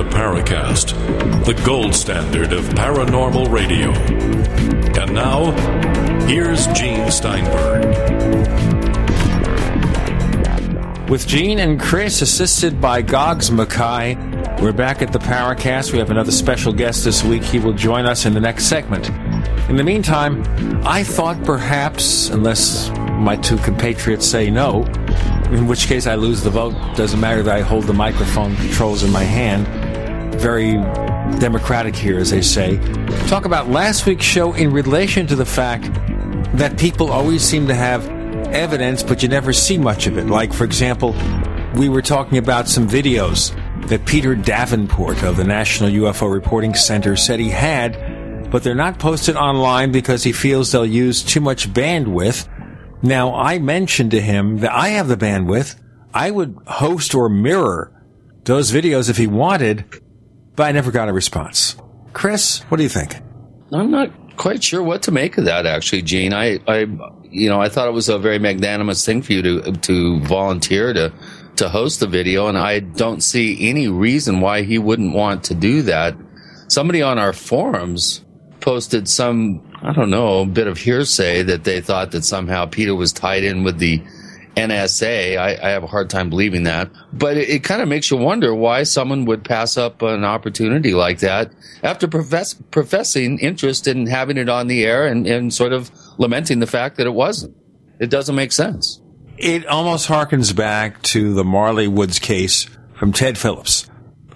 The Paracast, the gold standard of paranormal radio. And now, here's Gene Steinberg. With Gene and Chris, assisted by Goggs Mackay, we're back at the Paracast. We have another special guest this week. He will join us in the next segment. In the meantime, I thought perhaps, unless my two compatriots say no, in which case I lose the vote. Doesn't matter that I hold the microphone controls in my hand. Very democratic here, as they say. Talk about last week's show in relation to the fact that people always seem to have evidence, but you never see much of it. Like, for example, we were talking about some videos that Peter Davenport of the National UFO Reporting Center said he had, but they're not posted online because he feels they'll use too much bandwidth now, I mentioned to him that I have the bandwidth. I would host or mirror those videos if he wanted, but I never got a response. Chris, what do you think? I'm not quite sure what to make of that, actually, Gene. I, I, you know, I thought it was a very magnanimous thing for you to to volunteer to to host the video, and I don't see any reason why he wouldn't want to do that. Somebody on our forums posted some I don't know, bit of hearsay that they thought that somehow Peter was tied in with the NSA. I, I have a hard time believing that. But it, it kind of makes you wonder why someone would pass up an opportunity like that after profess, professing interest in having it on the air and, and sort of lamenting the fact that it wasn't. It doesn't make sense. It almost harkens back to the Marley Woods case from Ted Phillips.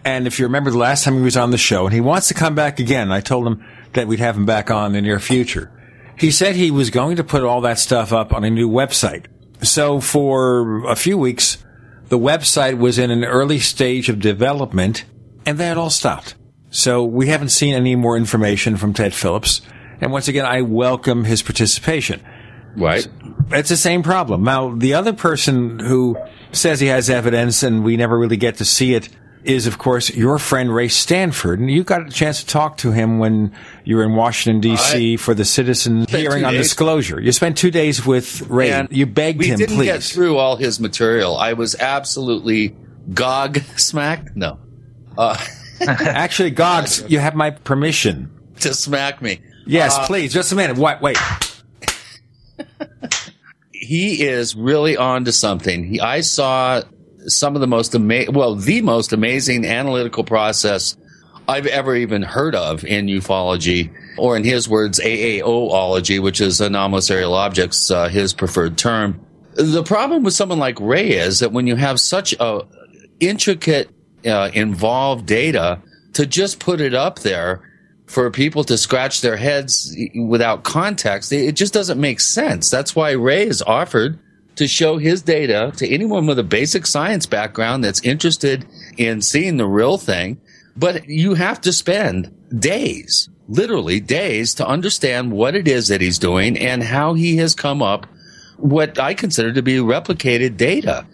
And if you remember the last time he was on the show, and he wants to come back again, I told him, that we'd have him back on in the near future. He said he was going to put all that stuff up on a new website. So for a few weeks, the website was in an early stage of development and then it all stopped. So we haven't seen any more information from Ted Phillips. And once again, I welcome his participation. Right. It's the same problem. Now, the other person who says he has evidence and we never really get to see it is, of course, your friend Ray Stanford. And you got a chance to talk to him when you were in Washington, D.C. for the citizen hearing on disclosure. You spent two days with Ray. And you begged him. we him, didn't please. get through all his material. I was absolutely gog smacked. No. Uh, Actually, Goggs, you have my permission. To smack me. Yes, uh, please. Just a minute. Wait, wait. he is really on to something. He, I saw some of the most amazing, well, the most amazing analytical process I've ever even heard of in ufology, or in his words, AAOology, which is anomalous aerial objects, uh, his preferred term. The problem with someone like Ray is that when you have such a intricate, uh, involved data, to just put it up there for people to scratch their heads without context, it just doesn't make sense. That's why Ray is offered to show his data to anyone with a basic science background that's interested in seeing the real thing. But you have to spend days, literally days to understand what it is that he's doing and how he has come up what I consider to be replicated data.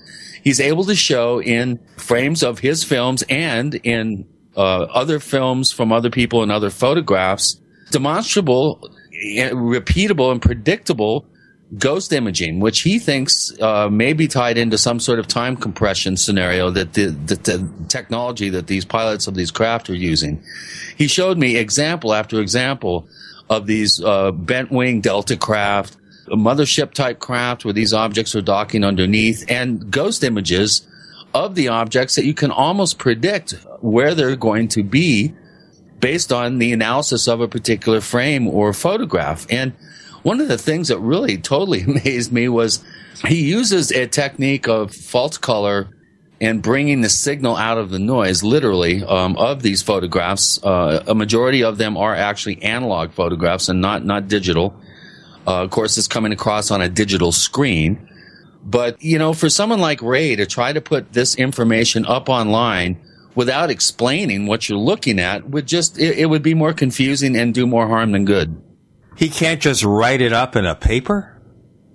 He's able to show in frames of his films and in uh, other films from other people and other photographs, demonstrable, eh, repeatable, and predictable ghost imaging, which he thinks uh, may be tied into some sort of time compression scenario that the, the, the, technology that these pilots of these craft are using. He showed me example after example of these uh, bent wing Delta craft, mothership type craft where these objects are docking underneath, and ghost images of the objects that you can almost predict where they're going to be based on the analysis of a particular frame or photograph. And one of the things that really totally amazed me was he uses a technique of false color and bringing the signal out of the noise, literally, um, of these photographs. Uh, a majority of them are actually analog photographs and not not digital. Uh, of course, it's coming across on a digital screen. But you know, for someone like Ray to try to put this information up online without explaining what you're looking at would just it, it would be more confusing and do more harm than good. He can't just write it up in a paper?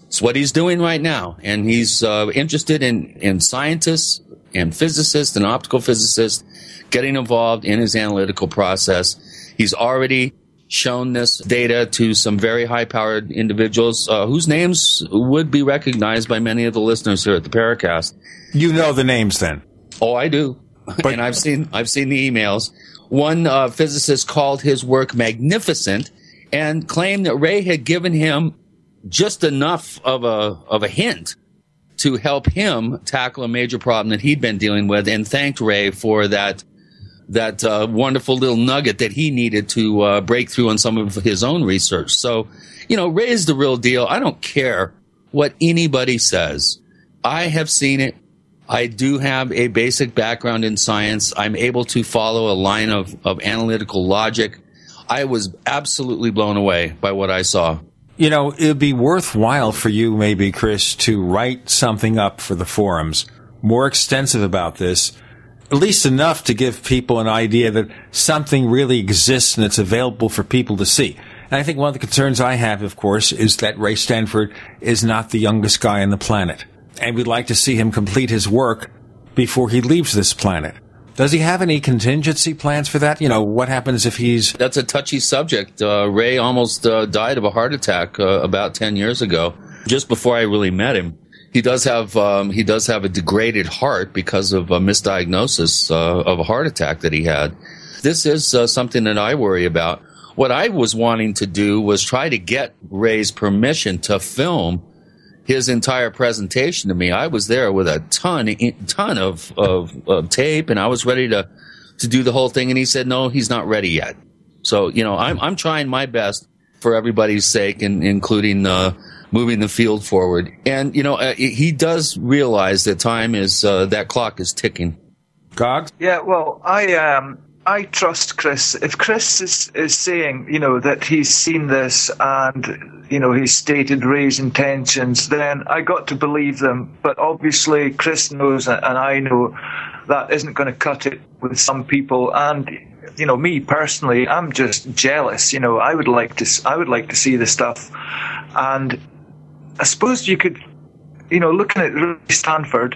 It's what he's doing right now. And he's uh, interested in, in scientists and physicists and optical physicists getting involved in his analytical process. He's already shown this data to some very high powered individuals uh, whose names would be recognized by many of the listeners here at the Paracast. You know the names then? Oh, I do. But, and I've seen I've seen the emails. One uh, physicist called his work magnificent and claimed that Ray had given him just enough of a of a hint to help him tackle a major problem that he'd been dealing with, and thanked Ray for that that uh, wonderful little nugget that he needed to uh, break through on some of his own research. So, you know, Ray's the real deal. I don't care what anybody says. I have seen it. I do have a basic background in science. I'm able to follow a line of, of analytical logic. I was absolutely blown away by what I saw. You know, it'd be worthwhile for you, maybe, Chris, to write something up for the forums more extensive about this, at least enough to give people an idea that something really exists and it's available for people to see. And I think one of the concerns I have, of course, is that Ray Stanford is not the youngest guy on the planet. And we'd like to see him complete his work before he leaves this planet. Does he have any contingency plans for that? You know, what happens if he's. That's a touchy subject. Uh, Ray almost uh, died of a heart attack uh, about 10 years ago, just before I really met him. He does have um, he does have a degraded heart because of a misdiagnosis uh, of a heart attack that he had. This is uh, something that I worry about. What I was wanting to do was try to get Ray's permission to film his entire presentation to me. I was there with a ton, ton of, of, of, tape and I was ready to, to do the whole thing. And he said, no, he's not ready yet. So, you know, I'm, I'm trying my best for everybody's sake and including, uh, moving the field forward. And, you know, uh, he does realize that time is, uh, that clock is ticking. Goggs? Yeah, well, I, um, I trust Chris. If Chris is, is saying, you know, that he's seen this and, you know, he's stated Ray's intentions, then I got to believe them. But obviously, Chris knows and I know that isn't going to cut it with some people. And, you know, me personally, I'm just jealous. You know, I would like to, I would like to see the stuff. And I suppose you could, you know, looking at Stanford,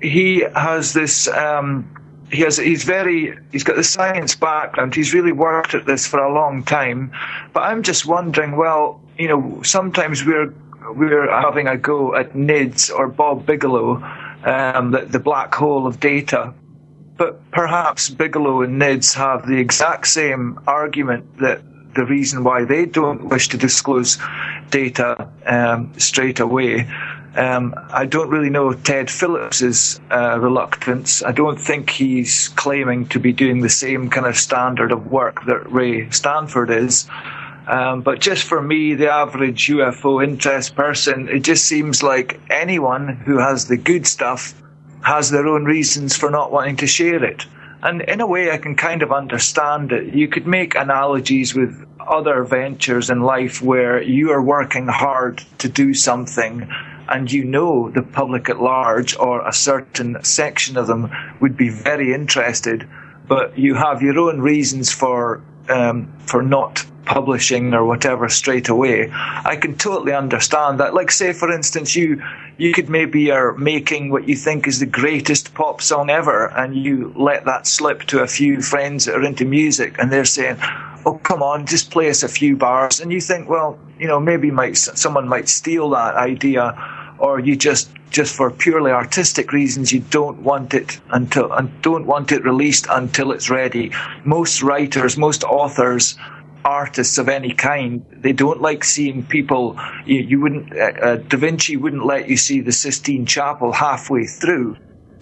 he has this, um, he has he's very he's got the science background. He's really worked at this for a long time. But i'm just wondering well you know sometimes we're we're having a go at nids or bob bigelow um, the, the black hole of data. But perhaps bigelow and nids have the exact same argument that the reason why they don't wish to disclose data um, straight away um, I don't really know Ted Phillips's uh, reluctance. I don't think he's claiming to be doing the same kind of standard of work that Ray Stanford is. Um, but just for me, the average UFO interest person, it just seems like anyone who has the good stuff has their own reasons for not wanting to share it. And in a way, I can kind of understand it. You could make analogies with other ventures in life where you are working hard to do something and you know the public at large or a certain section of them would be very interested, but you have your own reasons for um, for not publishing or whatever straight away. I can totally understand that. Like, say, for instance, you you could maybe are making what you think is the greatest pop song ever, and you let that slip to a few friends that are into music, and they're saying, "Oh, come on, just play us a few bars," and you think, well, you know, maybe might someone might steal that idea or you just just for purely artistic reasons you don't want it until and don't want it released until it's ready. Most writers, most authors, artists of any kind, they don't like seeing people. You, you wouldn't uh, uh, Da Vinci wouldn't let you see the Sistine Chapel halfway through.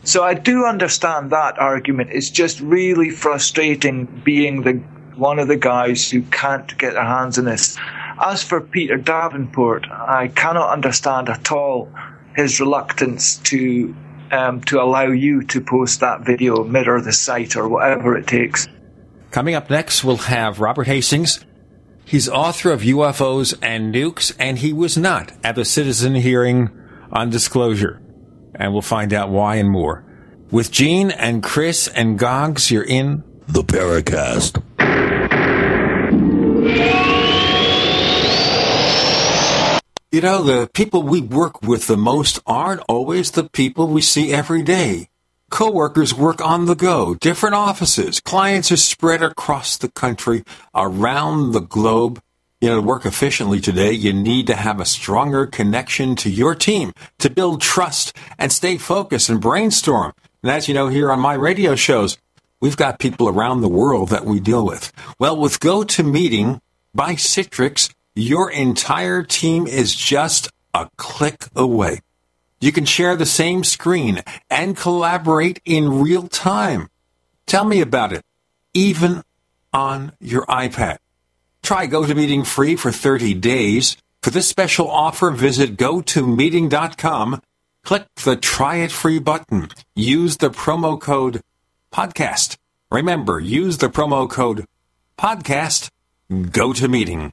So I do understand that argument. It's just really frustrating being the one of the guys who can't get their hands on this. As for Peter Davenport, I cannot understand at all his reluctance to um, to allow you to post that video, mirror the site, or whatever it takes. Coming up next, we'll have Robert Hastings. He's author of UFOs and Nukes, and he was not at the citizen hearing on disclosure. And we'll find out why and more. With Gene and Chris and Goggs, you're in the Paracast. You know, the people we work with the most aren't always the people we see every day. Coworkers work on the go, different offices. Clients are spread across the country, around the globe. You know, to work efficiently today, you need to have a stronger connection to your team to build trust and stay focused and brainstorm. And as you know, here on my radio shows, we've got people around the world that we deal with. Well, with GoToMeeting by Citrix, your entire team is just a click away. You can share the same screen and collaborate in real time. Tell me about it, even on your iPad. Try GoToMeeting free for 30 days. For this special offer, visit gotomeeting.com, click the try it free button, use the promo code podcast. Remember, use the promo code podcast, GoToMeeting.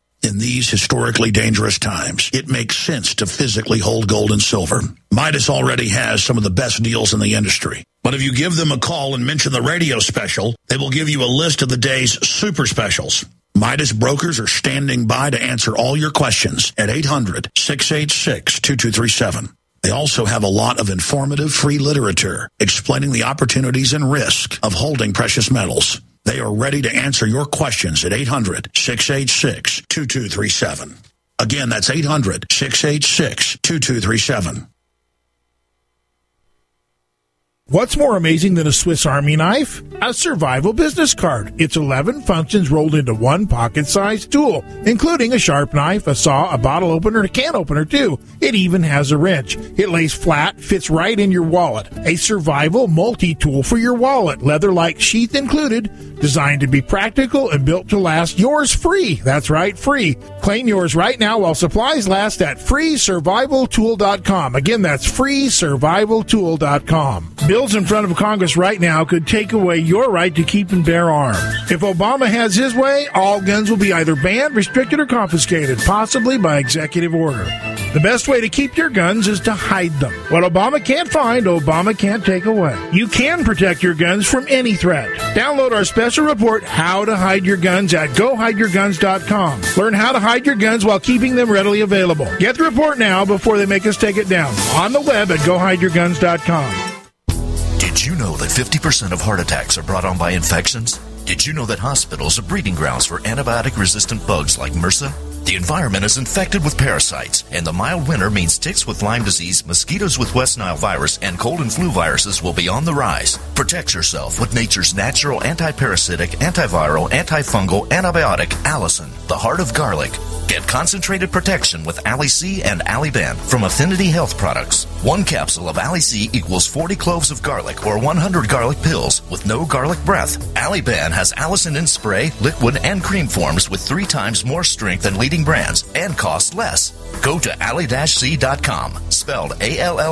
In these historically dangerous times, it makes sense to physically hold gold and silver. Midas already has some of the best deals in the industry. But if you give them a call and mention the radio special, they will give you a list of the day's super specials. Midas brokers are standing by to answer all your questions at 800 686 2237. They also have a lot of informative free literature explaining the opportunities and risk of holding precious metals. They are ready to answer your questions at 800 686 2237. Again, that's 800 686 2237. What's more amazing than a Swiss Army knife? A survival business card. It's 11 functions rolled into one pocket sized tool, including a sharp knife, a saw, a bottle opener, and a can opener, too. It even has a wrench. It lays flat, fits right in your wallet. A survival multi tool for your wallet, leather like sheath included, designed to be practical and built to last. Yours free. That's right, free. Claim yours right now while supplies last at freesurvivaltool.com. Again, that's freesurvivaltool.com. Bills in front of Congress right now could take away your right to keep and bear arms. If Obama has his way, all guns will be either banned, restricted, or confiscated, possibly by executive order. The best way to keep your guns is to hide them. What Obama can't find, Obama can't take away. You can protect your guns from any threat. Download our special report, How to Hide Your Guns, at gohideyourguns.com. Learn how to hide your guns while keeping them readily available. Get the report now before they make us take it down. On the web at gohideyourguns.com. Did you know that 50% of heart attacks are brought on by infections? Did you know that hospitals are breeding grounds for antibiotic resistant bugs like MRSA? The environment is infected with parasites, and the mild winter means ticks with Lyme disease, mosquitoes with West Nile virus, and cold and flu viruses will be on the rise. Protect yourself with nature's natural anti-parasitic, antiviral, antifungal, antibiotic, allicin, the heart of garlic. Get concentrated protection with Ali C and Ali Ben from Affinity Health Products. One capsule of Ali C equals 40 cloves of garlic or 100 garlic pills with no garlic breath. Ali Ben has allicin in spray, liquid, and cream forms with three times more strength than leading brands and costs less. Go to ally-c.com, spelled A-L-L-I-C.com,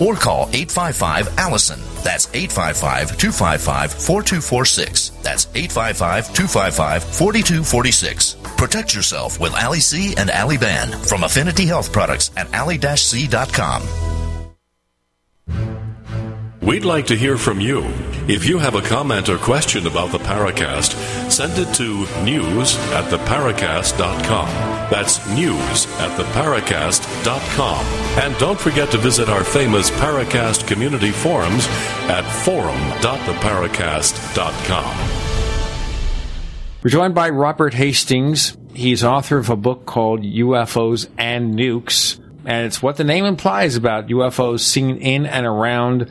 or call 855-ALLICIN. That's 855-255-4246. That's 855-255-4246. Protect yourself with Ali C and Ali Ban from Affinity Health Products at ally-c.com. We'd like to hear from you. If you have a comment or question about the Paracast, send it to news at theparacast.com. That's news at theparacast.com. And don't forget to visit our famous Paracast community forums at forum.theparacast.com. We're joined by Robert Hastings. He's author of a book called UFOs and Nukes. And it's what the name implies about UFOs seen in and around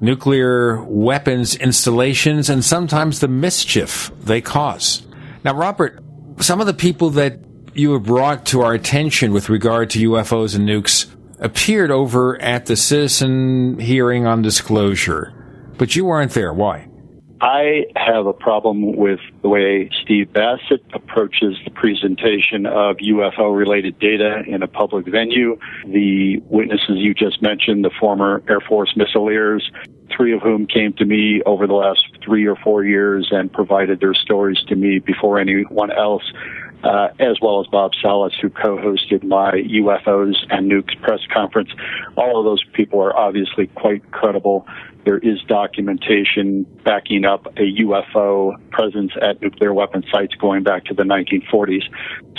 nuclear weapons installations and sometimes the mischief they cause. Now, Robert, some of the people that you have brought to our attention with regard to UFOs and nukes appeared over at the citizen hearing on disclosure, but you weren't there. Why? I have a problem with the way Steve Bassett approaches the presentation of UFO related data in a public venue. The witnesses you just mentioned, the former Air Force missileers, three of whom came to me over the last three or four years and provided their stories to me before anyone else uh, as well as Bob Salas, who co-hosted my UFOs and nukes press conference. All of those people are obviously quite credible. There is documentation backing up a UFO presence at nuclear weapon sites going back to the 1940s.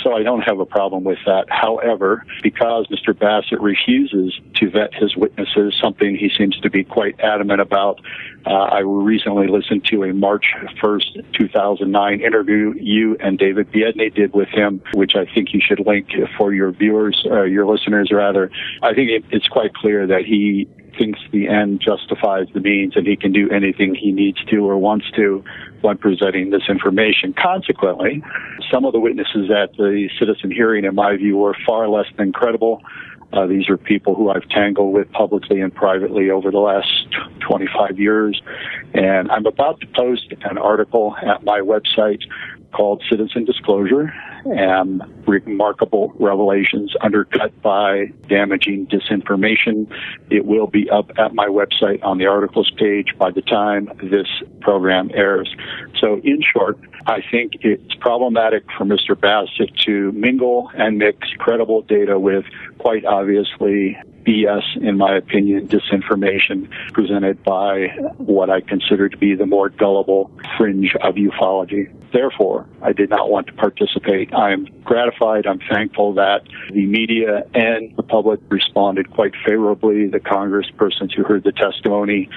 So I don't have a problem with that. However, because Mr. Bassett refuses to vet his witnesses, something he seems to be quite adamant about, uh, I recently listened to a March 1st, 2009 interview you and David Biedney did with him, which I think you should link for your viewers, uh, your listeners rather. I think it, it's quite clear that he thinks the end justifies the means and he can do anything he needs to or wants to when presenting this information. Consequently, some of the witnesses at the citizen hearing, in my view, were far less than credible. Uh, these are people who I've tangled with publicly and privately over the last 25 years. And I'm about to post an article at my website called Citizen Disclosure and remarkable revelations undercut by damaging disinformation. It will be up at my website on the articles page by the time this program airs. So in short, I think it's problematic for Mr. Bassett to mingle and mix credible data with quite obviously BS, in my opinion, disinformation presented by what I consider to be the more gullible fringe of ufology. Therefore, I did not want to participate. I'm gratified. I'm thankful that the media and the public responded quite favorably. The congresspersons who heard the testimony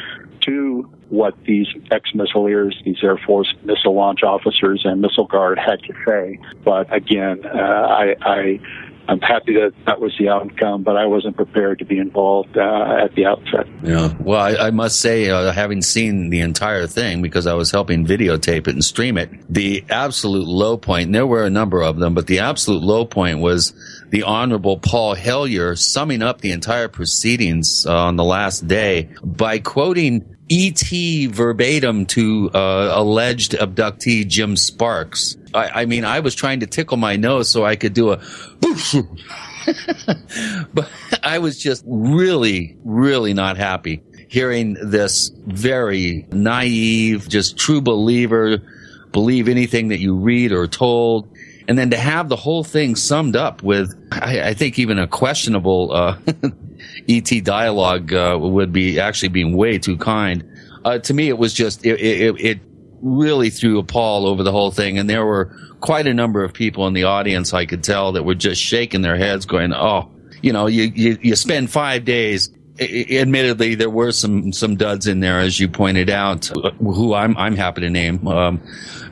to what these ex-missileers, these Air Force missile launch officers and missile guard had to say. But again, uh, I, I I'm happy that that was the outcome, but I wasn't prepared to be involved uh, at the outset. Yeah. Well, I, I must say, uh, having seen the entire thing because I was helping videotape it and stream it, the absolute low point, there were a number of them, but the absolute low point was the Honorable Paul Hellyer summing up the entire proceedings uh, on the last day by quoting ET verbatim to uh, alleged abductee Jim Sparks. I, I, mean, I was trying to tickle my nose so I could do a, but I was just really, really not happy hearing this very naive, just true believer, believe anything that you read or told. And then to have the whole thing summed up with, I, I think even a questionable, uh, ET dialogue uh, would be actually being way too kind. Uh, to me, it was just it, it, it really threw a pall over the whole thing, and there were quite a number of people in the audience I could tell that were just shaking their heads, going, "Oh, you know, you you, you spend five days." Admittedly, there were some some duds in there, as you pointed out, who I'm I'm happy to name. Um,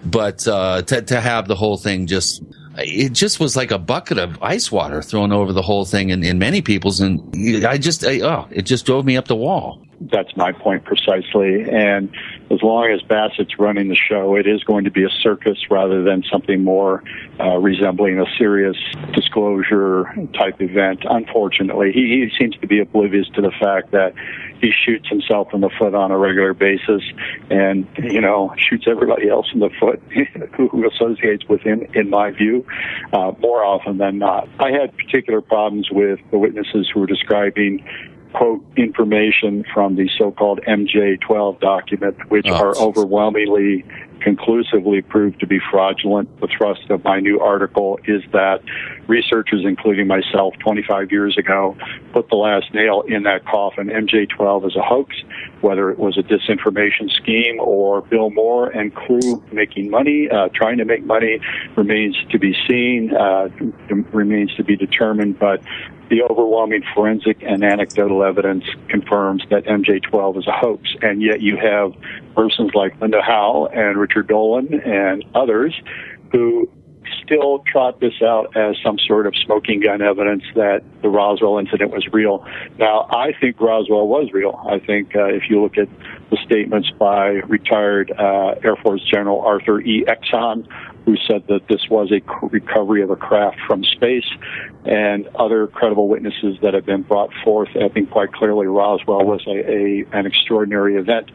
but uh, to to have the whole thing just it just was like a bucket of ice water thrown over the whole thing in, in many people's and i just I, oh it just drove me up the wall that's my point precisely and as long as bassett's running the show it is going to be a circus rather than something more uh, resembling a serious disclosure type event unfortunately he, he seems to be oblivious to the fact that he shoots himself in the foot on a regular basis and, you know, shoots everybody else in the foot who associates with him, in my view, uh, more often than not. I had particular problems with the witnesses who were describing quote information from the so-called MJ12 document, which oh, are overwhelmingly conclusively proved to be fraudulent. The thrust of my new article is that researchers, including myself 25 years ago, put the last nail in that coffin. MJ12 is a hoax, whether it was a disinformation scheme or Bill Moore and crew making money, uh, trying to make money remains to be seen, uh, remains to be determined, but the overwhelming forensic and anecdotal evidence confirms that MJ12 is a hoax. And yet you have persons like Linda Howe and Richard Dolan and others who still trot this out as some sort of smoking gun evidence that the Roswell incident was real. Now, I think Roswell was real. I think uh, if you look at the statements by retired uh, Air Force General Arthur E. Exon, who said that this was a recovery of a craft from space, and other credible witnesses that have been brought forth. I think quite clearly Roswell was a, a an extraordinary event.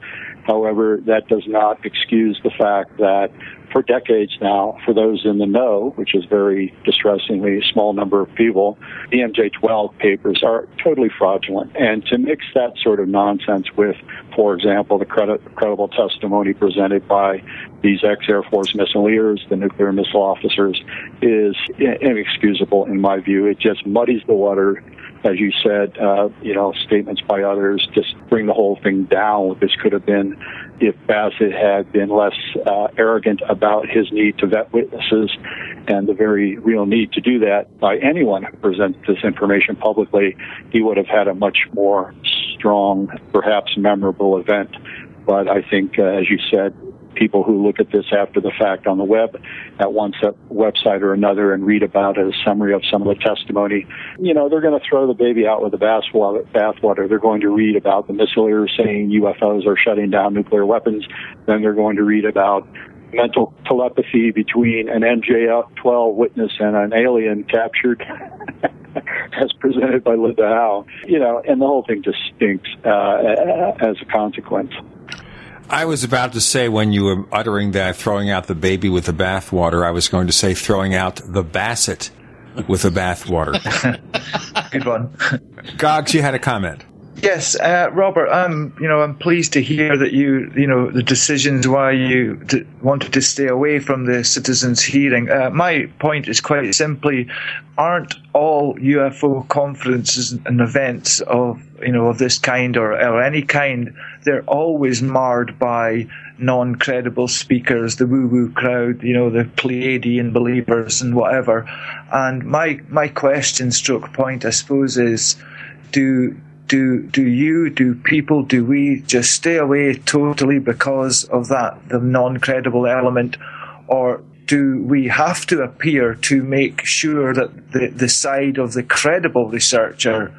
However, that does not excuse the fact that for decades now, for those in the know, which is very distressingly a small number of people, the MJ12 papers are totally fraudulent. And to mix that sort of nonsense with, for example, the credible testimony presented by these ex-Air Force missileers, the nuclear missile officers, is inexcusable in my view. It just muddies the water as you said, uh, you know, statements by others just bring the whole thing down. This could have been if Bassett had been less uh, arrogant about his need to vet witnesses and the very real need to do that by anyone who presents this information publicly, he would have had a much more strong, perhaps memorable event. But I think, uh, as you said, people who look at this after the fact on the web at one website or another and read about a summary of some of the testimony, you know, they're going to throw the baby out with the bathwater. They're going to read about the missileers saying UFOs are shutting down nuclear weapons. Then they're going to read about mental telepathy between an MJ-12 witness and an alien captured as presented by Linda Howe. You know, and the whole thing just stinks uh, as a consequence. I was about to say when you were uttering that, throwing out the baby with the bathwater, I was going to say throwing out the basset with the bathwater. Good one. Goggs, you had a comment. Yes, uh, Robert. I'm, you know, I'm pleased to hear that you, you know, the decisions why you d- wanted to stay away from the citizens' hearing. Uh, my point is quite simply, aren't all UFO conferences and events of, you know, of this kind or, or any kind, they're always marred by non-credible speakers, the woo-woo crowd, you know, the Pleiadian believers and whatever. And my my question, stroke point, I suppose, is, do do do you do people do we just stay away totally because of that the non-credible element or do we have to appear to make sure that the, the side of the credible researcher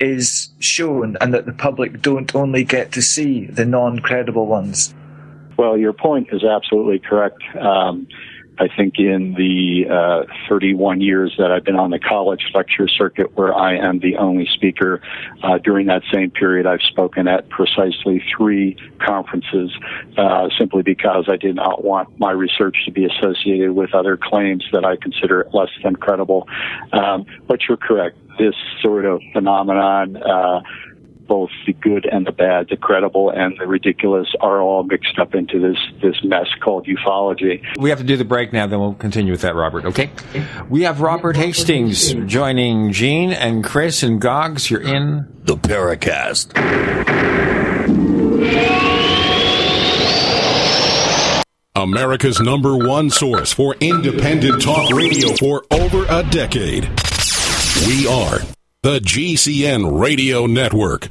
is shown and that the public don't only get to see the non-credible ones well your point is absolutely correct um, I think in the uh, 31 years that I've been on the college lecture circuit, where I am the only speaker, uh, during that same period, I've spoken at precisely three conferences, uh, simply because I did not want my research to be associated with other claims that I consider less than credible. Um, but you're correct. This sort of phenomenon uh, both the good and the bad, the credible and the ridiculous are all mixed up into this, this mess called ufology. We have to do the break now, then we'll continue with that, Robert, okay? We have Robert Hastings joining Gene and Chris and Goggs. You're in the Paracast. America's number one source for independent talk radio for over a decade. We are the GCN Radio Network.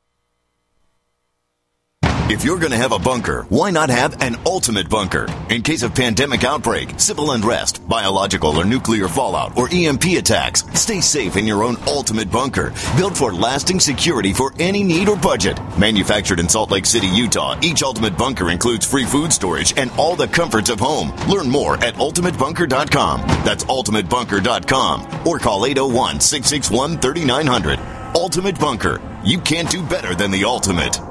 If you're going to have a bunker, why not have an ultimate bunker? In case of pandemic outbreak, civil unrest, biological or nuclear fallout, or EMP attacks, stay safe in your own ultimate bunker, built for lasting security for any need or budget. Manufactured in Salt Lake City, Utah, each ultimate bunker includes free food storage and all the comforts of home. Learn more at ultimatebunker.com. That's ultimatebunker.com or call 801 661 3900. Ultimate Bunker. You can't do better than the ultimate.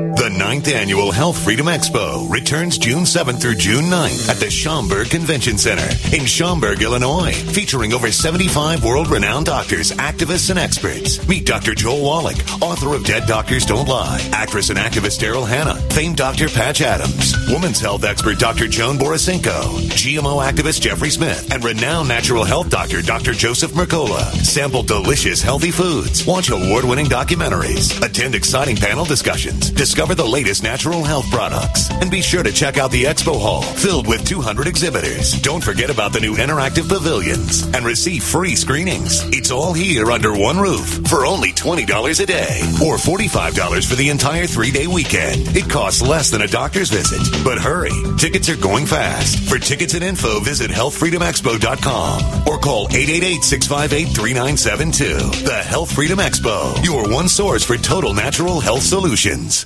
Ninth annual Health Freedom Expo returns June 7th through June 9th at the Schaumburg Convention Center in Schaumburg, Illinois, featuring over 75 world-renowned doctors, activists, and experts. Meet Dr. Joel Wallach, author of Dead Doctors Don't Lie, actress and activist Daryl Hannah, famed Dr. Patch Adams, women's health expert Dr. Joan Borysenko, GMO activist Jeffrey Smith, and renowned natural health doctor Dr. Joseph Mercola. Sample delicious healthy foods, watch award-winning documentaries, attend exciting panel discussions, discover the latest natural health products. And be sure to check out the expo hall filled with 200 exhibitors. Don't forget about the new interactive pavilions and receive free screenings. It's all here under one roof for only $20 a day or $45 for the entire three day weekend. It costs less than a doctor's visit. But hurry, tickets are going fast. For tickets and info, visit healthfreedomexpo.com or call 888-658-3972. The Health Freedom Expo, your one source for total natural health solutions.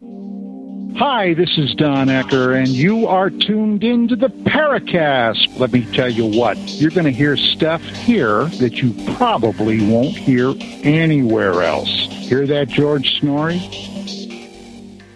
Hi, this is Don Ecker, and you are tuned into the Paracast. Let me tell you what, you're going to hear stuff here that you probably won't hear anywhere else. Hear that, George Noory?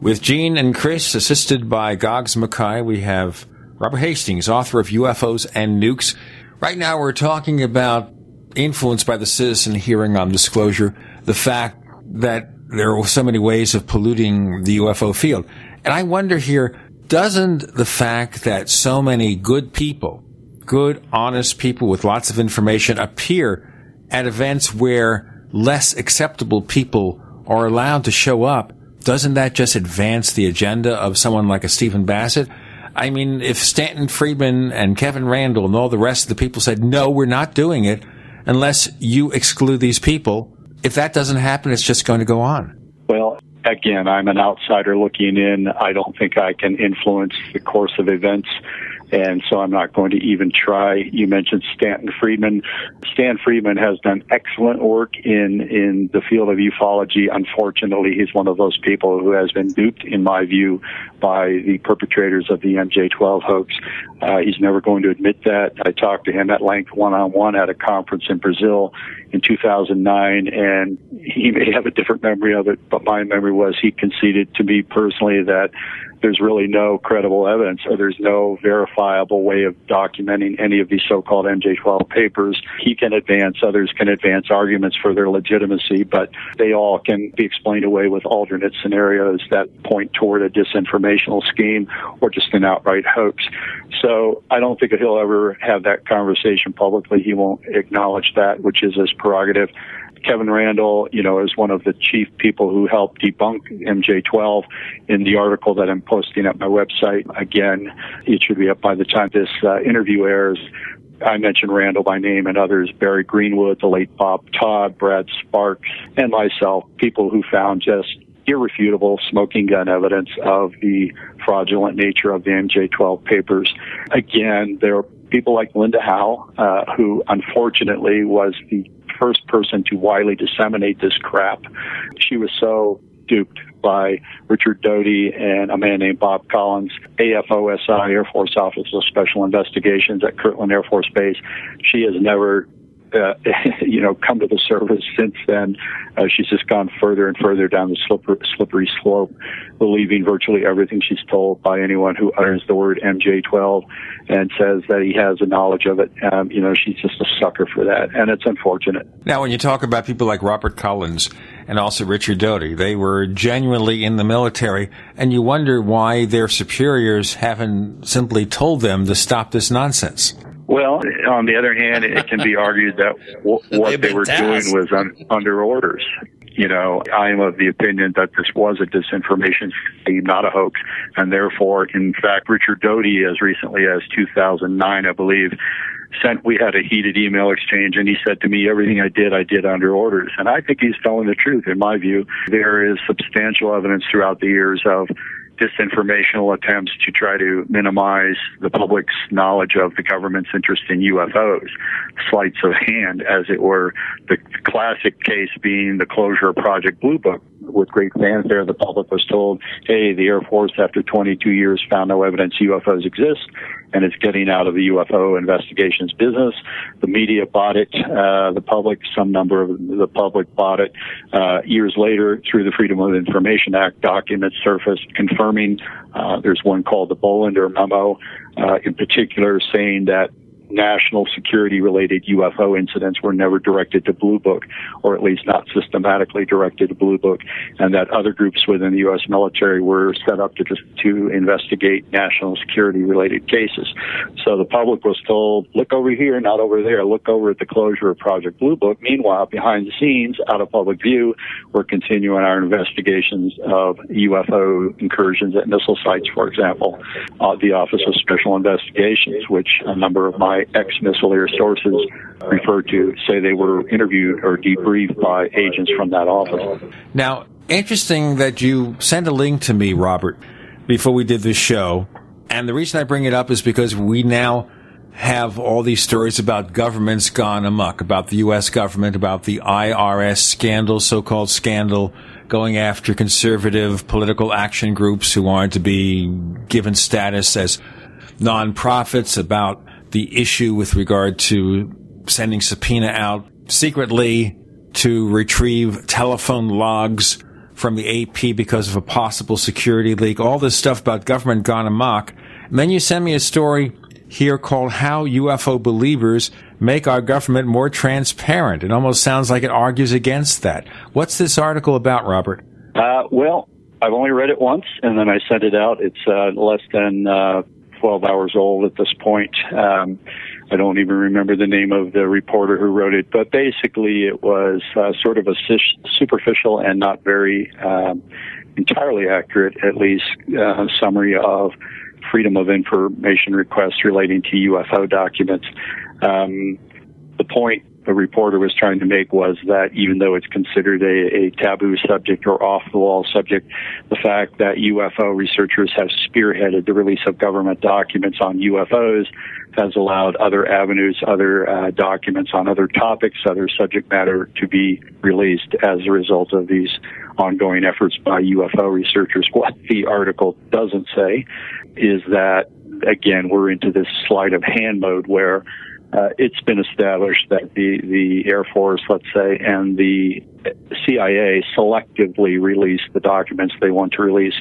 With Gene and Chris, assisted by Goggs Mackay, we have Robert Hastings, author of UFOs and Nukes. Right now, we're talking about influence by the citizen hearing on disclosure, the fact that there are so many ways of polluting the UFO field. And I wonder here, doesn't the fact that so many good people, good, honest people with lots of information appear at events where less acceptable people are allowed to show up, doesn't that just advance the agenda of someone like a Stephen Bassett? I mean, if Stanton Friedman and Kevin Randle and all the rest of the people said, no, we're not doing it unless you exclude these people, if that doesn't happen, it's just going to go on. Well, again, I'm an outsider looking in. I don't think I can influence the course of events. And so I'm not going to even try. You mentioned Stanton Friedman. Stan Friedman has done excellent work in, in the field of ufology. Unfortunately, he's one of those people who has been duped, in my view, by the perpetrators of the MJ12 hoax. Uh, he's never going to admit that. I talked to him at length one on one at a conference in Brazil in 2009, and he may have a different memory of it, but my memory was he conceded to me personally that there's really no credible evidence or there's no verifiable way of documenting any of these so-called MJ12 papers. He can advance, others can advance arguments for their legitimacy, but they all can be explained away with alternate scenarios that point toward a disinformational scheme or just an outright hoax. So I don't think he'll ever have that conversation publicly. He won't acknowledge that, which is his prerogative. Kevin Randle, you know, is one of the chief people who helped debunk MJ12 in the article that I'm posting at my website. Again, it should be up by the time this uh, interview airs. I mentioned Randle by name and others, Barry Greenwood, the late Bob Todd, Brad Sparks, and myself, people who found just irrefutable smoking gun evidence of the fraudulent nature of the MJ12 papers. Again, there are people like Linda Howe, uh, who unfortunately was the first person to widely disseminate this crap. She was so duped by Richard Doty and a man named Bob Collins, AFOSI, Air Force Office of Special Investigations at Kirtland Air Force Base. She has never uh, you know, come to the surface since then. Uh, she's just gone further and further down the slippery, slope, believing virtually everything she's told by anyone who utters the word MJ12 and says that he has a knowledge of it. Um, you know, she's just a sucker for that, and it's unfortunate. Now, when you talk about people like Robert Collins and also Richard Doty, they were genuinely in the military, and you wonder why their superiors haven't simply told them to stop this nonsense. Well, on the other hand, it can be argued that w- what they were tasked. doing was un- under orders. You know, I am of the opinion that this was a disinformation scheme, not a hoax, and therefore, in fact, Richard Doty, as recently as 2009, I believe, sent we had a heated email exchange and he said to me everything i did i did under orders and i think he's telling the truth in my view there is substantial evidence throughout the years of disinformational attempts to try to minimize the public's knowledge of the government's interest in UFOs, sleights of hand, as it were. The classic case being the closure of Project Blue Book. With great fanfare, the public was told, hey, the Air Force, after 22 years, found no evidence UFOs exist and it's getting out of the UFO investigations business. The media bought it. Uh, the public, some number of the public bought it. Uh, years later, through the Freedom of Information Act, documents surfaced confirming. Uh, there's one called the Bolender memo, uh, in particular, saying that national security related UFO incidents were never directed to Blue Book, or at least not systematically directed to Blue Book, and that other groups within the U.S. military were set up to just to investigate national security related cases. So the public was told, look over here, not over there, look over at the closure of Project Blue Book. Meanwhile, behind the scenes, out of public view, we're continuing our investigations of UFO incursions at missile sites, for example. Uh, the Office of Special Investigations, which a number of my ex-Missileer sources referred to say they were interviewed or debriefed by agents from that office. Now, interesting that you sent a link to me, Robert, before we did this show. And the reason I bring it up is because we now have all these stories about governments gone amok, about the U.S. government, about the IRS scandal, so-called scandal, going after conservative political action groups who wanted to be given status as nonprofits, about the issue with regard to sending subpoena out secretly to retrieve telephone logs from the AP because of a possible security leak, all this stuff about government gone amok. And then you send me a story here called How UFO Believers Make Our Government More Transparent. It almost sounds like it argues against that. What's this article about, Robert? Uh, well, I've only read it once and then I sent it out. It's uh, less than uh, 12 hours old at this point. Um, I don't even remember the name of the reporter who wrote it, but basically it was uh, sort of a superficial and not very um, entirely accurate, at least, uh, summary of freedom of information requests relating to UFO documents. Um, the point the reporter was trying to make was that even though it's considered a, a taboo subject or off the wall subject, the fact that UFO researchers have spearheaded the release of government documents on UFOs has allowed other avenues, other uh, documents on other topics, other subject matter to be released as a result of these ongoing efforts by UFO researchers. What the article doesn't say is that, again, we're into this sleight of hand mode where uh, it's been established that the, the Air Force, let's say, and the CIA selectively release the documents they want to release.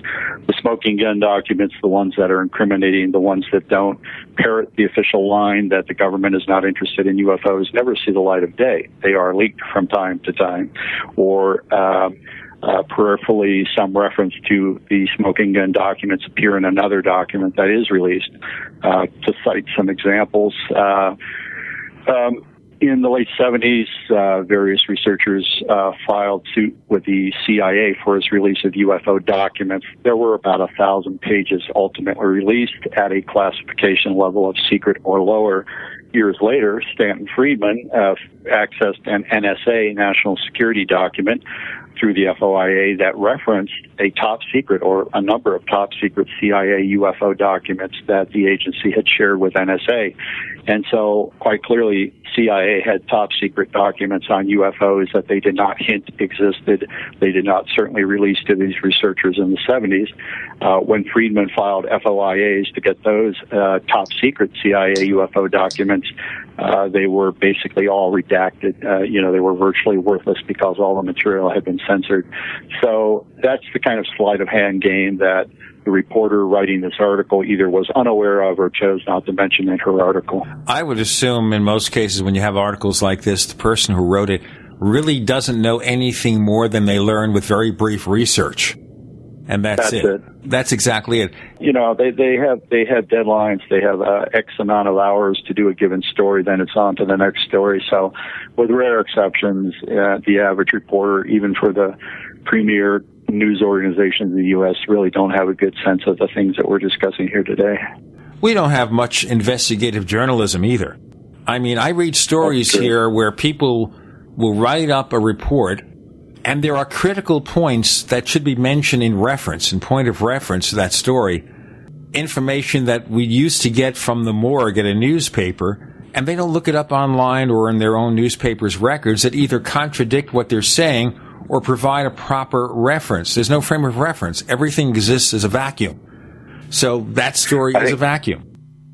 The smoking gun documents, the ones that are incriminating, the ones that don't parrot the official line that the government is not interested in UFOs, never see the light of day. They are leaked from time to time. Or, um, uh, peripherally some reference to the smoking gun documents appear in another document that is released. Uh, to cite some examples, uh, um, in the late 70s, uh, various researchers uh, filed suit with the CIA for its release of UFO documents. There were about a thousand pages ultimately released at a classification level of secret or lower. Years later, Stanton Friedman uh, accessed an NSA national security document through the FOIA that referenced a top secret or a number of top secret CIA UFO documents that the agency had shared with NSA. And so, quite clearly, CIA had top secret documents on UFOs that they did not hint existed. They did not certainly release to these researchers in the 70s. Uh, when Friedman filed FOIAs to get those uh, top secret CIA UFO documents, uh, they were basically all redacted. Uh, you know, they were virtually worthless because all the material had been censored. So that's the kind of sleight of hand game that the reporter writing this article either was unaware of or chose not to mention in her article. I would assume in most cases when you have articles like this, the person who wrote it really doesn't know anything more than they learned with very brief research. And that's, That's it. it. That's exactly it. you know they they have they have deadlines they have uh, x amount of hours to do a given story then it's on to the next story so with rare exceptions uh, the average reporter even for the premier news organizations in the US really don't have a good sense of the things that we're discussing here today We don't have much investigative journalism either. I mean, I read stories here where people will write up a report and there are critical points that should be mentioned in reference, in point of reference to that story. Information that we used to get from the morgue at a newspaper, and they don't look it up online or in their own newspaper's records that either contradict what they're saying or provide a proper reference. There's no frame of reference. Everything exists as a vacuum. So that story is a vacuum.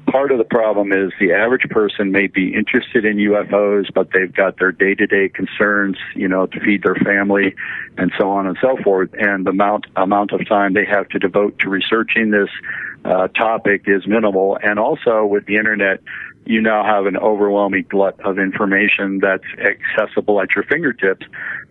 part of the problem is the average person may be interested in UFOs, but they've got their day-to-day concerns, you know, to feed their family and so on and so forth. And the amount amount of time they have to devote to researching this uh, topic is minimal. And also with the internet, you now have an overwhelming glut of information that's accessible at your fingertips.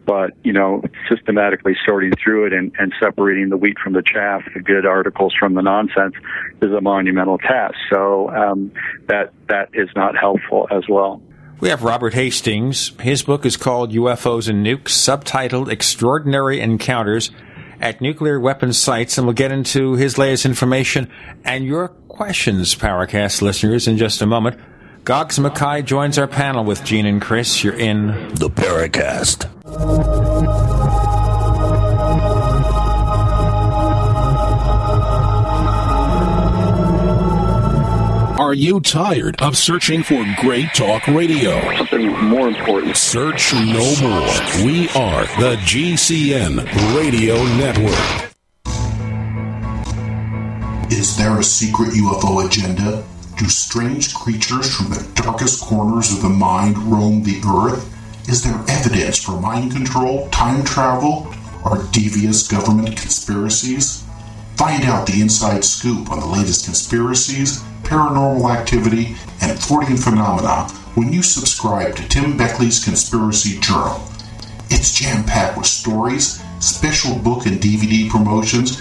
But, you know, systematically sorting through it and, and separating the wheat from the chaff, the good articles from the nonsense is a monumental task. So, um, that, that is not helpful as well. We have Robert Hastings. His book is called UFOs and Nukes, subtitled Extraordinary Encounters at Nuclear Weapons Sites, and we'll get into his latest information and your questions, Paracast listeners, in just a moment. Goggs Mackay joins our panel with Gene and Chris. You're in the Paracast. Are you tired of searching for great talk radio? Something more important. Search no more. We are the GCN Radio Network. Is there a secret UFO agenda? Do strange creatures from the darkest corners of the mind roam the earth? Is there evidence for mind control, time travel, or devious government conspiracies? Find out the inside scoop on the latest conspiracies, paranormal activity, and Fortean phenomena when you subscribe to Tim Beckley's Conspiracy Journal. It's jam packed with stories, special book and DVD promotions,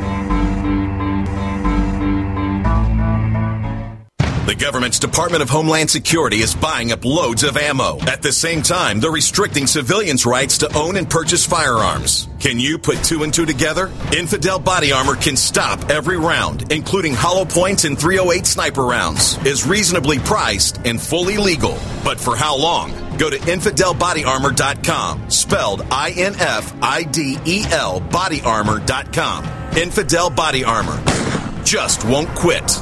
The government's Department of Homeland Security is buying up loads of ammo. At the same time, they're restricting civilians' rights to own and purchase firearms. Can you put two and two together? Infidel Body Armor can stop every round, including hollow points and 308 sniper rounds, is reasonably priced and fully legal. But for how long? Go to infidelbodyarmor.com, spelled I N F I D E L bodyarmor.com. Infidel Body Armor. Just won't quit.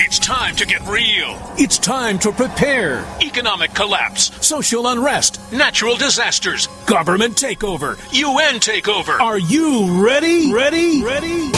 It's time to get real. It's time to prepare. Economic collapse, social unrest, natural disasters, government takeover, UN takeover. Are you ready? Ready? Ready?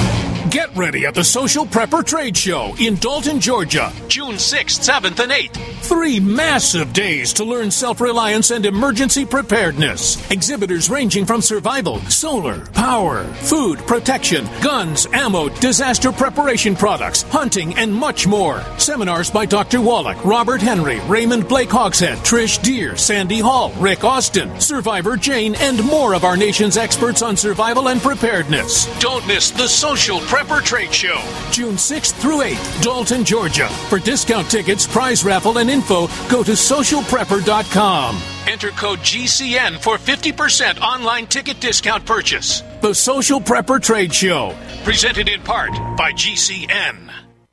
Get ready at the Social Prepper Trade Show in Dalton, Georgia, June 6th, 7th, and 8th. Three massive days to learn self reliance and emergency preparedness. Exhibitors ranging from survival, solar, power, food, protection, guns, ammo, disaster preparation products, hunting, and much more. Seminars by Dr. Wallach, Robert Henry, Raymond Blake Hogshead, Trish Deer, Sandy Hall, Rick Austin, Survivor Jane, and more of our nation's experts on survival and preparedness. Don't miss the Social Prepper Trade Show, June 6th through 8th, Dalton, Georgia. For discount tickets, prize raffle, and info, go to socialprepper.com. Enter code GCN for 50% online ticket discount purchase. The Social Prepper Trade Show, presented in part by GCN.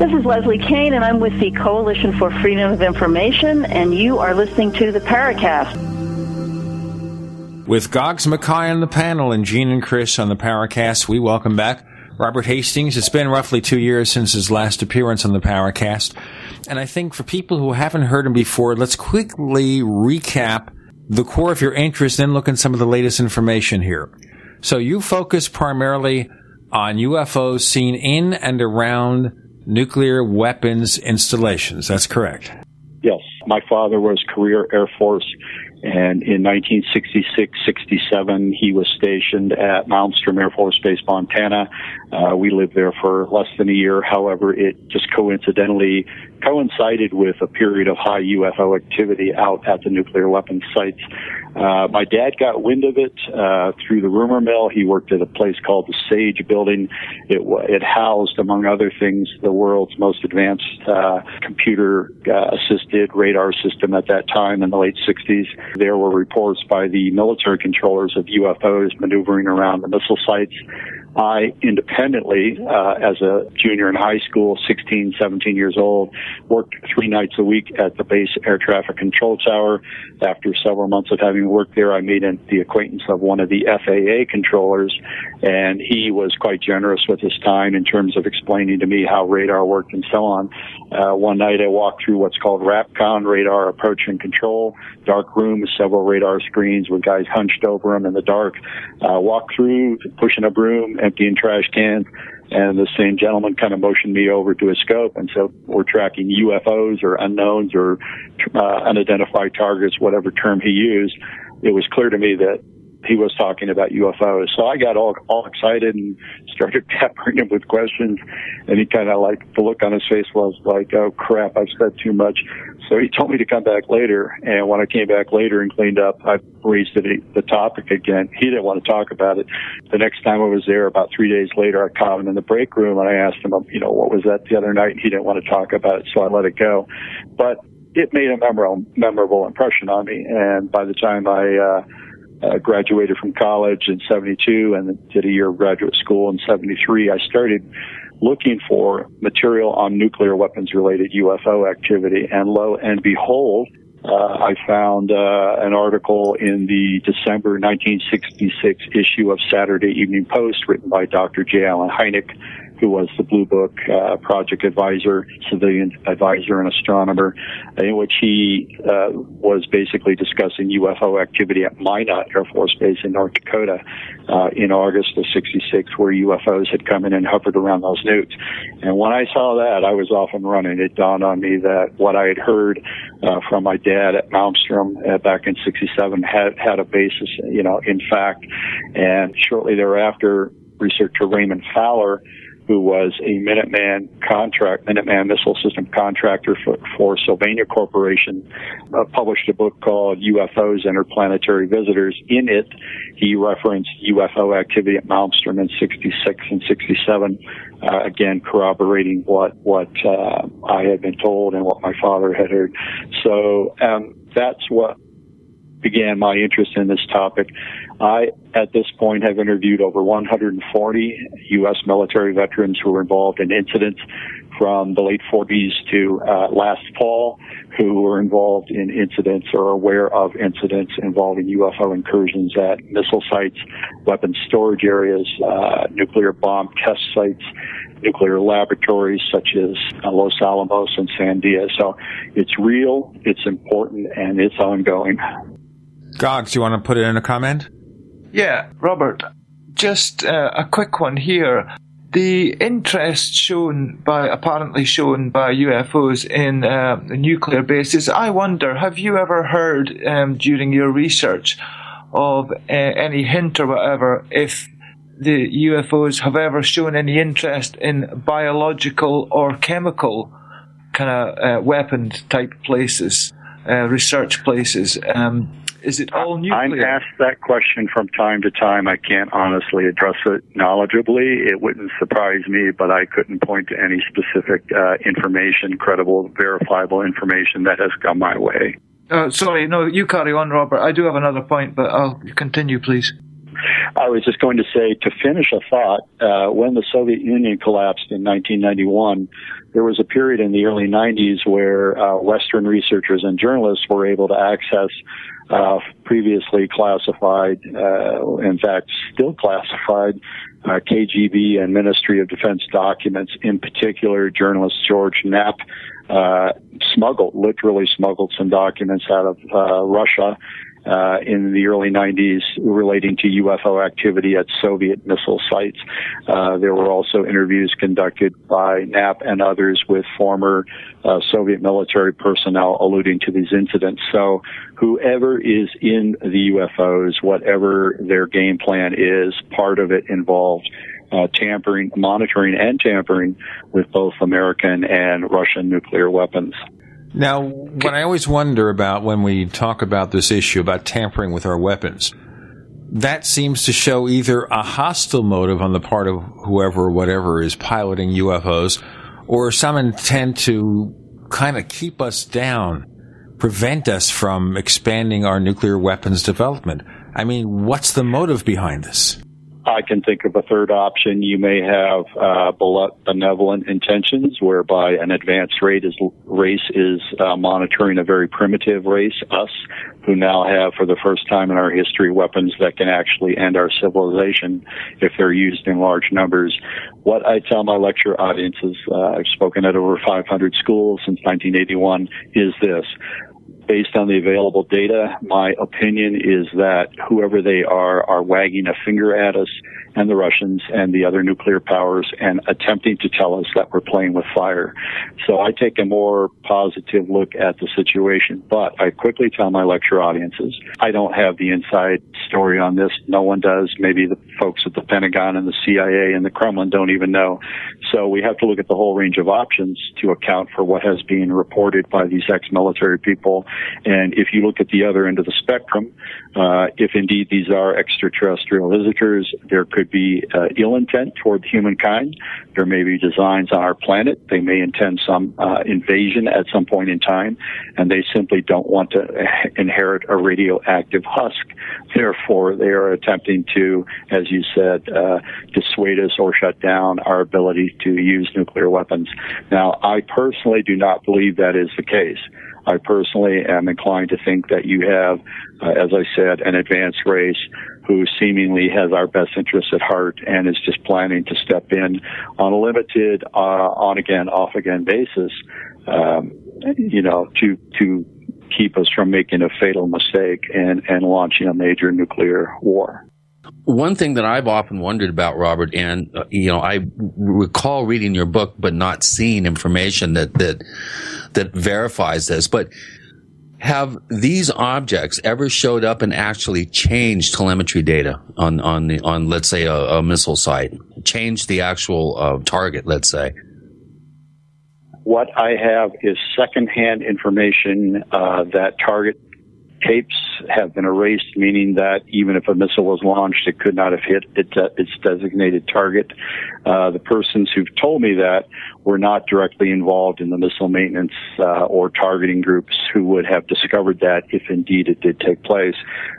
This is Leslie Kean, and I'm with the Coalition for Freedom of Information, and you are listening to the Paracast. With Goggs Mackay on the panel and Gene and Chris on the Paracast, we welcome back Robert Hastings. It's been roughly two years since his last appearance on the Paracast. And I think for people who haven't heard him before, let's quickly recap the core of your interest, then look at some of the latest information here. So you focus primarily on UFOs seen in and around nuclear weapons installations. That's correct. Yes. My father was career Air Force, and in 1966 67, he was stationed at Malmstrom Air Force Base, Montana. Uh, we lived there for less than a year. However, it just coincidentally coincided with a period of high UFO activity out at the nuclear weapons sites. Uh, my dad got wind of it uh, through the rumor mill. He worked at a place called the Sage Building. It, it housed, among other things, the world's most advanced uh, computer uh, assisted radar system at that time in the late 60s. There were reports by the military controllers of UFOs maneuvering around the missile sites. I independently, uh, as a junior in high school, 16, 17 years old, worked three nights a week at the base air traffic control tower. After several months of having worked there, I made the acquaintance of one of the FAA controllers, and he was quite generous with his time in terms of explaining to me how radar worked and so on. Uh, one night I walked through what's called RAPCON, radar approach and control, dark room, several radar screens with guys hunched over them in the dark. Uh, walked through, pushing a broom, emptying trash cans, and the same gentleman kind of motioned me over to a scope and said, we're tracking UFOs or unknowns or uh, unidentified targets, whatever term he used. It was clear to me that he was talking about UFOs. So I got all all excited and started peppering him with questions. And he kind of like the look on his face was like, "Oh crap, I've said too much." So he told me to come back later. And when I came back later and cleaned up, I raised the, the topic again. He didn't want to talk about it. The next time I was there, about three days later, I caught him in the break room and I asked him, you know, what was that the other night? And he didn't want to talk about it, so I let it go. But it made a memorable, memorable impression on me. And by the time I, uh, uh, graduated from college in 72 and did a year of graduate school in 73. I started looking for material on nuclear weapons related UFO activity and lo and behold, uh, I found uh, an article in the December 1966 issue of Saturday Evening Post written by Dr. J. Allen Hynek, who was the Blue Book uh, project advisor, civilian advisor, and astronomer, in which he uh, was basically discussing UFO activity at Minot Air Force Base in North Dakota uh, in August of '66, where UFOs had come in and hovered around those nukes. And when I saw that, I was off and running. It dawned on me that what I had heard uh, from my dad at Malmstrom uh, back in '67 had had a basis, you know, in fact. And shortly thereafter, researcher Raymond Fowler who was a Minuteman contract, Minuteman missile system contractor for, for Sylvania Corporation, uh, published a book called UFOs Interplanetary Visitors. In it, he referenced UFO activity at Malmstrom in 66 and 67, uh, again corroborating what, what, uh, I had been told and what my father had heard. So, um, that's what began my interest in this topic. I, at this point, have interviewed over 140 U.S. military veterans who were involved in incidents from the late 40s to uh, last fall who were involved in incidents or aware of incidents involving UFO incursions at missile sites, weapons storage areas, uh, nuclear bomb test sites, nuclear laboratories such as uh, Los Alamos and Sandia. So it's real, it's important, and it's ongoing. Goggs, you want to put in a comment? Yeah, Robert, just uh, a quick one here. The interest shown by, apparently shown by UFOs in uh, nuclear bases, I wonder, have you ever heard um, during your research of uh, any hint or whatever if the UFOs have ever shown any interest in biological or chemical kind of uh, weapon type places, uh, research places? Um, is it all nuclear? I'm asked that question from time to time. I can't honestly address it knowledgeably. It wouldn't surprise me, but I couldn't point to any specific uh, information, credible, verifiable information that has come my way. Uh, sorry, no, you carry on, Robert. I do have another point, but I'll continue, please. I was just going to say, to finish a thought, uh, when the Soviet Union collapsed in 1991, there was a period in the early 90s where uh, Western researchers and journalists were able to access uh, previously classified, uh, in fact, still classified uh, KGB and Ministry of Defense documents. In particular, journalist George Knapp uh, smuggled, literally smuggled some documents out of Russia uh, in the early 90s relating to UFO activity at Soviet missile sites. Uh, there were also interviews conducted by Knapp and others with former uh, Soviet military personnel alluding to these incidents. So whoever is in the UFOs, whatever their game plan is, part of it involved uh, tampering, monitoring and tampering with both American and Russian nuclear weapons. Now, what I always wonder about when we talk about this issue about tampering with our weapons, that seems to show either a hostile motive on the part of whoever or whatever is piloting UFOs, or some intent to kind of keep us down, prevent us from expanding our nuclear weapons development. I mean, what's the motive behind this? I can think of a third option. You may have uh, benevolent intentions, whereby an advanced race is, race is uh, monitoring a very primitive race, us, who now have, for the first time in our history, weapons that can actually end our civilization if they're used in large numbers. What I tell my lecture audiences, uh, I've spoken at over 500 schools since 1981, is this based on the available data, my opinion is that whoever they are are wagging a finger at us and the Russians and the other nuclear powers and attempting to tell us that we're playing with fire. So I take a more positive look at the situation, but I quickly tell my lecture audiences, I don't have the inside story on this. No one does. Maybe the folks at the Pentagon and the CIA and the Kremlin don't even know. So we have to look at the whole range of options to account for what has been reported by these ex-military people. And if you look at the other end of the spectrum, uh, if indeed these are extraterrestrial visitors, there could could be uh, ill intent toward humankind. There may be designs on our planet. They may intend some uh, invasion at some point in time, and they simply don't want to inherit a radioactive husk. Therefore, they are attempting to, as you said, uh, dissuade us or shut down our ability to use nuclear weapons. Now, I personally do not believe that is the case. I personally am inclined to think that you have, uh, as I said, an advanced race who seemingly has our best interests at heart and is just planning to step in on a limited, uh, on again, off again basis, um, you know, to, to keep us from making a fatal mistake and, and launching a major nuclear war. One thing that I've often wondered about, Robert, and uh, you know, I recall reading your book, but not seeing information that that that verifies this. But have these objects ever showed up and actually changed telemetry data on on the on let's say a, a missile site, changed the actual uh, target, let's say? What I have is secondhand information uh, that target tapes have been erased, meaning that even if a missile was launched, it could not have hit its, uh, its designated target. Uh, the persons who've told me that were not directly involved in the missile maintenance uh, or targeting groups who would have discovered that if indeed it did take place.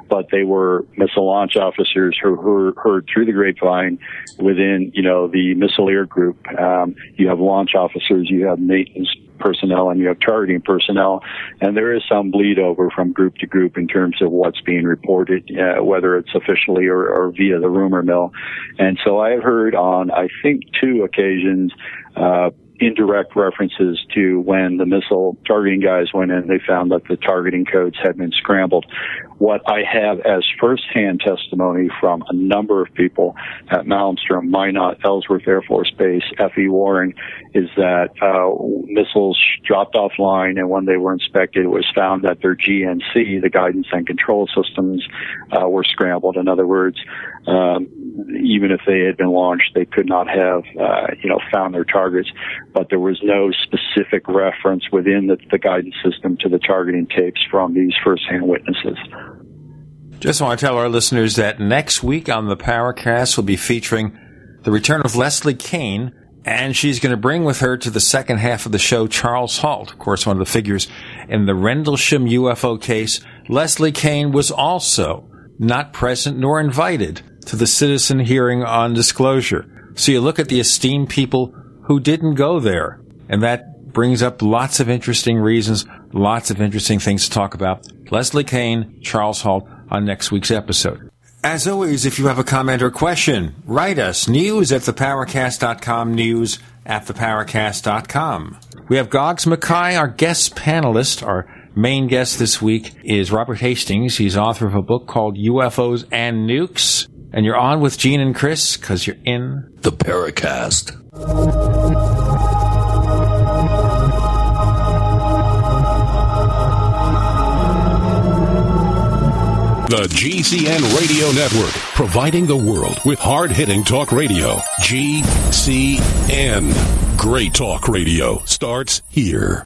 But they were missile launch officers who heard, heard through the grapevine within, you know, the missileer group. Um, you have launch officers, you have maintenance personnel and you have targeting personnel, and there is some bleed over from group to group in terms of what's being reported, uh, whether it's officially or, or, via the rumor mill. And so I've heard on, I think, two occasions, uh, indirect references to when the missile targeting guys went in, they found that the targeting codes had been scrambled. What I have as firsthand testimony from a number of people at Malmstrom, Minot, Ellsworth Air Force Base, F.E. Warren, is that uh, missiles dropped offline, and when they were inspected, it was found that their GNC, the guidance and control systems, uh, were scrambled. In other words, um, even if they had been launched, they could not have, uh, you know, found their targets. But there was no specific reference within the, the guidance system to the targeting tapes from these firsthand witnesses. Just want to tell our listeners that next week on the Paracast, we'll be featuring the return of Leslie Kean, and she's going to bring with her to the second half of the show Charles Halt, of course, one of the figures in the Rendlesham UFO case. Leslie Kean was also not present nor invited to the citizen hearing on disclosure. So you look at the esteemed people who didn't go there, and that brings up lots of interesting reasons, lots of interesting things to talk about. Leslie Kean, Charles Halt on next week's episode. As always, if you have a comment or question, write us news at theparacast.com, news at theparacast.com. We have Goggs Mackay, our guest panelist, our main guest this week is Robert Hastings. He's author of a book called UFOs and Nukes. And you're on with Gene and Chris because you're in the Paracast. The GCN Radio Network, providing the world with hard hitting talk radio. GCN. Great talk radio starts here.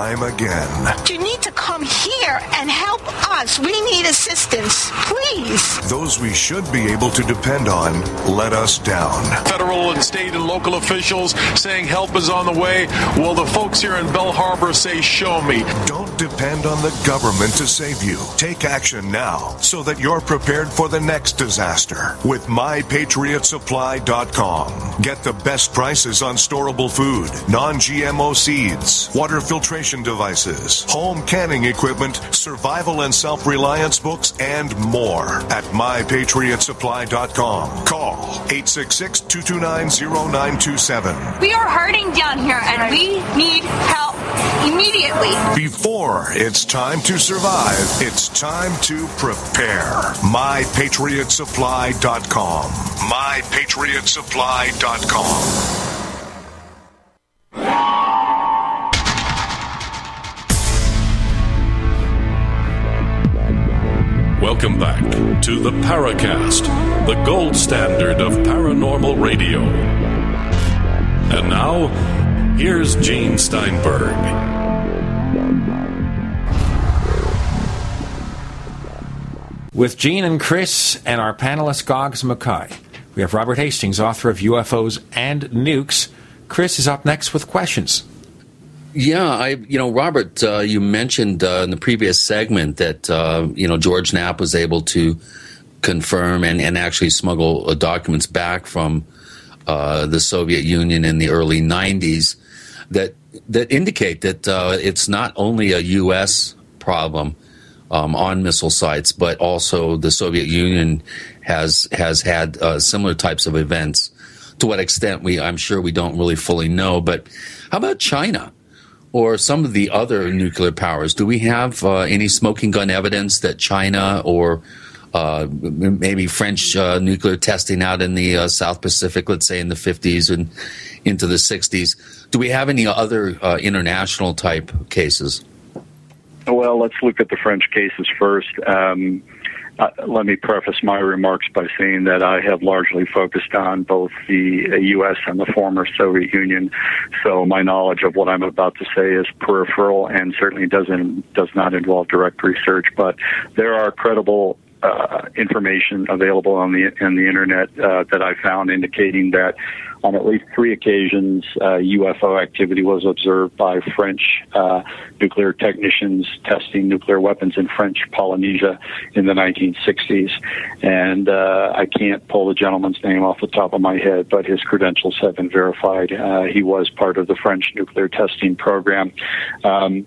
Time again. You need to come here and help us. We need assistance, please. Those we should be able to depend on let us down. Federal and state and local officials saying help is on the way. Well, the folks here in Belle Harbor say, show me. Don't depend on the government to save you. Take action now so that you're prepared for the next disaster with mypatriotsupply.com. Get the best prices on storable food, non GMO seeds, water filtration devices, home canning equipment, survival and self reliance books, and more at mypatriotsupply.com. Call 866 229 0927. We are hurting down here and we need help immediately. Before it's time to survive, it's time to prepare. MyPatriotSupply.com. MyPatriotSupply.com. Welcome back to the Paracast, the gold standard of paranormal radio. And now, here's Gene Steinberg. With Gene and Chris and our panelist Goggs Mackay, we have Robert Hastings, author of UFOs and Nukes. Chris is up next with questions. Yeah, I you know Robert, uh, you mentioned uh, in the previous segment that uh, you know George Knapp was able to confirm and, and actually smuggle uh, documents back from uh, the Soviet Union in the early '90s that that indicate that uh, it's not only a U.S. problem um, on missile sites, but also the Soviet Union has has had similar types of events. To what extent we, I'm sure we don't really fully know. But how about China? Or some of the other nuclear powers? Do we have uh, any smoking gun evidence that China or uh, maybe French uh, nuclear testing out in the uh, South Pacific, let's say in the 50s and into the 60s? Do we have any other uh, international type cases? Well, let's look at the French cases first. Um, uh, let me preface my remarks by saying that I have largely focused on both the U.S. and the former Soviet Union, so my knowledge of what I'm about to say is peripheral and certainly doesn't does not involve direct research. But there are credible uh, information available on the on the internet uh, that I found indicating that on at least three occasions, uh, UFO activity was observed by French uh, nuclear technicians testing nuclear weapons in French Polynesia in the 1960s. And uh, I can't pull the gentleman's name off the top of my head, but his credentials have been verified. Uh, he was part of the French nuclear testing program. Um,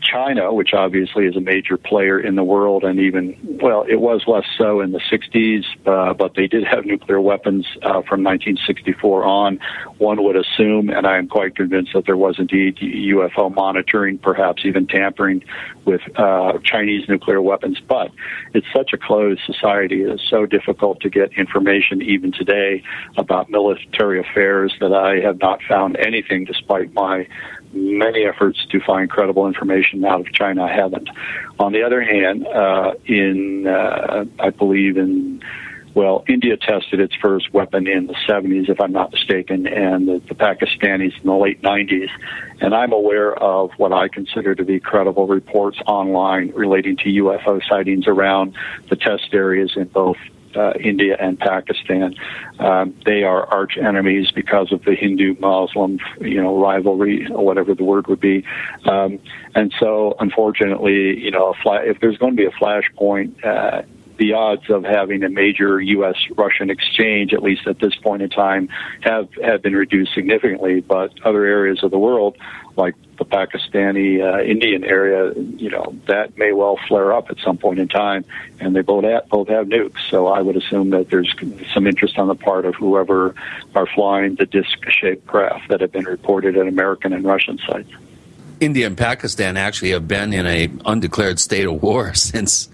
China, which obviously is a major player in the world, and even, well, it was less so in the 60s, uh, but they did have nuclear weapons uh, from 1964 on. One would assume, and I am quite convinced that there was indeed UFO monitoring, perhaps even tampering with uh, Chinese nuclear weapons. But it's such a closed society, it is so difficult to get information even today about military affairs that I have not found anything, despite my many efforts to find credible information out of China haven't. On the other hand, uh, in uh, I believe in well, India tested its first weapon in the 70s, if I'm not mistaken, and the, the Pakistanis in the late 90s. And I'm aware of what I consider to be credible reports online relating to UFO sightings around the test areas in both uh, India and Pakistan. Um, they are arch enemies because of the Hindu-Muslim, you know, rivalry or whatever the word would be. Um, and so, unfortunately, you know, if there's going to be a flashpoint. The odds of having a major U.S. Russian exchange, at least at this point in time, have have been reduced significantly. But other areas of the world, like the Pakistani uh, Indian area, you know, that may well flare up at some point in time, and they both have, both have nukes. So I would assume that there's some interest on the part of whoever are flying the disc-shaped craft that have been reported at American and Russian sites. India and Pakistan actually have been in a undeclared state of war since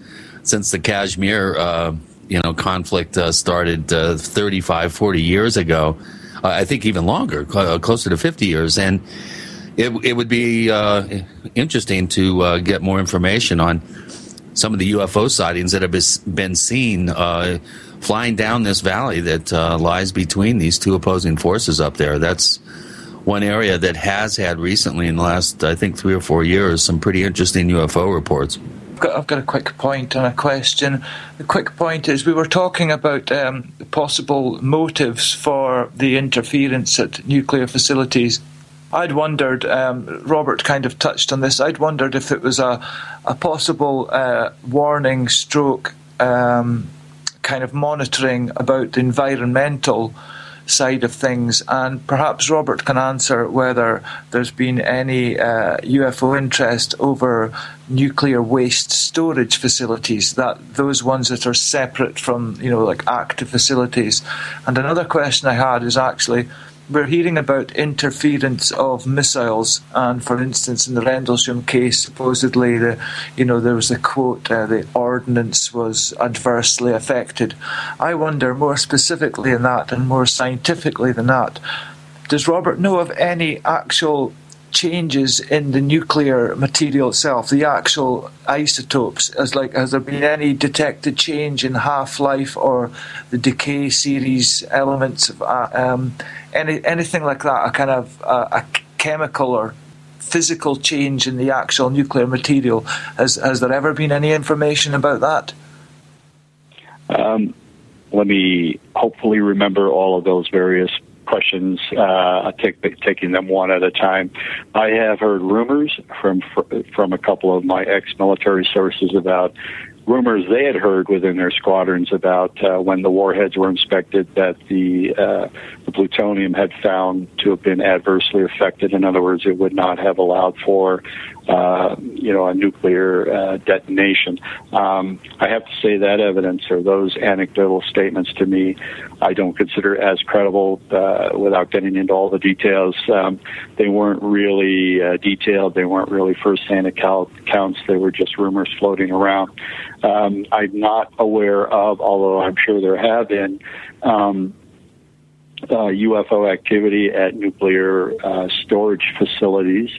since the Kashmir, uh, you know, conflict uh, started uh, 35, 40 years ago. Uh, I think even longer, uh, closer to 50 years. And it, it would be uh, interesting to get more information on some of the UFO sightings that have been seen flying down this valley that lies between these two opposing forces up there. That's one area that has had recently, in the last, I think, three or four years, some pretty interesting UFO reports. I've got, I've got a quick point and a question. The quick point is we were talking about um, possible motives for the interference at nuclear facilities. I'd wondered, um, Robert kind of touched on this, I'd wondered if it was a, a possible uh, warning stroke um, kind of monitoring about the environmental side of things, and perhaps Robert can answer whether there's been any uh, UFO interest over nuclear waste storage facilities, that those ones that are separate from you know like active facilities. And another question I had is actually we're hearing about interference of missiles, and for instance, in the Rendlesham case, supposedly the, you know, there was a quote, uh, the ordnance was adversely affected. I wonder more specifically than that, and more scientifically than that, does Robert know of any actual changes in the nuclear material itself, the actual isotopes? As like, has there been any detected change in half life or the decay series elements of uh, um, any anything like that? A kind of uh, a chemical or physical change in the actual nuclear material. Has has there ever been any information about that? Um, let me hopefully remember all of those various questions, uh, take, taking them one at a time. I have heard rumors from from a couple of my ex-military sources about rumors they had heard within their squadrons about uh, when the warheads were inspected that the uh, the plutonium had found to have been adversely affected. In other words, it would not have allowed for uh, you know, a nuclear uh, detonation. Um, I have to say that evidence or those anecdotal statements to me, I don't consider as credible uh, without getting into all the details. Um, they weren't really uh, detailed. They weren't really first-hand accounts. They were just rumors floating around. Um, I'm not aware of, although I'm sure there have been, um, uh, UFO activity at nuclear uh, storage facilities.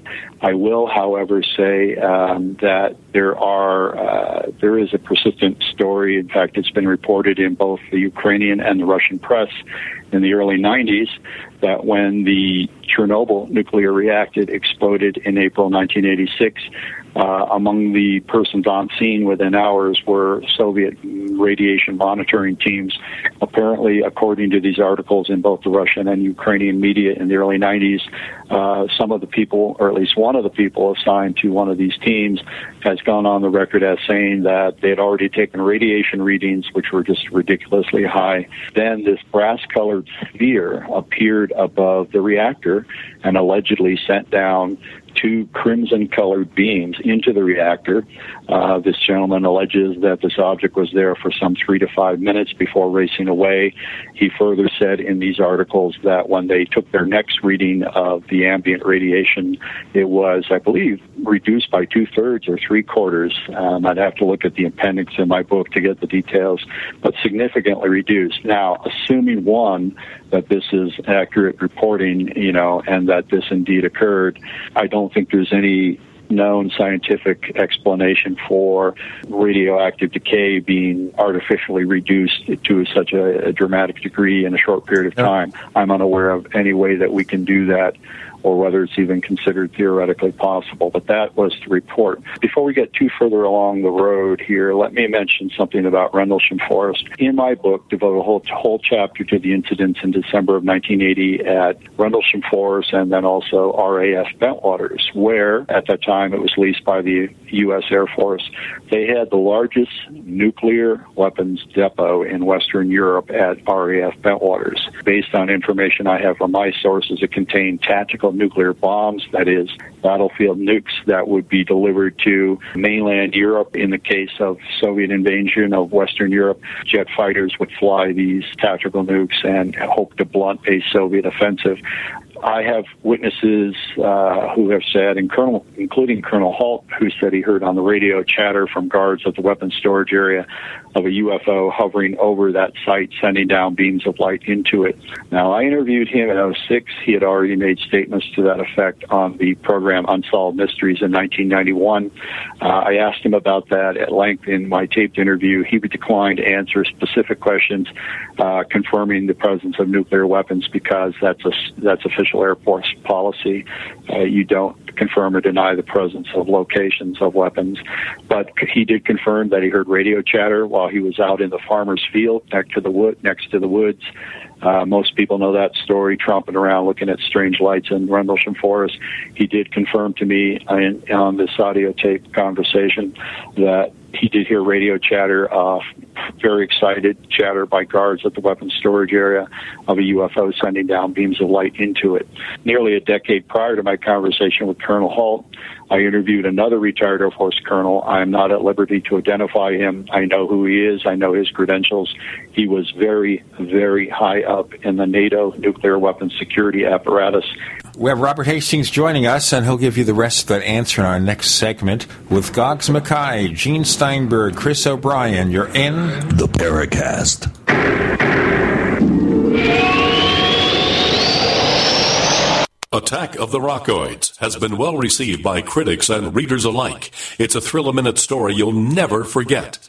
I will, however, say um, that there are uh, there is a persistent story. In fact, it's been reported in both the Ukrainian and the Russian press in the early 90s that when the Chernobyl nuclear reactor exploded in April 1986, uh, among the persons on scene within hours were Soviet radiation monitoring teams. Apparently, according to these articles in both the Russian and Ukrainian media in the early 90s, uh, some of the people, or at least one of the people assigned to one of these teams, has gone on the record as saying that they had already taken radiation readings, which were just ridiculously high. Then this brass colored sphere appeared above the reactor and allegedly sent down two crimson colored beams into the reactor. Uh, this gentleman alleges that this object was there for some three to five minutes before racing away. He further said in these articles that when they took their next reading of the ambient radiation, it was, I believe, reduced by two thirds or three quarters. Um, I'd have to look at the appendix in my book to get the details, but significantly reduced. Now, assuming one, that this is accurate reporting, you know, and that this indeed occurred, I don't think there's any known scientific explanation for radioactive decay being artificially reduced to such a, a dramatic degree in a short period of time. I'm unaware of any way that we can do that or whether it's even considered theoretically possible. But that was the report. Before we get too further along the road here, let me mention something about Rendlesham Forest. In my book, devote a whole, whole chapter to the incidents in December of 1980 at Rendlesham Forest and then also RAF Bentwaters, where at that time it was leased by the U.S. Air Force. They had the largest nuclear weapons depot in Western Europe at RAF Bentwaters. Based on information I have from my sources, it contained tactical nuclear bombs, that is, battlefield nukes that would be delivered to mainland Europe. In the case of Soviet invasion of Western Europe, jet fighters would fly these tactical nukes and hope to blunt a Soviet offensive. I have witnesses uh, who have said, and Colonel, including Colonel Halt, who said he heard on the radio chatter from guards at the weapons storage area of a UFO hovering over that site, sending down beams of light into it. Now, I interviewed him in 06. He had already made statements to that effect on the program Unsolved Mysteries in 1991. Uh, I asked him about that at length in my taped interview. He declined to answer specific questions uh, confirming the presence of nuclear weapons because that's a that's official Air Force policy. Uh, you don't confirm or deny the presence of locations of weapons, but he did confirm that he heard radio chatter while he was out in the farmer's field next to the wood next to the woods. Uh, most people know that story, tromping around looking at strange lights in Rendlesham Forest. He did confirm to me in, on this audio tape conversation that he did hear radio chatter, uh, very excited chatter by guards at the weapons storage area of a UFO sending down beams of light into it. Nearly a decade prior to my conversation with Colonel Halt, I interviewed another retired Air Force colonel. I am not at liberty to identify him. I know who he is. I know his credentials. He was very, very high up in the NATO nuclear weapons security apparatus. We have Robert Hastings joining us, and he'll give you the rest of that answer in our next segment with Goggs Mackay, Gene Steinberg, Chris O'Brien. You're in the Paracast. Attack of the Rockoids has been well received by critics and readers alike. It's a thrill a minute story you'll never forget.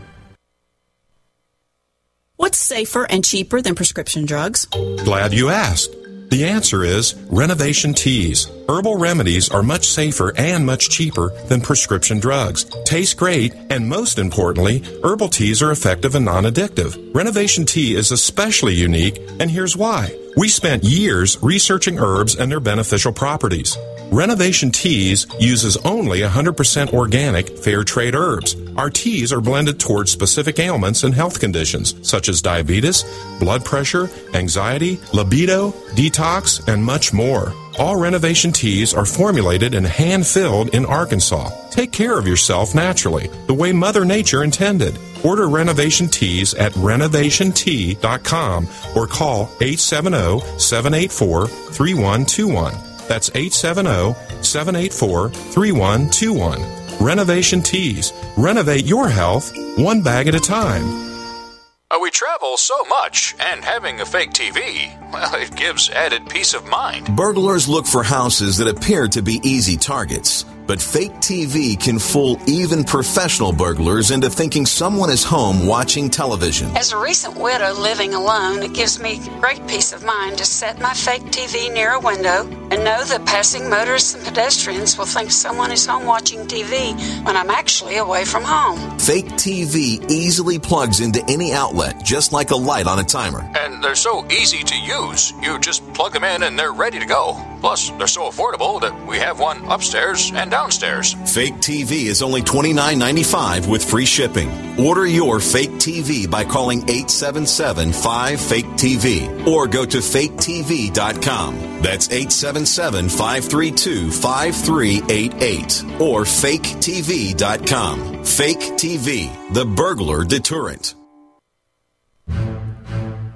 What's safer and cheaper than prescription drugs? Glad you asked. The answer is Renovation Teas. Herbal remedies are much safer and much cheaper than prescription drugs. Taste great, and most importantly, herbal teas are effective and non addictive. Renovation Tea is especially unique, and here's why. We spent years researching herbs and their beneficial properties. Renovation Teas uses only 100% organic, fair trade herbs. Our teas are blended towards specific ailments and health conditions such as diabetes, blood pressure, anxiety, libido, detox, and much more. All renovation teas are formulated and hand filled in Arkansas. Take care of yourself naturally, the way Mother Nature intended. Order renovation teas at renovationtea.com or call 870 784 3121. That's 870 784 3121. Renovation Teas. Renovate your health one bag at a time. Uh, we travel so much, and having a fake TV, well, it gives added peace of mind. Burglars look for houses that appear to be easy targets. But fake TV can fool even professional burglars into thinking someone is home watching television. As a recent widow living alone, it gives me great peace of mind to set my fake TV near a window and know that passing motorists and pedestrians will think someone is home watching TV when I'm actually away from home. Fake TV easily plugs into any outlet, just like a light on a timer. And they're so easy to use. You just plug them in and they're ready to go. Plus, they're so affordable that we have one upstairs and downstairs. Fake TV is only $29.95 with free shipping. Order your fake TV by calling 877 5 Fake TV or go to faketv.com. That's 877 532 5388 or faketv.com. Fake TV, the burglar deterrent.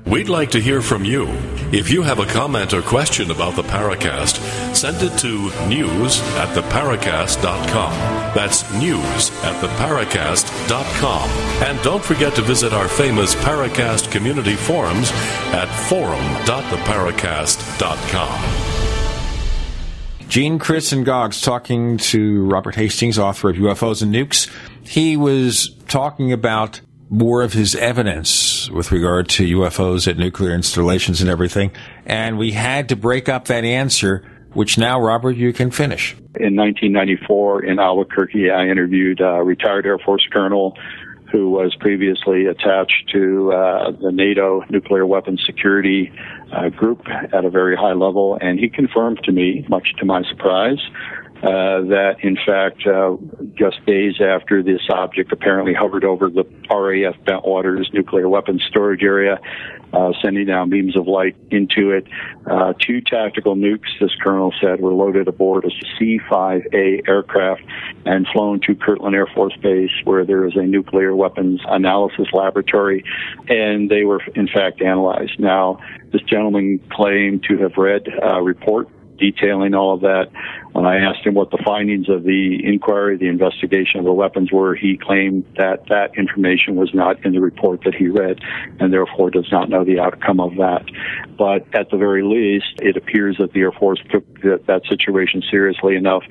We'd like to hear from you. If you have a comment or question about the Paracast, send it to news at theparacast.com. That's news at theparacast.com. And don't forget to visit our famous Paracast community forums at forum.theparacast.com. Gene, Chris, and Goggs talking to Robert Hastings, author of UFOs and Nukes. He was talking about more of his evidence with regard to UFOs at nuclear installations and everything. And we had to break up that answer, which now, Robert, you can finish. In 1994 in Albuquerque, I interviewed a retired Air Force colonel who was previously attached to uh, the NATO nuclear weapons security uh, group at a very high level, and he confirmed to me, much to my surprise, uh, that in fact, uh, just days after this object apparently hovered over the RAF Bentwaters nuclear weapons storage area, uh, sending down beams of light into it. Uh, two tactical nukes, this colonel said, were loaded aboard a C-5A aircraft and flown to Kirtland Air Force Base, where there is a nuclear weapons analysis laboratory, and they were in fact analyzed. Now, this gentleman claimed to have read a report detailing all of that. When I asked him what the findings of the inquiry, the investigation of the weapons were, he claimed that that information was not in the report that he read and therefore does not know the outcome of that. But at the very least, it appears that the Air Force took that, that situation seriously enough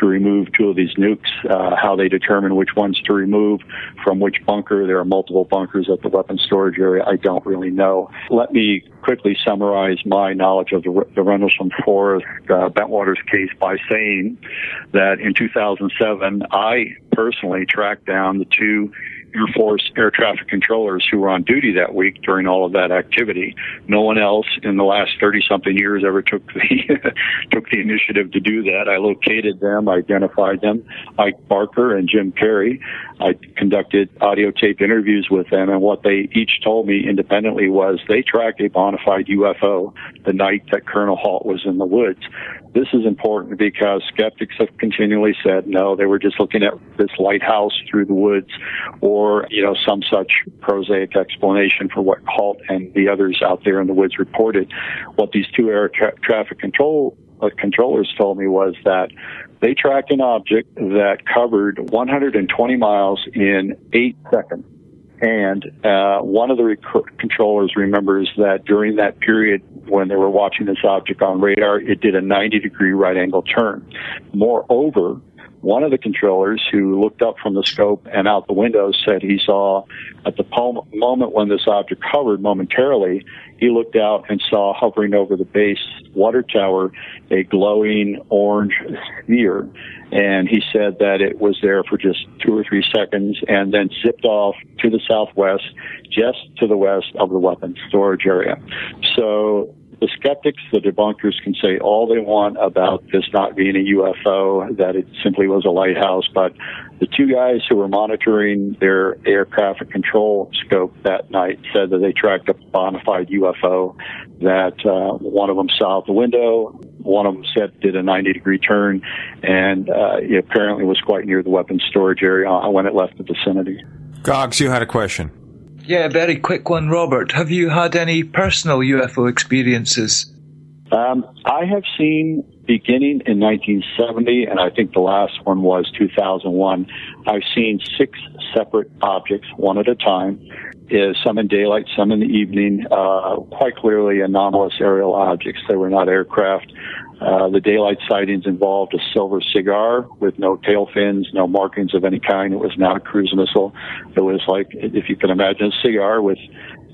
to remove two of these nukes. Uh, how they determine which ones to remove from which bunker, there are multiple bunkers at the weapons storage area, I don't really know. Let me quickly summarize my knowledge of the, the Rendlesham Forest uh, Bentwaters case by saying that in 2007, I personally tracked down the two Air Force air traffic controllers who were on duty that week during all of that activity. No one else in the last 30 something years ever took the took the initiative to do that. I located them, identified them, Ike Barker and Jim Perry. I conducted audio tape interviews with them and what they each told me independently was they tracked a bona fide UFO the night that Colonel Halt was in the woods. This is important because skeptics have continually said no, they were just looking at this lighthouse through the woods or, you know, some such prosaic explanation for what Halt and the others out there in the woods reported. What these two air tra- traffic control uh, controllers told me was that they tracked an object that covered 120 miles in eight seconds. And uh, one of the rec- controllers remembers that during that period when they were watching this object on radar, it did a 90 degree right angle turn. Moreover, one of the controllers who looked up from the scope and out the window said he saw at the moment when this object hovered momentarily, he looked out and saw hovering over the base water tower a glowing orange sphere. And he said that it was there for just two or three seconds and then zipped off to the southwest, just to the west of the weapons storage area. So the skeptics, the debunkers can say all they want about this not being a UFO, that it simply was a lighthouse, but the two guys who were monitoring their air traffic control scope that night said that they tracked a bona fide UFO, that uh, one of them saw out the window, one of them said did a 90 degree turn, and uh, apparently was quite near the weapons storage area when it left the vicinity. Goggs, you had a question. Yeah, very quick one, Robert. Have you had any personal UFO experiences? Um, I have seen beginning in 1970, and I think the last one was 2001. I've seen six separate objects, one at a time, is some in daylight, some in the evening, uh, quite clearly anomalous aerial objects. They were not aircraft. Uh, the daylight sightings involved a silver cigar with no tail fins, no markings of any kind. It was not a cruise missile. It was like, if you can imagine a cigar with,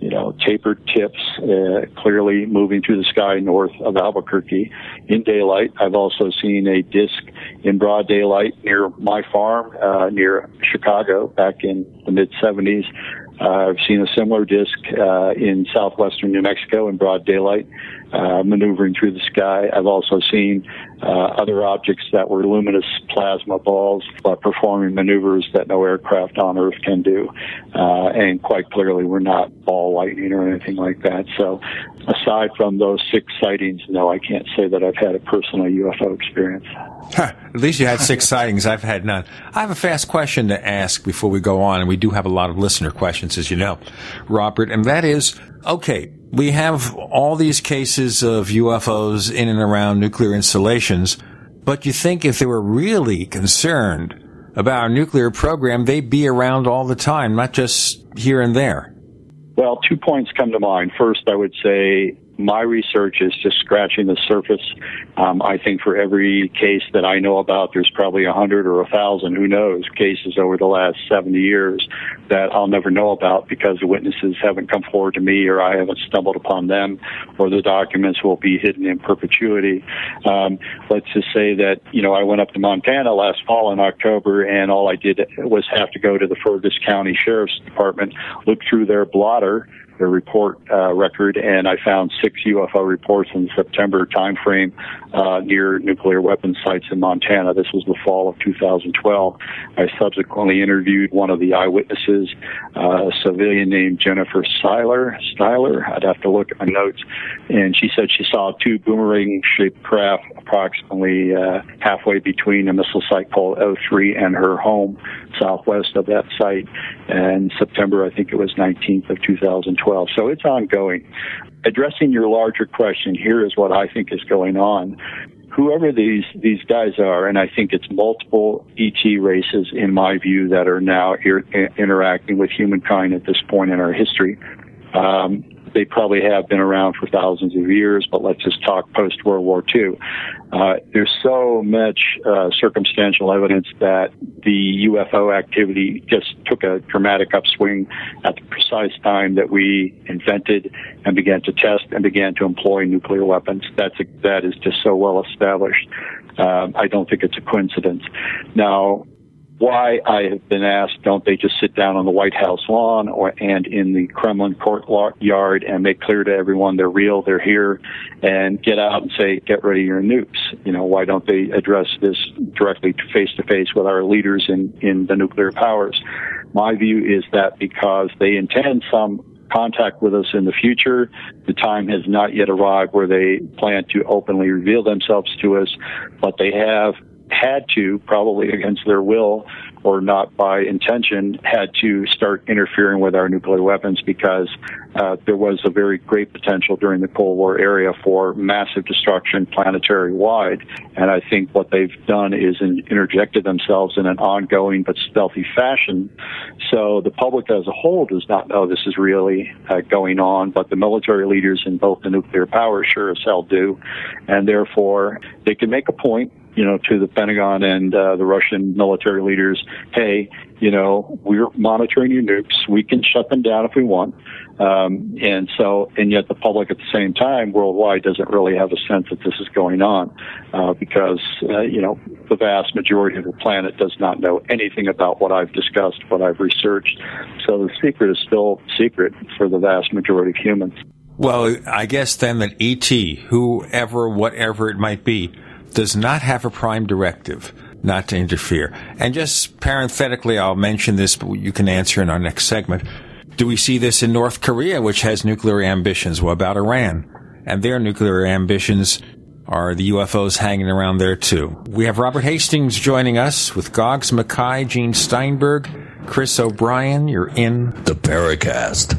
you know, tapered tips, uh, clearly moving through the sky north of Albuquerque in daylight. I've also seen a disc in broad daylight near my farm, uh, near Chicago back in the mid 70s. Uh, I've seen a similar disc uh, in southwestern New Mexico in broad daylight, uh, maneuvering through the sky. I've also seen uh, other objects that were luminous plasma balls, but performing maneuvers that no aircraft on Earth can do. Uh, and quite clearly, we're not ball lightning or anything like that. So, aside from those six sightings, no, I can't say that I've had a personal UFO experience. Huh, at least you had six sightings. I've had none. I have a fast question to ask before we go on, and we do have a lot of listener questions, as you know, Robert, and that is, okay, we have all these cases of UFOs in and around nuclear installations, but you think if they were really concerned about our nuclear program, they'd be around all the time, not just here and there. Well, two points come to mind. First, I would say my research is just scratching the surface. Um, I think for every case that I know about, there's probably a hundred or a thousand, who knows, cases over the last 70 years that I'll never know about because the witnesses haven't come forward to me or I haven't stumbled upon them or the documents will be hidden in perpetuity. Um, let's just say that, you know, I went up to Montana last fall in October and all I did was have to go to the Fergus County Sheriff's Department, look through their blotter, their report uh, record, and I found six UFO reports in the September timeframe uh, near nuclear weapon sites in Montana. This was the fall of 2012. I subsequently interviewed one of the eyewitnesses, uh, a civilian named Jennifer Styler. Styler, I'd have to look at my notes, and she said she saw two boomerang-shaped craft approximately uh, halfway between a missile site called O3 and her home southwest of that site. And September, I think it was 19th of 2012. So it's ongoing. Addressing your larger question, here is what I think is going on whoever these these guys are, and I think it's multiple ET races, in my view, that are now ir- interacting with humankind at this point in our history. Um, they probably have been around for thousands of years, but let's just talk post World War II. Uh, there's so much uh, circumstantial evidence that the UFO activity just took a dramatic upswing at the precise time that we invented and began to test and began to employ nuclear weapons. That's a, that is just so well established. Um, I don't think it's a coincidence. Now, why I have been asked, don't they just sit down on the White House lawn or and in the Kremlin courtyard and make clear to everyone they're real, they're here, and get out and say, get ready your nukes. You know, why don't they address this directly face to face with our leaders in in the nuclear powers? My view is that because they intend some contact with us in the future. The time has not yet arrived where they plan to openly reveal themselves to us, but they have had to, probably against their will or not by intention, had to start interfering with our nuclear weapons because uh, there was a very great potential during the Cold War area for massive destruction planetary wide. And I think what they've done is in, interjected themselves in an ongoing but stealthy fashion. So the public as a whole does not know this is really uh, going on, but the military leaders in both the nuclear powers sure as hell do. And therefore, they can make a point you know, to the Pentagon and uh, the Russian military leaders, hey, you know, we're monitoring your nukes. We can shut them down if we want. Um, and so, and yet the public at the same time worldwide doesn't really have a sense that this is going on, uh, because, uh, you know, the vast majority of the planet does not know anything about what I've discussed, what I've researched. So the secret is still secret for the vast majority of humans. Well, I guess then that ET, whoever, whatever it might be, does not have a prime directive not to interfere. And just parenthetically, I'll mention this, but you can answer in our next segment. Do we see this in North Korea, which has nuclear ambitions? What about Iran? And their nuclear ambitions are the UFOs hanging around there too. We have Robert Hastings joining us with Goggs Mackay, Gene Steinberg, Chris O'Brien. You're in the Paracast.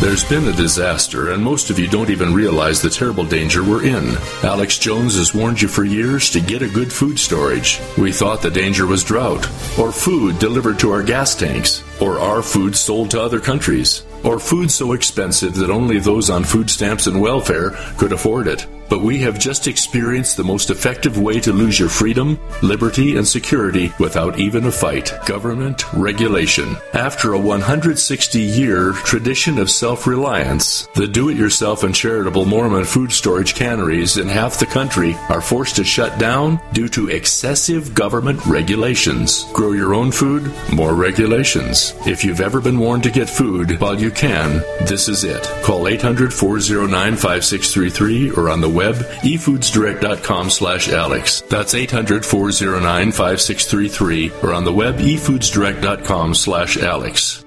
There's been a disaster, and most of you don't even realize the terrible danger we're in. Alex Jones has warned you for years to get a good food storage. We thought the danger was drought, or food delivered to our gas tanks, or our food sold to other countries. or food so expensive that only those on food stamps and welfare could afford it. But we have just experienced the most effective way to lose your freedom, liberty, and security without even a fight government regulation. After a 160 year tradition of self reliance, the do it yourself and charitable Mormon food storage canneries in half the country are forced to shut down due to excessive government regulations. Grow your own food, more regulations. If you've ever been warned to get food while you can, this is it. Call 800 409 5633 or on the web, efoodsdirect.com slash Alex. That's 800-409-5633 or on the web, efoodsdirect.com slash Alex.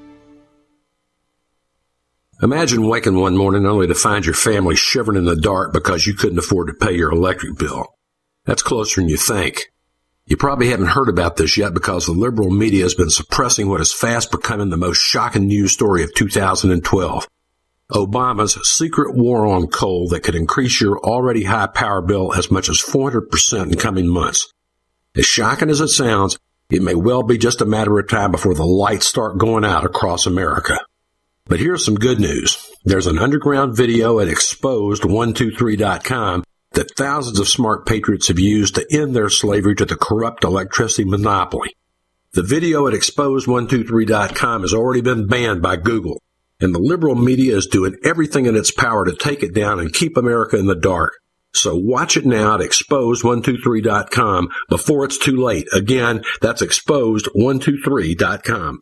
Imagine waking one morning only to find your family shivering in the dark because you couldn't afford to pay your electric bill. That's closer than you think. You probably haven't heard about this yet because the liberal media has been suppressing what is fast becoming the most shocking news story of 2012. Obama's secret war on coal that could increase your already high power bill as much as 400% in coming months. As shocking as it sounds, it may well be just a matter of time before the lights start going out across America. But here's some good news. There's an underground video at exposed123.com that thousands of smart patriots have used to end their slavery to the corrupt electricity monopoly. The video at exposed123.com has already been banned by Google and the liberal media is doing everything in its power to take it down and keep America in the dark. So watch it now at exposed123.com before it's too late. Again, that's exposed123.com.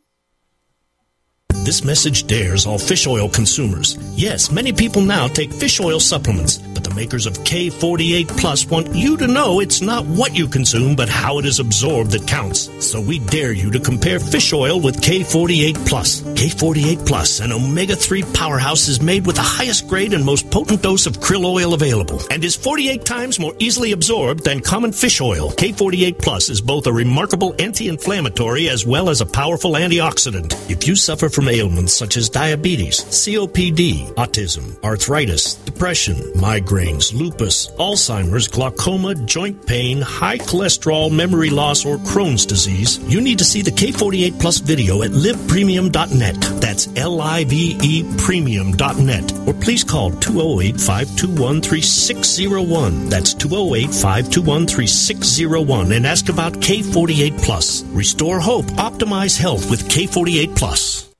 This message dares all fish oil consumers. Yes, many people now take fish oil supplements, but the makers of K48 Plus want you to know it's not what you consume, but how it is absorbed that counts. So we dare you to compare fish oil with K48 Plus. K48 Plus, an omega 3 powerhouse, is made with the highest grade and most potent dose of krill oil available and is 48 times more easily absorbed than common fish oil. K48 Plus is both a remarkable anti inflammatory as well as a powerful antioxidant. If you suffer from ailments such as diabetes, COPD, autism, arthritis, depression, migraines, lupus, Alzheimer's, glaucoma, joint pain, high cholesterol, memory loss, or Crohn's disease, you need to see the K48 Plus video at livepremium.net. That's L I V E premium.net. Or please call 208 521 3601. That's 208 521 3601 and ask about K48 Plus. Restore hope, optimize health with K48 Plus.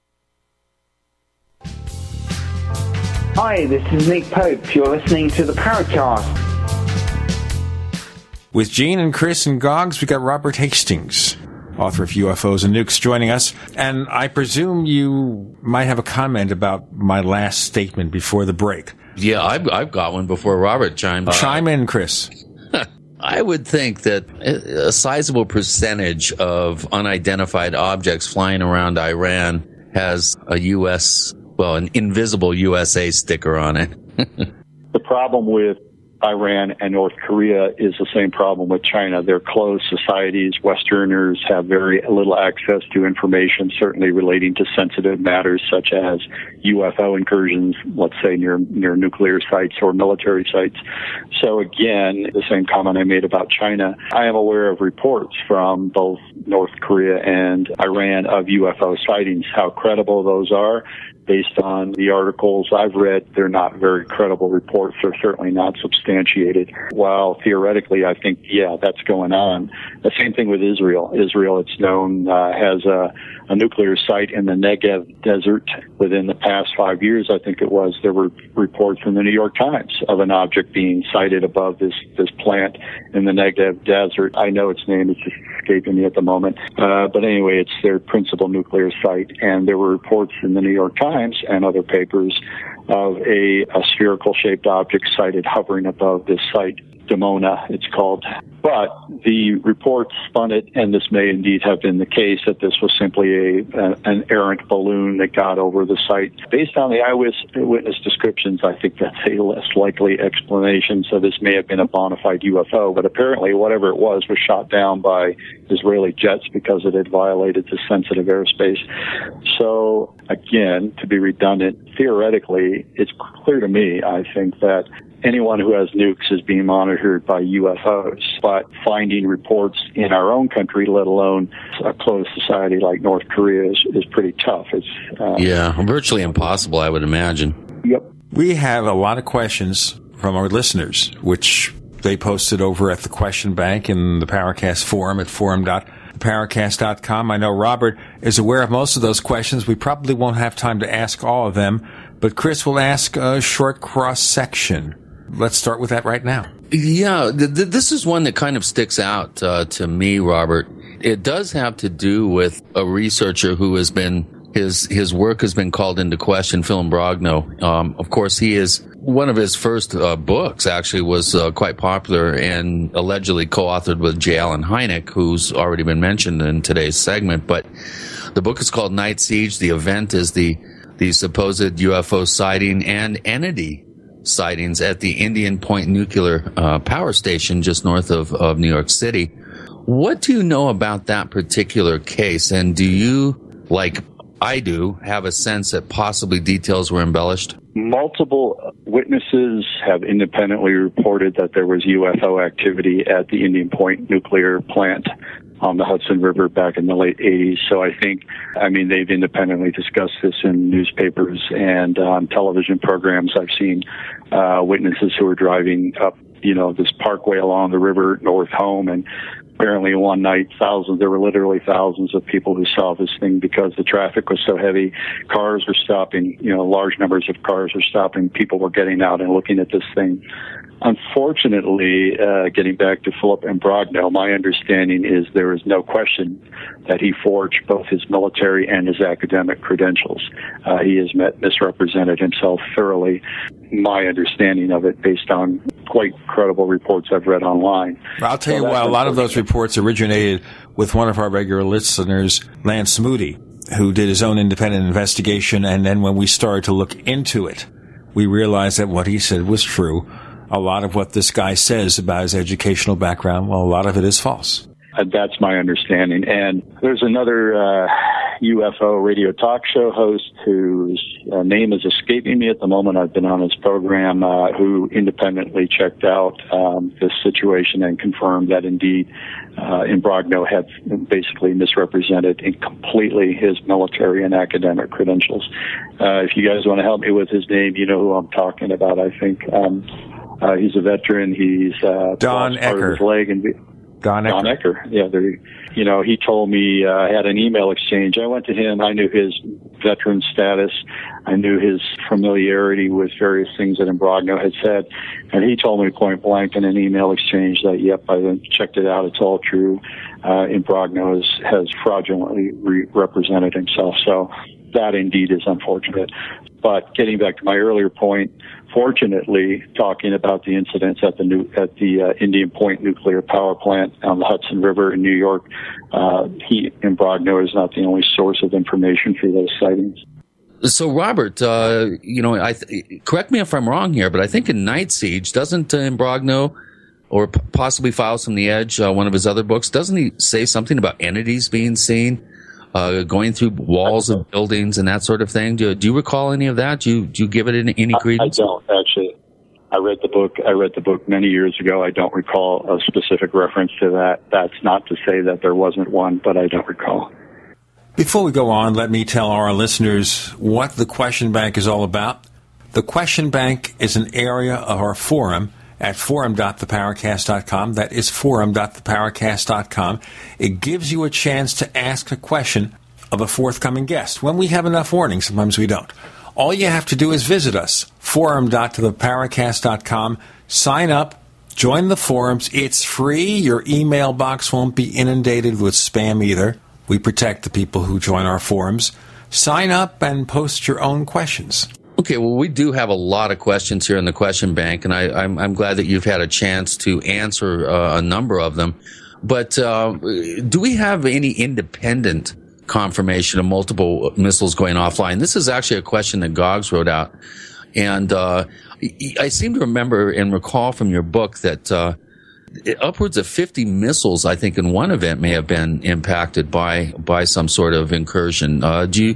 Hi, this is Nick Pope. You're listening to the Paracast. With Gene and Chris and Goggs, we got Robert Hastings, author of UFOs and Nukes, joining us. And I presume you might have a comment about my last statement before the break. Yeah, I've, I've got one before Robert chimed in. Chime in, Chris. I would think that a sizable percentage of unidentified objects flying around Iran has a U.S well, an invisible USA sticker on it. the problem with Iran and North Korea is the same problem with China. They're closed societies. Westerners have very little access to information, certainly relating to sensitive matters such as UFO incursions, let's say near near nuclear sites or military sites. So again, the same comment I made about China. I am aware of reports from both North Korea and Iran of UFO sightings. How credible those are, based on the articles I've read, they're not very credible reports. They're certainly not substantiated. While theoretically, I think, yeah, that's going on. The same thing with Israel. Israel, it's known, uh, has a, a nuclear site in the Negev desert. Within the past five years, I think it was, there were reports from the New York Times of an object being sighted above this, this plant in the Negev desert. I know its name is just escaping me at the moment. Uh, but anyway, it's their principal nuclear site. And there were reports in the New York Times and other papers of a, a spherical shaped object sighted hovering above this site. Dimona, it's called. But the reports spun it, and this may indeed have been the case, that this was simply a, a an errant balloon that got over the site. Based on the eyewitness descriptions, I think that's a less likely explanation. So this may have been a bona fide UFO, but apparently whatever it was was shot down by Israeli jets because it had violated the sensitive airspace. So again, to be redundant, theoretically, it's clear to me, I think, that anyone who has nukes is being monitored by UFOs. But finding reports in our own country, let alone a closed society like North Korea, is, is pretty tough. It's uh, yeah, virtually impossible, I would imagine. Yep. We have a lot of questions from our listeners, which they posted over at the question bank in the Paracast forum at forum.paracast.com. I know Robert is aware of most of those questions. We probably won't have time to ask all of them, but Chris will ask a short cross section. Let's start with that right now. Yeah, th- th- this is one that kind of sticks out uh, to me, Robert. It does have to do with a researcher who has been his his work has been called into question. Phil Imbrogno, Um, of course, he is one of his first uh, books. Actually, was uh, quite popular and allegedly co-authored with J. Allen Hynek, who's already been mentioned in today's segment. But the book is called Night Siege. The event is the the supposed UFO sighting and entity sightings at the Indian Point nuclear uh, power station just north of, of New York City. What do you know about that particular case? And do you, like I do, have a sense that possibly details were embellished? Multiple witnesses have independently reported that there was UFO activity at the Indian Point nuclear plant on the Hudson River back in the late 80s. So I think, I mean, they've independently discussed this in newspapers and on television programs. I've seen uh, witnesses who are driving up, you know, this parkway along the river north home and apparently one night thousands there were literally thousands of people who saw this thing because the traffic was so heavy cars were stopping you know large numbers of cars were stopping people were getting out and looking at this thing Unfortunately, uh, getting back to Philip Imbrogno, my understanding is there is no question that he forged both his military and his academic credentials. Uh, he has met, misrepresented himself thoroughly. My understanding of it, based on quite credible reports I've read online. I'll tell so you why a lot of those reports originated with one of our regular listeners, Lance Moody, who did his own independent investigation. And then when we started to look into it, we realized that what he said was true a lot of what this guy says about his educational background, well, a lot of it is false. Uh, that's my understanding. And there's another uh, UFO radio talk show host whose uh, name is escaping me at the moment. I've been on his program, uh, who independently checked out um, this situation and confirmed that indeed uh, Imbrogno had basically misrepresented completely his military and academic credentials. Uh, if you guys want to help me with his name, you know who I'm talking about. I think. Um, uh, he's a veteran. He's uh, Don Ecker. his leg and Don Ecker. Don Ecker. Yeah, there. You know, he told me uh, I had an email exchange. I went to him. I knew his veteran status. I knew his familiarity with various things that Imbrogno had said, and he told me point blank in an email exchange that, yep, I then checked it out. It's all true. Uh, Imbrogno has, has fraudulently re- represented himself. So that indeed is unfortunate. But getting back to my earlier point, fortunately, talking about the incidents at the new, at the uh, Indian Point nuclear power plant on the Hudson River in New York, uh, he Imbrogno is not the only source of information for those sightings. So, Robert, uh, you know, I th- correct me if I'm wrong here, but I think in Night Siege, doesn't uh, Imbrogno or p- possibly Files from the Edge, uh, one of his other books, doesn't he say something about entities being seen? Uh, going through walls of buildings and that sort of thing. Do, do you recall any of that? Do you, do you give it any, any credence? I, I don't actually. I read the book. I read the book many years ago. I don't recall a specific reference to that. That's not to say that there wasn't one, but I don't recall. Before we go on, let me tell our listeners what the question bank is all about. The question bank is an area of our forum at forum.theparacast.com. That is forum.theparacast.com. It gives you a chance to ask a question of a forthcoming guest when we have enough warning. Sometimes we don't. All you have to do is visit us, forum.theparacast.com, sign up, join the forums. It's free. Your email box won't be inundated with spam either. We protect the people who join our forums. Sign up and post your own questions. Okay, well, we do have a lot of questions here in the question bank, and I, am glad that you've had a chance to answer uh, a number of them. But uh, do we have any independent confirmation of multiple missiles going offline? This is actually a question that Goggs wrote out, and uh, I seem to remember and recall from your book that uh, upwards of 50 missiles, I think, in one event may have been impacted by by some sort of incursion. Uh, do you,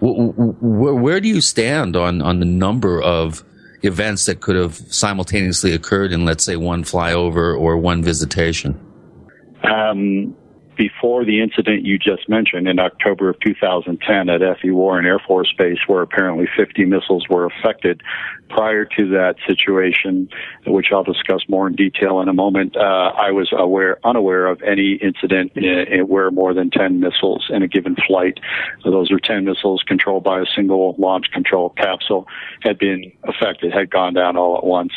w- w- where do you stand on on the number of events that could have simultaneously occurred in, let's say, one flyover or one visitation? Um, before the incident you just mentioned in October of 2010 at F.E. Warren Air Force Base, where apparently 50 missiles were affected. Prior to that situation, which I'll discuss more in detail in a moment, uh, I was aware, unaware of any incident in, in where more than 10 missiles in a given flight, those are 10 missiles controlled by a single launch control capsule, had been affected, had gone down all at once.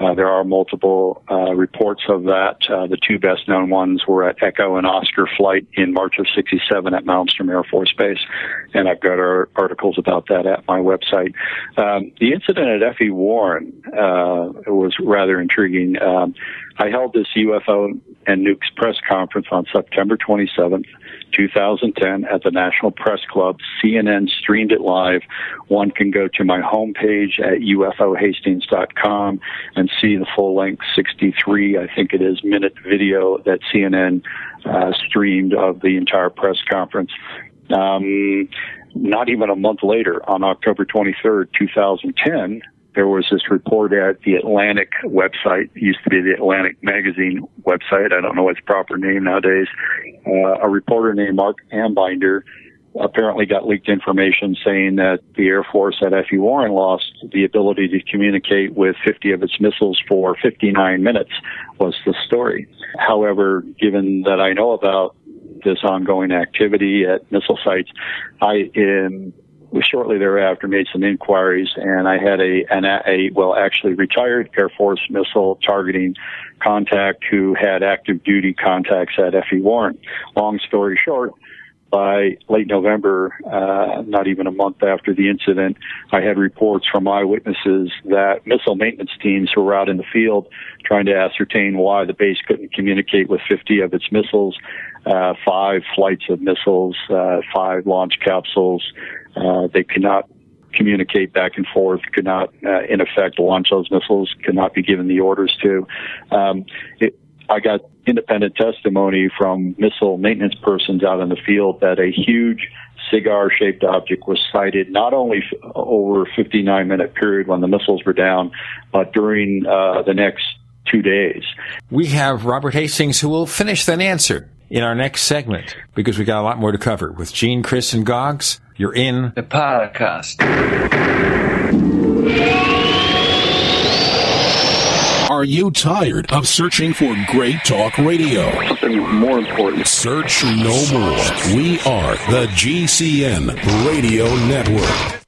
Uh, there are multiple uh, reports of that. Uh, the two best known ones were at Echo and Oscar flight in March of 67 at Malmstrom Air Force Base. And I've got articles about that at my website. Um, the incident at F.E. Warren uh, was rather intriguing. Um, I held this UFO and nukes press conference on September 27th 2010 at the National Press Club. CNN streamed it live. One can go to my homepage at ufohastings.com and see the full length 63, I think it is, minute video that CNN uh, streamed of the entire press conference. Um, not even a month later, on October 23rd, 2010, there was this report at the Atlantic website. It used to be the Atlantic magazine website. I don't know its proper name nowadays. Uh, a reporter named Marc Ambinder apparently got leaked information saying that the Air Force at F.E. Warren lost the ability to communicate with 50 of its missiles for 59 minutes was the story. However, given that I know about this ongoing activity at missile sites, I am shortly thereafter made some inquiries and I had a, an, a, well, actually retired Air Force missile targeting contact who had active duty contacts at F.E. Warren. Long story short, by late November, uh, not even a month after the incident, I had reports from eyewitnesses that missile maintenance teams who were out in the field trying to ascertain why the base couldn't communicate with 50 of its missiles, uh, five flights of missiles, uh, five launch capsules. Uh, they could not communicate back and forth, could not, uh, in effect, launch those missiles, could not be given the orders to. Um, it, I got independent testimony from missile maintenance persons out in the field that a huge cigar shaped object was sighted not only f- over a 59 minute period when the missiles were down, but during uh, the next two days. We have Robert Hastings who will finish that answer in our next segment because we got a lot more to cover with Gene, Chris, and Goggs. You're in the podcast. Are you tired of searching for great talk radio? Something more important. Search no more. We are the GCN Radio Network.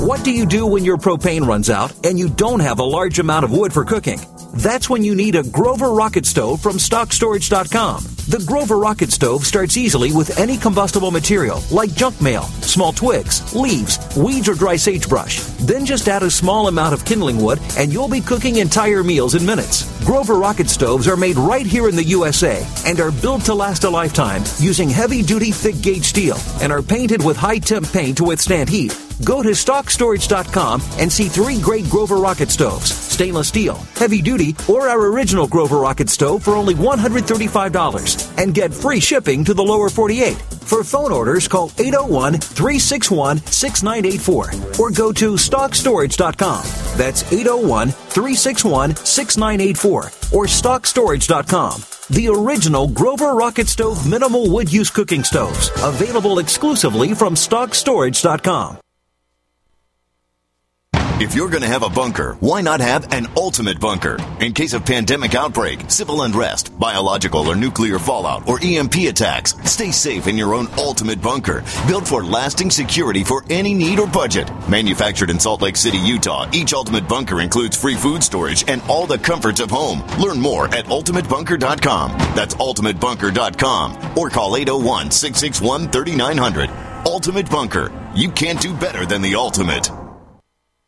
What do you do when your propane runs out and you don't have a large amount of wood for cooking? That's when you need a Grover rocket stove from StockStorage.com. The Grover rocket stove starts easily with any combustible material like junk mail, small twigs, leaves, weeds, or dry sagebrush. Then just add a small amount of kindling wood and you'll be cooking entire meals in minutes. Grover rocket stoves are made right here in the USA and are built to last a lifetime using heavy duty thick gauge steel and are painted with high temp paint to withstand heat. Go to StockStorage.com and see three great Grover rocket stoves stainless steel, heavy duty, or our original Grover rocket stove for only $135 and get free shipping to the lower 48. For phone orders, call 801 361 6984 or go to StockStorage.com. That's 801 361 6984 or StockStorage.com. The original Grover Rocket Stove minimal wood use cooking stoves, available exclusively from StockStorage.com. If you're going to have a bunker, why not have an ultimate bunker? In case of pandemic outbreak, civil unrest, biological or nuclear fallout, or EMP attacks, stay safe in your own ultimate bunker, built for lasting security for any need or budget. Manufactured in Salt Lake City, Utah, each ultimate bunker includes free food storage and all the comforts of home. Learn more at ultimatebunker.com. That's ultimatebunker.com or call 801 661 3900. Ultimate Bunker. You can't do better than the ultimate.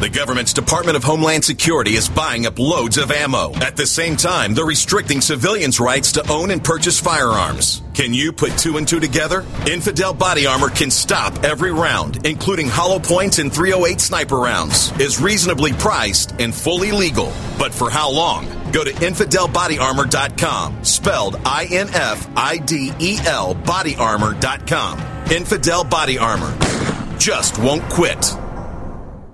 The government's Department of Homeland Security is buying up loads of ammo. At the same time, they're restricting civilians' rights to own and purchase firearms. Can you put two and two together? Infidel Body Armor can stop every round, including hollow points and 308 sniper rounds, is reasonably priced and fully legal. But for how long? Go to infidelbodyarmor.com, spelled I N F I D E L bodyarmor.com. Infidel Body Armor. Just won't quit.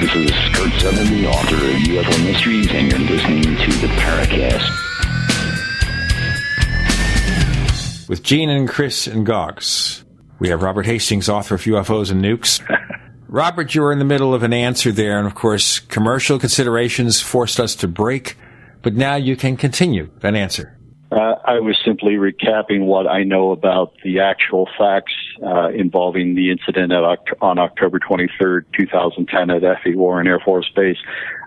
This is Kurt Sutherland, the author of UFO Mysteries, and you're listening to the Paracast. With Gene and Chris and Goggs. We have Robert Hastings, author of UFOs and Nukes. Robert, you were in the middle of an answer there, and of course, commercial considerations forced us to break, but now you can continue that answer. Uh, I was simply recapping what I know about the actual facts uh, involving the incident at, on October 23rd, 2010 at F.E. Warren Air Force Base.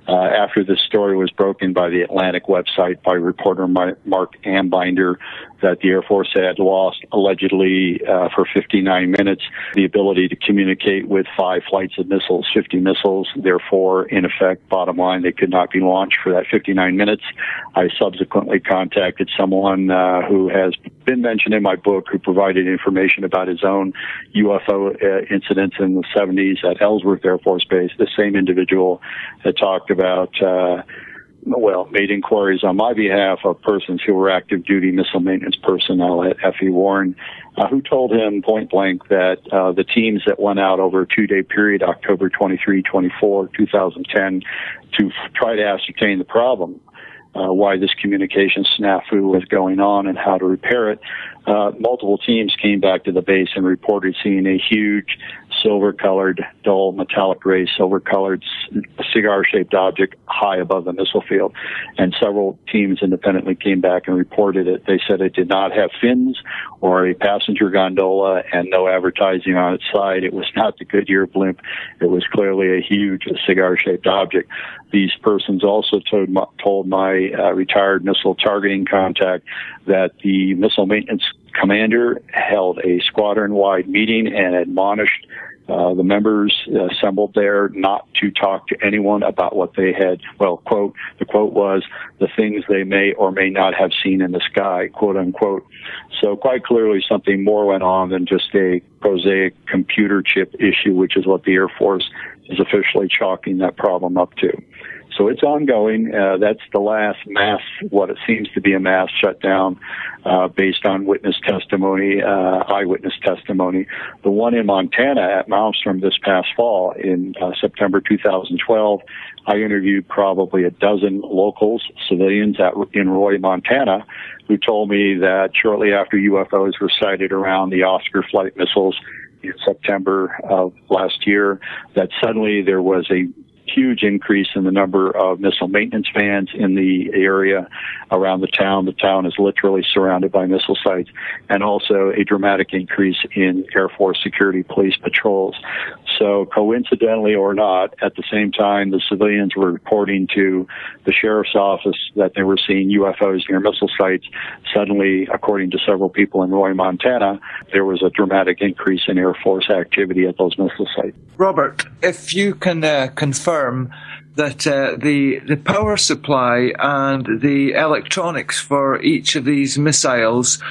Uh, after this story was broken by the Atlantic website by reporter Marc Ambinder that the Air Force had lost allegedly uh, for 59 minutes the ability to communicate with five flights of missiles, 50 missiles. Therefore, in effect, bottom line, they could not be launched for that 59 minutes. I subsequently contacted someone uh, who has been mentioned in my book who provided information about his own UFO uh, incidents in the 70s at Ellsworth Air Force Base. The same individual had talked about, uh, well, made inquiries on my behalf of persons who were active duty missile maintenance personnel at FE Warren, uh, who told him point blank that uh, the teams that went out over a two day period, October 23, 24, 2010, to f- try to ascertain the problem, uh, why this communication snafu was going on and how to repair it, uh, multiple teams came back to the base and reported seeing a huge silver colored, dull metallic gray, silver colored cigar shaped object high above the missile field. And several teams independently came back and reported it. They said it did not have fins or a passenger gondola and no advertising on its side. It was not the Goodyear blimp. It was clearly a huge cigar shaped object. These persons also told my, told my uh, retired missile targeting contact that the missile maintenance commander held a squadron wide meeting and admonished uh, the members assembled there not to talk to anyone about what they had. Well, quote, the quote was the things they may or may not have seen in the sky, quote unquote. So quite clearly something more went on than just a prosaic computer chip issue, which is what the Air Force is officially chalking that problem up to. So it's ongoing. Uh, that's the last mass, what it seems to be a mass shutdown, uh, based on witness testimony, uh, eyewitness testimony. The one in Montana at Malmstrom this past fall in uh, September 2012, I interviewed probably a dozen locals, civilians at, in Roy, Montana, who told me that shortly after UFOs were sighted around the Oscar flight missiles September of last year, that suddenly there was a huge increase in the number of missile maintenance vans in the area around the town. The town is literally surrounded by missile sites, and also a dramatic increase in Air Force security police patrols. So, coincidentally or not, at the same time, the civilians were reporting to the sheriff's office that they were seeing UFOs near missile sites. Suddenly, according to several people in Roy, Montana, there was a dramatic increase in Air Force activity at those missile sites. Robert, if you can uh, confirm that uh, the the power supply and the electronics for each of these missiles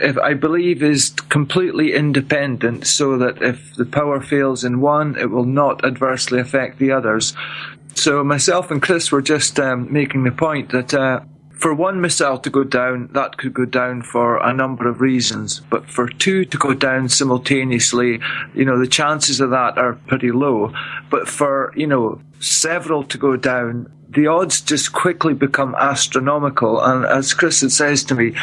if I believe is completely independent so that if the power fails in one, it will not adversely affect the others. So myself and Chris were just um, making the point that uh, for one missile to go down, that could go down for a number of reasons. But for two to go down simultaneously, you know, the chances of that are pretty low. But for, you know, several to go down, the odds just quickly become astronomical. And as Chris had says to me,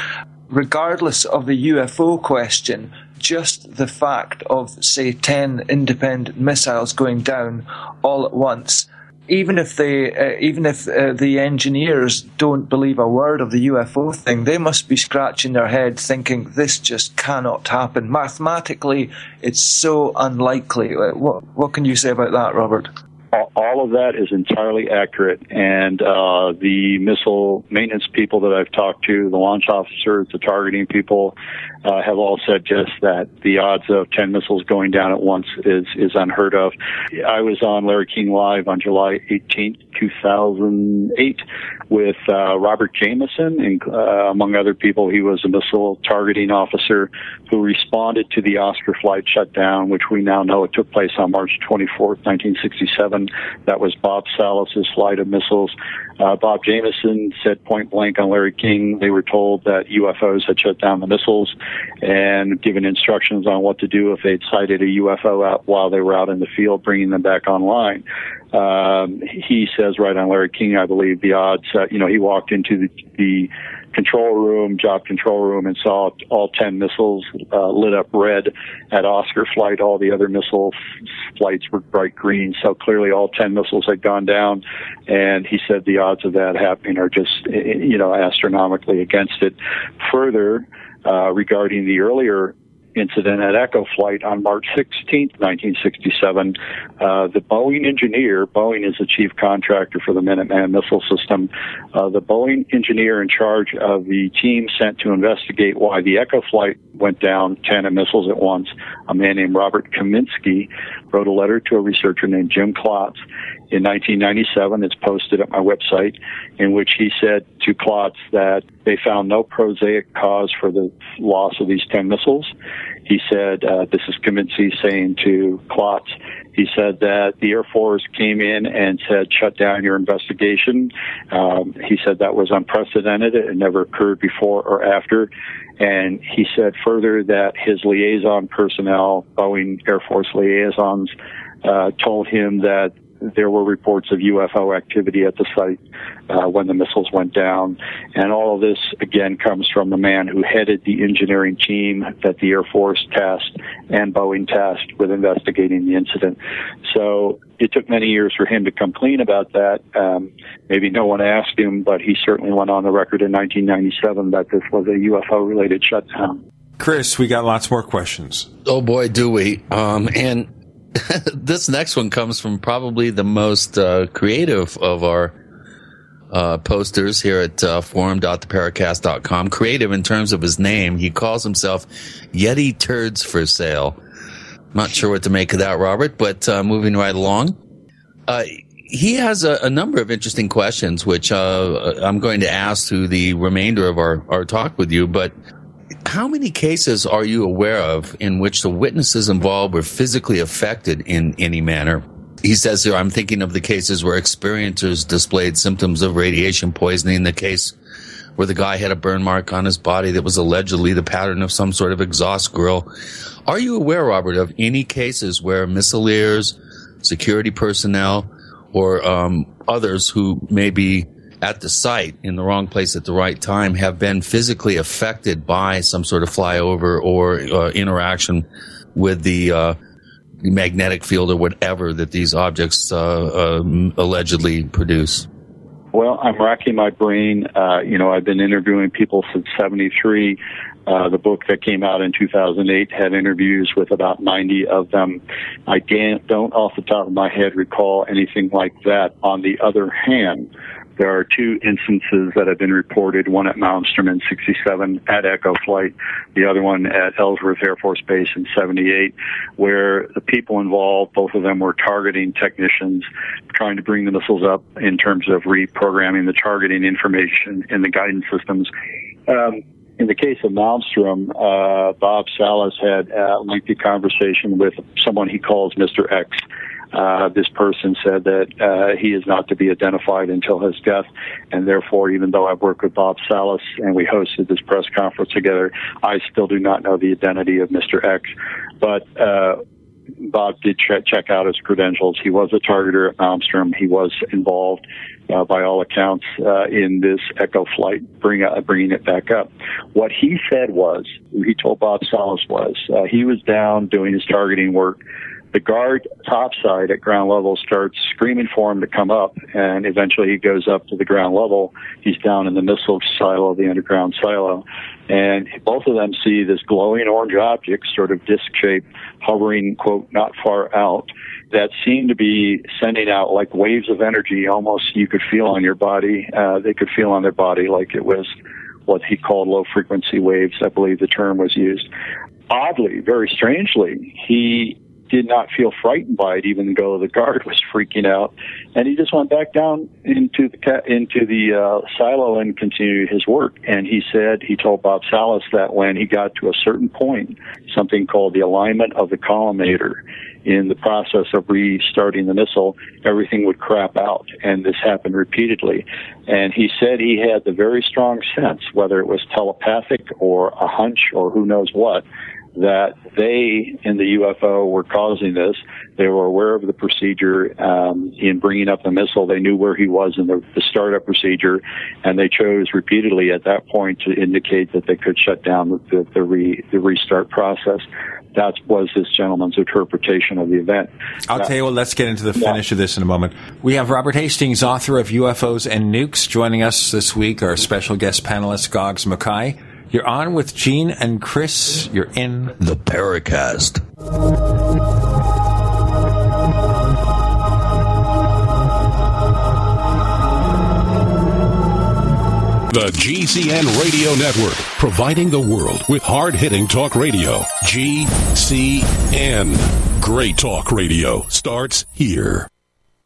regardless of the UFO question, just the fact of, say, 10 independent missiles going down all at once, even if they, uh, even if uh, the engineers don't believe a word of the UFO thing, they must be scratching their head thinking this just cannot happen. Mathematically, it's so unlikely. Uh, what, what can you say about that, Robert? All of that is entirely accurate. And uh, the missile maintenance people that I've talked to, the launch officers, the targeting people, uh, have all said just that the odds of 10 missiles going down at once is, is unheard of. I was on Larry King Live on July 18th, 2008 with uh, Robert Jamison, and, uh, among other people. He was a missile targeting officer who responded to the Oscar flight shutdown, which we now know it took place on March 24th, 1967. That was Bob Salas's flight of missiles. Uh, Bob Jamison said point blank on Larry King, they were told that UFOs had shut down the missiles and given instructions on what to do if they'd sighted a UFO out while they were out in the field, bringing them back online. Um, he says right on Larry King, I believe the odds, uh, you know, he walked into the, the control room, job control room, and saw all 10 missiles uh, lit up red at Oscar flight. All the other missile flights were bright green. So clearly all 10 missiles had gone down. And he said the odds of that happening are just, you know, astronomically against it. Further, uh, regarding the earlier incident at Echo Flight on March 16, 1967. Uh, the Boeing engineer, Boeing is the chief contractor for the Minuteman missile system, uh, the Boeing engineer in charge of the team sent to investigate why the Echo Flight went down 10 missiles at once, a man named Robert Kaminsky, wrote a letter to a researcher named Jim Klotz in 1997. It's posted at my website, in which he said to Klotz that they found no prosaic cause for the loss of these 10 missiles. He said, uh, this is Kaminsky saying to Klotz, he said that the Air Force came in and said, shut down your investigation. Um, he said that was unprecedented. It never occurred before or after. And he said further that his liaison personnel, Boeing Air Force liaisons, uh, told him that there were reports of UFO activity at the site uh, when the missiles went down. And all of this, again, comes from the man who headed the engineering team that the Air Force tasked and Boeing tasked with investigating the incident. So it took many years for him to come clean about that. Um, maybe no one asked him, but he certainly went on the record in 1997 that this was a UFO related shutdown. Chris, we got lots more questions. Oh boy, do we. Um, and this next one comes from probably the most uh, creative of our uh, posters here at uh, forum.theparacast.com. Creative in terms of his name. He calls himself Yeti Turds for Sale. Not sure what to make of that, Robert, but uh, moving right along. Uh, he has a, a, number of interesting questions, which uh, I'm going to ask through the remainder of our, our talk with you. But how many cases are you aware of in which the witnesses involved were physically affected in any manner? He says here, I'm thinking of the cases where experiencers displayed symptoms of radiation poisoning, the case where the guy had a burn mark on his body that was allegedly the pattern of some sort of exhaust grill. Are you aware, Robert, of any cases where missileers, security personnel, or um, others who may be at the site in the wrong place at the right time have been physically affected by some sort of flyover or uh, interaction with the uh, magnetic field or whatever that these objects uh, um, allegedly produce? Well, I'm racking my brain. Uh, you know, I've been interviewing people since 73. Uh, the book that came out in 2008 had interviews with about 90 of them. I don't, off the top of my head, recall anything like that. On the other hand, there are two instances that have been reported, one at Malmstrom in 67 at Echo Flight, the other one at Ellsworth Air Force Base in 78, where the people involved, both of them were targeting technicians, trying to bring the missiles up in terms of reprogramming the targeting information in the guidance systems. Um, in the case of Malmstrom, uh, Bob Salas had a lengthy conversation with someone he calls Mr. X uh, this person said that uh, he is not to be identified until his death, and therefore, even though I've worked with Bob Salas and we hosted this press conference together, I still do not know the identity of Mr. X. But uh, Bob did ch- check out his credentials. He was a targeter at Malmstrom. He was involved, uh, by all accounts, uh, in this Echo flight, bring, uh, bringing it back up. What he said was, he told Bob Salas was, uh, he was down doing his targeting work the guard topside at ground level starts screaming for him to come up, and eventually he goes up to the ground level. He's down in the missile silo, the underground silo, and both of them see this glowing orange object, sort of disc shaped, hovering, quote, not far out, that seemed to be sending out like waves of energy, almost you could feel on your body. Uh, they could feel on their body like it was what he called low frequency waves, I believe the term was used. Oddly, very strangely, he did not feel frightened by it, even though the guard was freaking out. And he just went back down into the into the uh, silo and continued his work. And he said he told Bob Salas that when he got to a certain point, something called the alignment of the collimator, in the process of restarting the missile, everything would crap out. And this happened repeatedly. And he said he had the very strong sense, whether it was telepathic or a hunch or who knows what, that they in the UFO were causing this. They were aware of the procedure um, in bringing up the missile. They knew where he was in the, the startup procedure, and they chose repeatedly at that point to indicate that they could shut down the, the, re, the restart process. That was this gentleman's interpretation of the event. I'll tell you what, let's get into the finish yeah. of this in a moment. We have Robert Hastings, author of UFOs and Nukes, joining us this week, our special guest panelist, Goggs Mackay. You're on with Gene and Chris. You're in the Paracast. The GCN Radio Network, providing the world with hard hitting talk radio. GCN. Great talk radio starts here.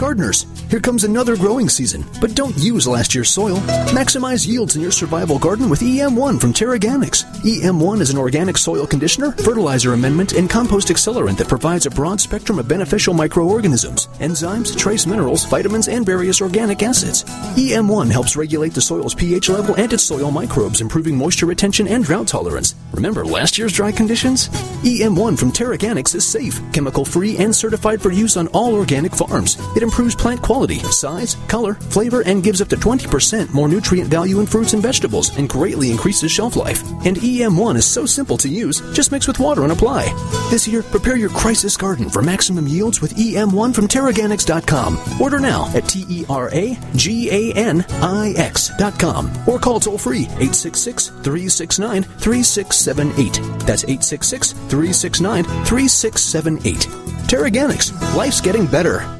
Gardeners, here comes another growing season, but don't use last year's soil. Maximize yields in your survival garden with EM1 from Teraganix. EM1 is an organic soil conditioner, fertilizer amendment, and compost accelerant that provides a broad spectrum of beneficial microorganisms, enzymes, trace minerals, vitamins, and various organic acids. EM1 helps regulate the soil's pH level and its soil microbes, improving moisture retention and drought tolerance. Remember last year's dry conditions? EM1 from Teraganix is safe, chemical free, and certified for use on all organic farms. It improves plant quality, size, color, flavor, and gives up to 20% more nutrient value in fruits and vegetables and greatly increases shelf life. And EM1 is so simple to use, just mix with water and apply. This year, prepare your crisis garden for maximum yields with EM1 from Teraganix.com. Order now at T E R A G A N I X.com or call toll free 866 369 3678. That's 866 369 3678. Teraganix, life's getting better.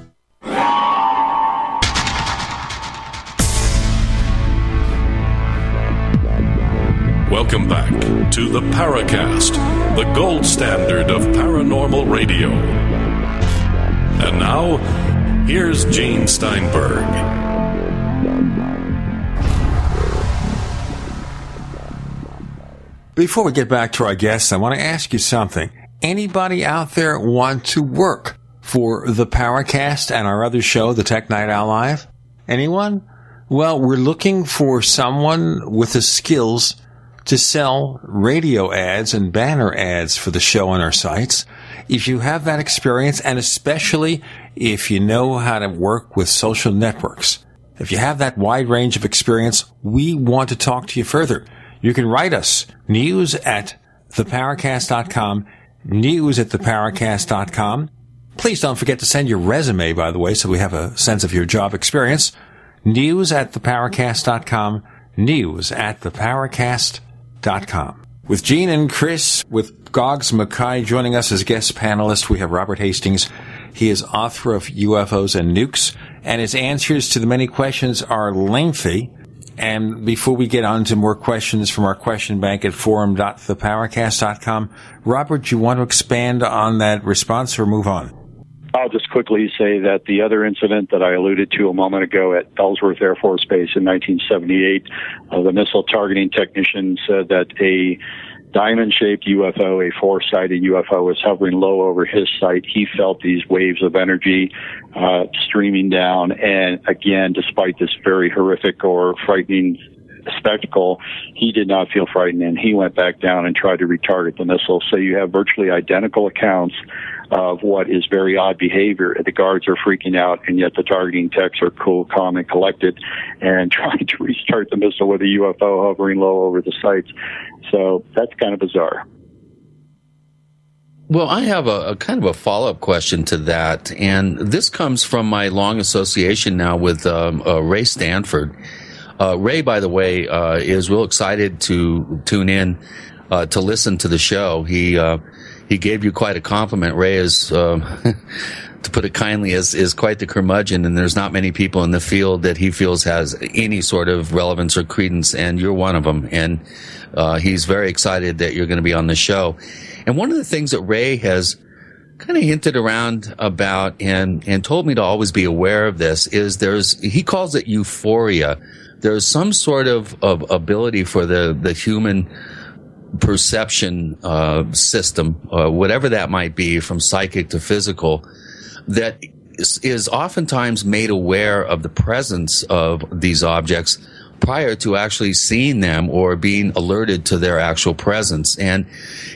Welcome back to the Paracast, the gold standard of paranormal radio. And now, here's Gene Steinberg. Before we get back to our guests, I want to ask you something. Anybody out there want to work for the Paracast and our other show, the Tech Night Owl Live? Anyone? Well, we're looking for someone with the skills to sell radio ads and banner ads for the show on our sites. If you have that experience, and especially if you know how to work with social networks, if you have that wide range of experience, we want to talk to you further. You can write us news at theparacast.com, news at theparacast.com. Please don't forget to send your resume, by the way, so we have a sense of your job experience. News at theparacast.com, news at theparacast.com. With Gene and Chris, with Goggs Mackay joining us as guest panelists, we have Robert Hastings. He is author of UFOs and Nukes, and his answers to the many questions are lengthy. And before we get on to more questions from our question bank at forum.theparacast.com, Robert, do you want to expand on that response or move on? I'll just quickly say that the other incident that I alluded to a moment ago at Ellsworth Air Force Base in 1978, uh, the missile targeting technician said that a diamond shaped UFO, a four sided UFO, was hovering low over his site. He felt these waves of energy uh, streaming down. And again, despite this very horrific or frightening spectacle, he did not feel frightened and he went back down and tried to retarget the missile. So you have virtually identical accounts of what is very odd behavior. The guards are freaking out, and yet the targeting techs are cool, calm, and collected, and trying to restart the missile with a UFO hovering low over the sites. So that's kind of bizarre. Well, I have a, a kind of a follow up question to that, and this comes from my long association now with um, uh, Ray Stanford. Uh, Ray, by the way, uh, is real excited to tune in uh, to listen to the show. He uh, he gave you quite a compliment. Ray is, um, to put it kindly, is is quite the curmudgeon, and there's not many people in the field that he feels has any sort of relevance or credence, and you're one of them. And uh, he's very excited that you're going to be on the show. And one of the things that Ray has kind of hinted around about and and told me to always be aware of this is there's he calls it euphoria. There's some sort of, of ability for the the human perception uh, system, uh, whatever that might be, from psychic to physical, that is, is oftentimes made aware of the presence of these objects prior to actually seeing them or being alerted to their actual presence. And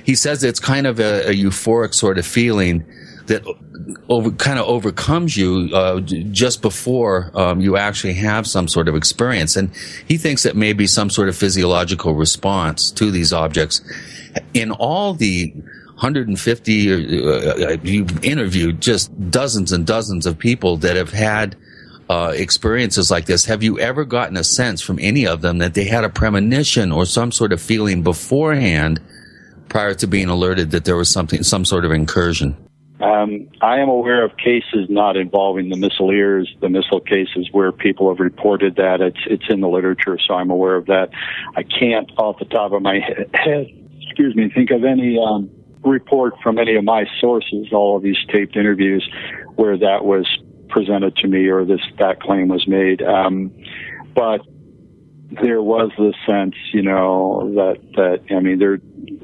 he says it's kind of a, a euphoric sort of feeling that over, kind of overcomes you uh, just before um, you actually have some sort of experience. And he thinks that may be some sort of physiological response to these objects. In all the 150, uh, uh, you've interviewed just dozens and dozens of people that have had uh, experiences like this. Have you ever gotten a sense from any of them that they had a premonition or some sort of feeling beforehand prior to being alerted that there was something, some sort of incursion? Um, I am aware of cases not involving the missileers, the missile cases where people have reported that. It's it's in the literature, so I'm aware of that. I can't, off the top of my head, excuse me, think of any um, report from any of my sources, all of these taped interviews, where that was presented to me or this that claim was made. Um, but there was the sense, you know, that that I mean, there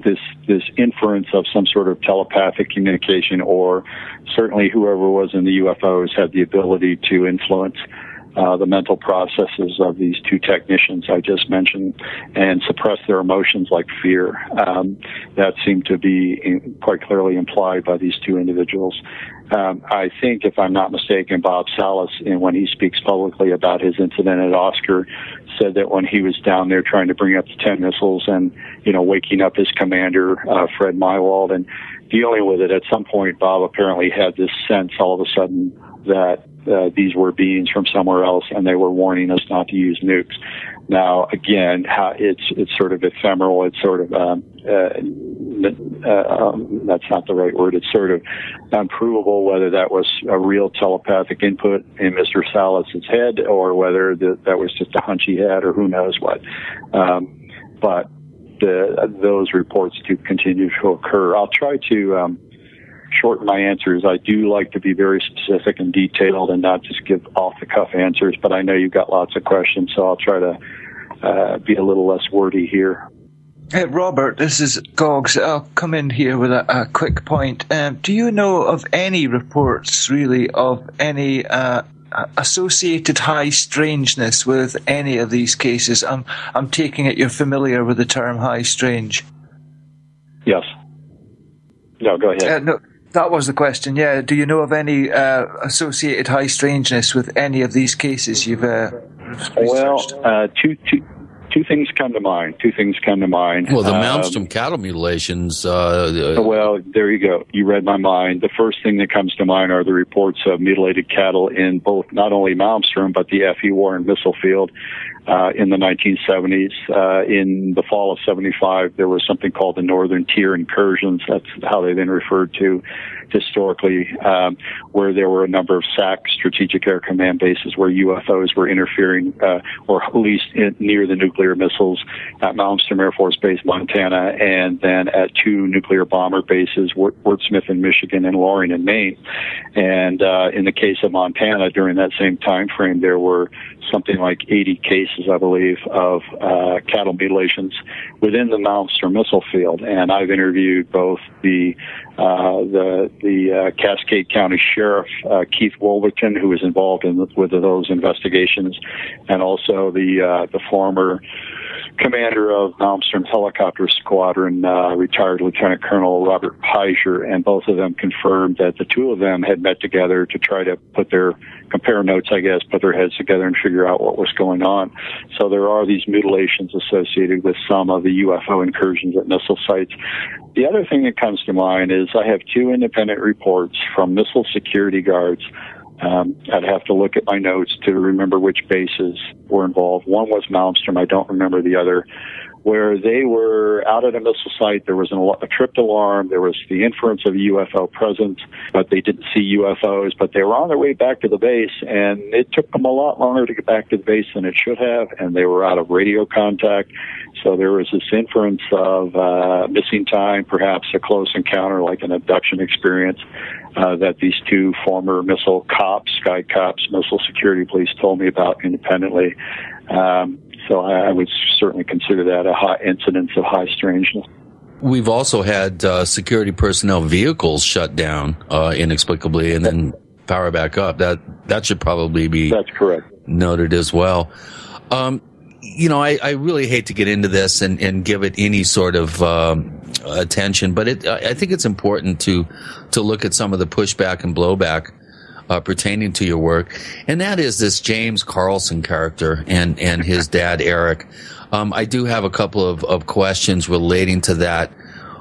this this inference of some sort of telepathic communication, or certainly whoever was in the UFOs had the ability to influence uh, the mental processes of these two technicians I just mentioned and suppress their emotions like fear. Um, that seemed to be in, quite clearly implied by these two individuals. Um, I think, if I'm not mistaken, Bob Salas, and when he speaks publicly about his incident at Oscar, said that when he was down there trying to bring up the 10 missiles and, you know, waking up his commander, uh, Fred Meiwald, and dealing with it, at some point, Bob apparently had this sense all of a sudden that uh, these were beings from somewhere else and they were warning us not to use nukes. Now, again, how it's it's sort of ephemeral. It's sort of um, uh, uh, um, that's not the right word. It's sort of unprovable whether that was a real telepathic input in Mr. Salas's head or whether the, that was just a hunch he had or who knows what. Um, but the, those reports do continue to occur. I'll try to. Um, shorten my answers. I do like to be very specific and detailed and not just give off the cuff answers, but I know you've got lots of questions, so I'll try to uh, be a little less wordy here. Hey, Robert, this is Goggs. I'll come in here with a, a quick point. Um, do you know of any reports, really, of any uh, associated high strangeness with any of these cases? I'm, I'm taking it you're familiar with the term high strange. Yes. No, go ahead. Uh, no, that was the question. Yeah. Do you know of any uh, associated high strangeness with any of these cases you've uh, well, uh, two, two, two things come to mind. Two things come to mind. Well, the Malmstrom um, cattle mutilations. Uh, uh, well, there you go. You read my mind. The first thing that comes to mind are the reports of mutilated cattle in both not only Malmstrom but the F.E. Warren missile field uh, in the 1970s. Uh, in the fall of 75, there was something called the Northern Tier incursions. That's how they then referred to historically, um, where there were a number of SAC strategic air command bases where UFOs were interfering, uh, or at least in, near the nuclear missiles at Malmstrom Air Force Base, Montana, and then at two nuclear bomber bases, Wurtsmith in Michigan and Loring in Maine. And uh, in the case of Montana, during that same time frame, there were something like 80 cases, I believe, of uh, cattle mutilations within the Malmstrom missile field. And I've interviewed both the uh, the the uh, Cascade County Sheriff uh, Keith Wolverton, who was involved in with those investigations, and also the uh, the former commander of Malmstrom Helicopter Squadron, uh, retired Lieutenant Colonel Robert Pizer, and both of them confirmed that the two of them had met together to try to put their compare notes, I guess, put their heads together and figure out what was going on. So there are these mutilations associated with some of the UFO incursions at missile sites. The other thing that comes to mind is I have two independent reports from missile security guards um, I'd have to look at my notes to remember which bases were involved. One was Malmstrom. I don't remember the other. Where they were out at a missile site, there was an, a tripped alarm. There was the inference of a UFO presence, but they didn't see UFOs. But they were on their way back to the base, and it took them a lot longer to get back to the base than it should have. And they were out of radio contact, so there was this inference of uh, missing time, perhaps a close encounter, like an abduction experience uh, that these two former missile cops, Sky Cops, Missile Security Police, told me about independently. Um, so I, I, would certainly consider that a high incidence of high strangeness. We've also had uh, security personnel vehicles shut down uh, inexplicably and then power back up. That that should probably be that's correct noted as well. Um, you know, I, I, really hate to get into this and, and give it any sort of um, attention, but it, I think it's important to to look at some of the pushback and blowback uh, pertaining to your work, and that is this James Carlson character and and his dad Eric. Um, I do have a couple of, of questions relating to that.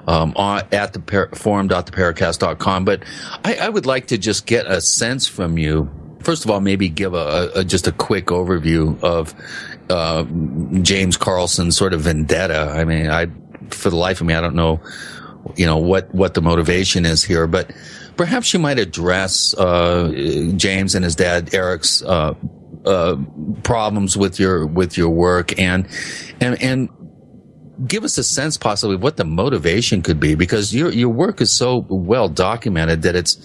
Um, at the par- forum.theparacast.com, but I, I would like to just get a sense from you first of all, maybe give a, a, just a quick overview of uh, James Carlson's sort of vendetta. I mean, I for the life of me, I don't know, you know what what the motivation is here, but perhaps you might address uh, James and his dad Eric's uh, uh, problems with your with your work and and and give us a sense possibly what the motivation could be because your your work is so well documented that it's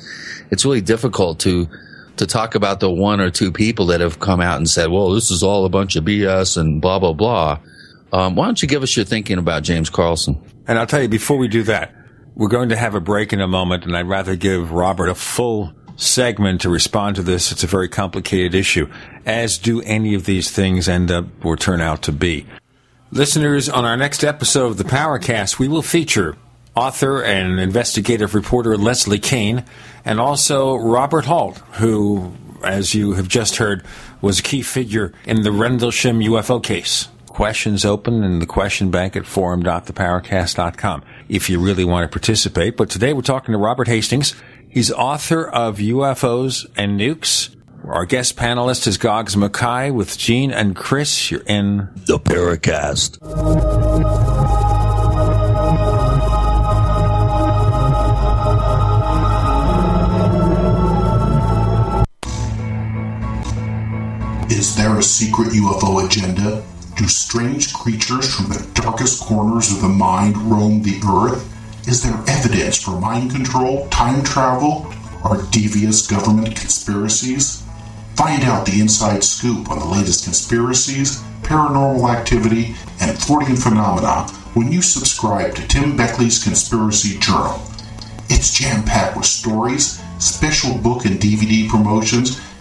it's really difficult to to talk about the one or two people that have come out and said, well, this is all a bunch of BS and blah, blah, blah. Um, why don't you give us your thinking about James Carlson? And I'll tell you, before we do that, we're going to have a break in a moment, and I'd rather give Robert a full segment to respond to this. It's a very complicated issue, as do any of these things end up or turn out to be. Listeners, on our next episode of the Paracast, we will feature author and investigative reporter Leslie Kean and also Robert Halt, who, as you have just heard, was a key figure in the Rendlesham UFO case. Questions open in the question bank at forum.theparacast.com if you really want to participate. But today we're talking to Robert Hastings. He's author of UFOs and Nukes. Our guest panelist is Goggs Mackay with Gene and Chris. You're in the Paracast. Is there a secret UFO agenda? Do strange creatures from the darkest corners of the mind roam the earth? Is there evidence for mind control, time travel, or devious government conspiracies? Find out the inside scoop on the latest conspiracies, paranormal activity, and Fortean phenomena when you subscribe to Tim Beckley's Conspiracy Journal. It's jam packed with stories, special book and DVD promotions,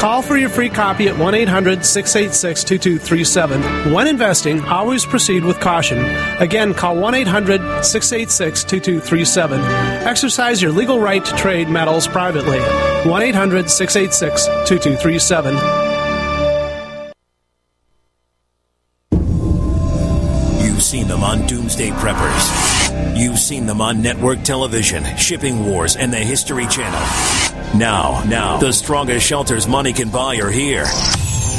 Call for your free copy at 1 800 686 2237. When investing, always proceed with caution. Again, call 1 800 686 2237. Exercise your legal right to trade metals privately. 1 800 686 2237. You've seen them on Doomsday Preppers. You've seen them on network television, Shipping Wars, and the History Channel. Now, now, the strongest shelters money can buy are here.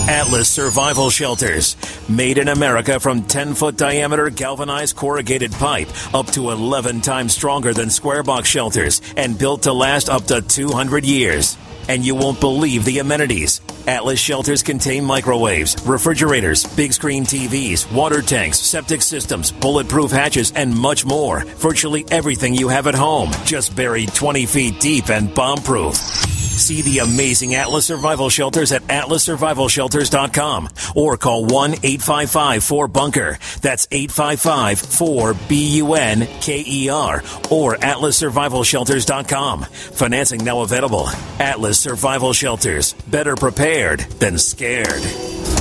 Atlas Survival Shelters. Made in America from 10 foot diameter galvanized corrugated pipe up to 11 times stronger than square box shelters and built to last up to 200 years. And you won't believe the amenities. Atlas shelters contain microwaves, refrigerators, big screen TVs, water tanks, septic systems, bulletproof hatches, and much more. Virtually everything you have at home, just buried 20 feet deep and bomb proof. See the amazing Atlas Survival Shelters at atlassurvivalshelters.com or call 1 855 4 Bunker. That's 855 4 B U N K E R or atlassurvivalshelters.com. Financing now available. Atlas Survival Shelters. Better prepared than scared.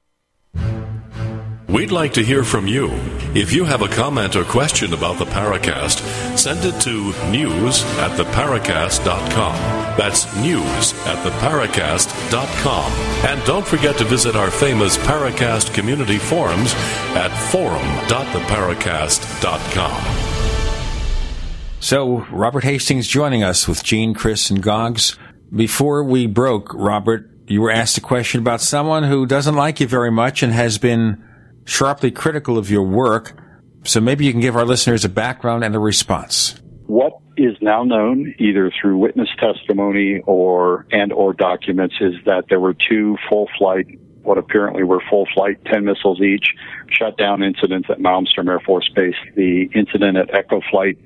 We'd like to hear from you. If you have a comment or question about the Paracast, send it to news at theparacast.com. That's news at theparacast.com. And don't forget to visit our famous Paracast community forums at forum.theparacast.com. So, Robert Hastings joining us with Gene, Chris, and Goggs. Before we broke, Robert, you were asked a question about someone who doesn't like you very much and has been sharply critical of your work. So maybe you can give our listeners a background and a response. What is now known, either through witness testimony or and or documents, is that there were two full flight, what apparently were full flight, ten missiles each, shut down incidents at Malmstrom Air Force Base. The incident at Echo Flight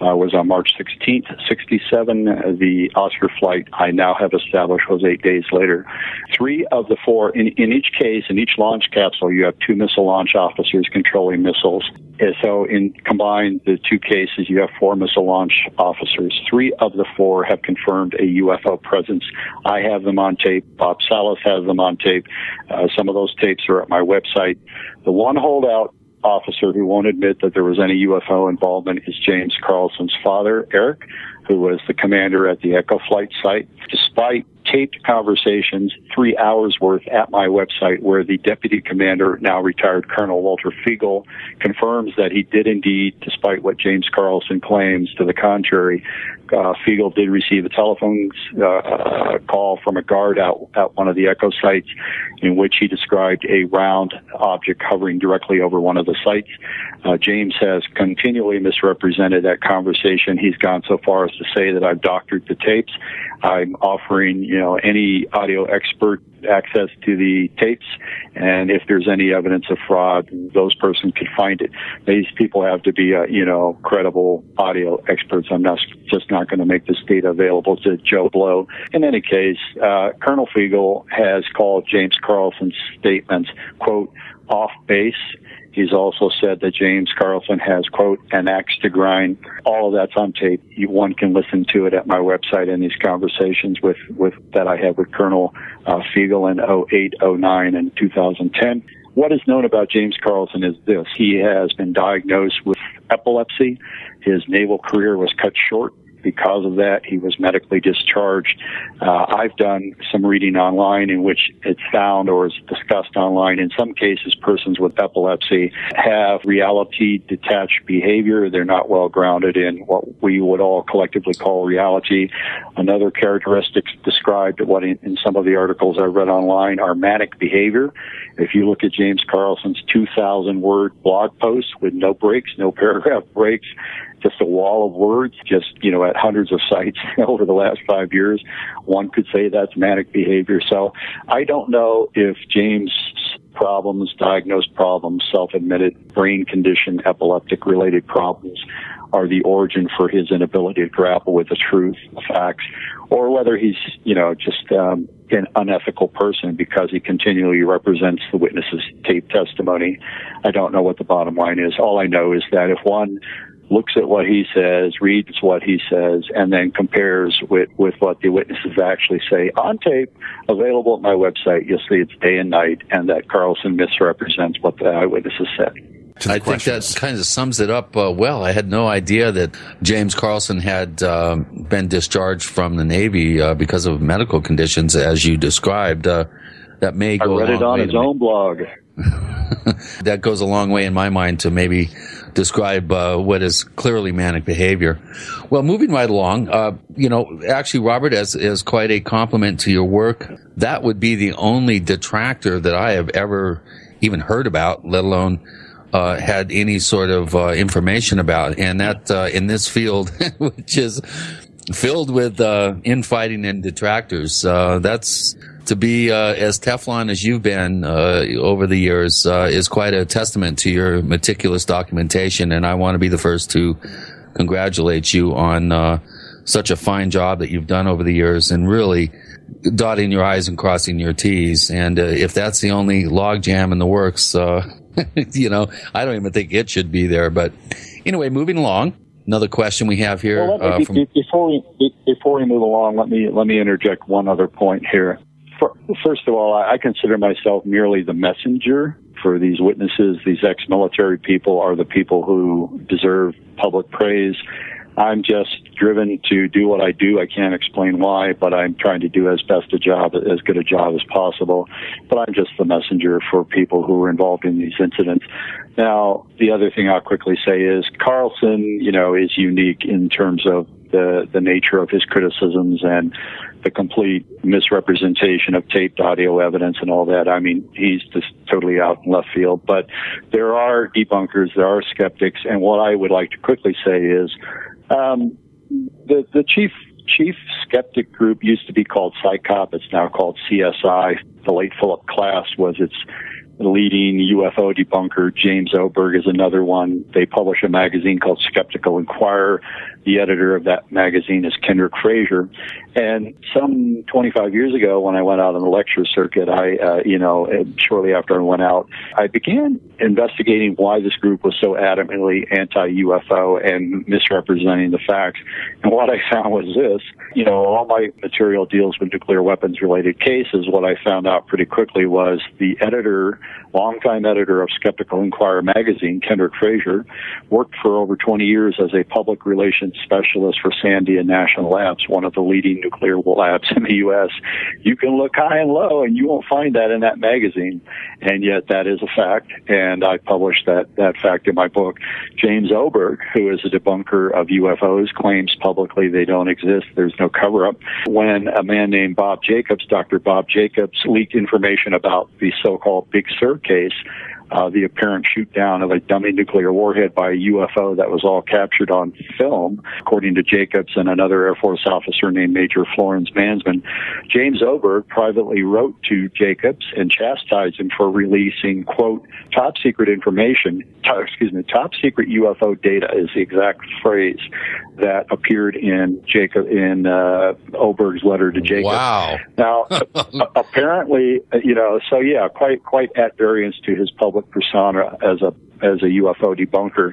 uh, was on March 16th, 67. The Oscar flight I now have established was eight days later. Three of the four, in, in each case, in each launch capsule, you have two missile launch officers controlling missiles. And so in combined the two cases, you have four missile launch officers. Three of the four have confirmed a UFO presence. I have them on tape. Bob Salas has them on tape. Uh, some of those tapes are at my website. The one holdout officer who won't admit that there was any UFO involvement is James Carlson's father, Eric, who was the commander at the Echo Flight site. Despite taped conversations, three hours worth at my website, where the deputy commander, now retired Colonel Walter Figel, confirms that he did indeed, despite what James Carlson claims to the contrary, uh, Figel did receive a telephone uh, call from a guard out at one of the Echo sites in which he described a round object hovering directly over one of the sites. Uh, James has continually misrepresented that conversation. He's gone so far as to say that I've doctored the tapes. I'm offering, you know, any audio expert access to the tapes, and if there's any evidence of fraud, those persons could find it. These people have to be, uh, you know, credible audio experts. I'm not just not going to make this data available to Joe Blow. In any case, uh, Colonel Figel has called James Carlson's statements, quote, off base He's also said that James Carlson has, quote, an axe to grind. All of that's on tape. You, one can listen to it at my website in these conversations with, with, that I had with Colonel uh, Figel in 08, 09, and 2010. What is known about James Carlson is this. He has been diagnosed with epilepsy. His naval career was cut short because of that, he was medically discharged. Uh, I've done some reading online in which it's found or is discussed online. In some cases, persons with epilepsy have reality detached behavior. They're not well grounded in what we would all collectively call reality. Another characteristic described what in, in some of the articles I read online are manic behavior. If you look at James Carlson's 2,000 word blog post with no breaks, no paragraph breaks, just a wall of words, just, you know, at hundreds of sites over the last five years. One could say that's manic behavior. So I don't know if James problems, diagnosed problems, self-admitted brain condition, epileptic related problems are the origin for his inability to grapple with the truth, the facts, or whether he's, you know, just um, an unethical person because he continually represents the witness's tape testimony. I don't know what the bottom line is. All I know is that if one looks at what he says, reads what he says, and then compares with, with what the witnesses actually say on tape, available at my website. You'll see it's day and night, and that Carlson misrepresents what the eyewitnesses said. I think that kind of sums it up uh, well. I had no idea that James Carlson had uh, been discharged from the Navy uh, because of medical conditions, as you described. Uh, that may go. I read it on his own blog. that goes a long way in my mind to maybe describe uh, what is clearly manic behavior. Well, moving right along, uh, you know, actually, Robert, as is quite a compliment to your work, that would be the only detractor that I have ever even heard about, let alone uh, had any sort of uh, information about, and that uh, in this field, which is filled with uh, infighting and detractors, that's to be uh, as Teflon as you've been uh, over the years uh, is quite a testament to your meticulous documentation, and I want to be the first to congratulate you on uh, such a fine job that you've done over the years, and really dotting your I's and crossing your T's. And uh, if that's the only logjam in the works, uh, you know, I don't even think it should be there. But anyway, moving along. Another question we have here. Well, from- before we before we move along, let me let me interject one other point here first of all, I consider myself merely the messenger for these witnesses. These ex-military people are the people who deserve public praise. I'm just driven to do what I do. I can't explain why, but I'm trying to do as best a job, as good a job as possible. But I'm just the messenger for people who are involved in these incidents. Now, the other thing I'll quickly say is Carlson, you know, is unique in terms of the, the nature of his criticisms and the complete misrepresentation of taped audio evidence and all that. I mean, he's just totally out in left field. But there are debunkers, there are skeptics, and what I would like to quickly say is um, the the chief chief skeptic group used to be called CSICOP. It's now called CSI. The late Philip Klass was its leading UFO debunker. James Oberg is another one. They publish a magazine called Skeptical Inquirer. The editor of that magazine is Kendrick Frazier. And some 25 years ago, when I went out on the lecture circuit, I, uh, you know, shortly after I went out, I began investigating why this group was so adamantly anti-UFO and misrepresenting the facts. And what I found was this, you know, all my material deals with nuclear weapons related cases. What I found out pretty quickly was the editor, longtime editor of Skeptical Inquirer magazine, Kendrick Frazier, worked for over 20 years as a public relations specialist for Sandia National Labs, one of the leading nuclear labs in the U.S. You can look high and low, and you won't find that in that magazine, and yet that is a fact. And I published that that fact in my book. James Oberg, who is a debunker of UFOs, claims publicly they don't exist. There's no cover up. When a man named Bob Jacobs, Dr. Bob Jacobs, leaked information about the so-called Big Sur case uh, the apparent shoot down of a dummy nuclear warhead by a UFO that was all captured on film, according to Jacobs and another Air Force officer named Major Florenz Mansmann. James Oberg privately wrote to Jacobs and chastised him for releasing, quote, top secret information, excuse me, top secret UFO data is the exact phrase that appeared in Jacob, in, uh, Oberg's letter to Jacobs. Wow. Now, apparently, you know, so yeah, quite, quite at variance to his public public persona as a as a UFO debunker.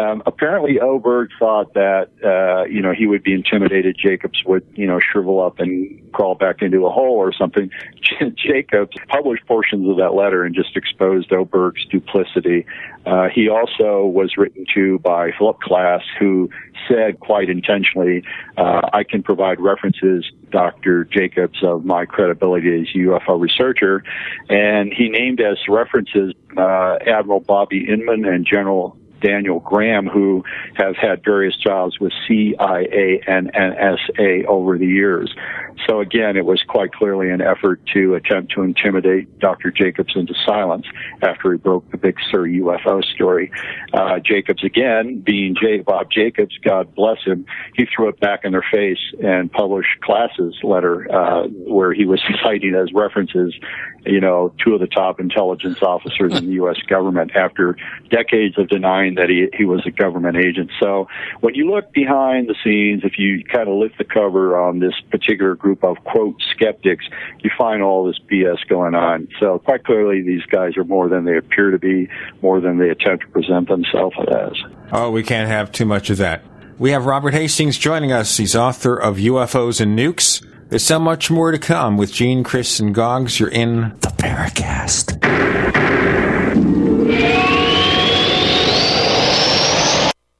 Um, apparently, Oberg thought that uh, you know he would be intimidated. Jacobs would you know shrivel up and crawl back into a hole or something. Jacobs published portions of that letter and just exposed Oberg's duplicity. Uh, he also was written to by Philip Klass, who said quite intentionally, uh, "I can provide references, Dr. Jacobs, of my credibility as UFO researcher," and he named as references uh, Admiral Bobby Inman and General Daniel Graham, who have had various jobs with CIA and NSA over the years. So again, it was quite clearly an effort to attempt to intimidate Dr. Jacobs into silence after he broke the Big Sur UFO story. Uh, Jacobs again, being J. Bob Jacobs, God bless him, he threw it back in their face and published Klass's letter, uh, where he was citing as references, you know, two of the top intelligence officers in the U.S. government after decades of denying that he, he was a government agent. So when you look behind the scenes, if you kind of lift the cover on this particular group of quote skeptics, you find all this BS going on. So quite clearly, these guys are more than they appear to be, more than they attempt to present themselves as. Oh, we can't have too much of that. We have Robert Hastings joining us. He's author of UFOs and Nukes. There's so much more to come with Gene, Chris, and Goggs. You're in the Paracast.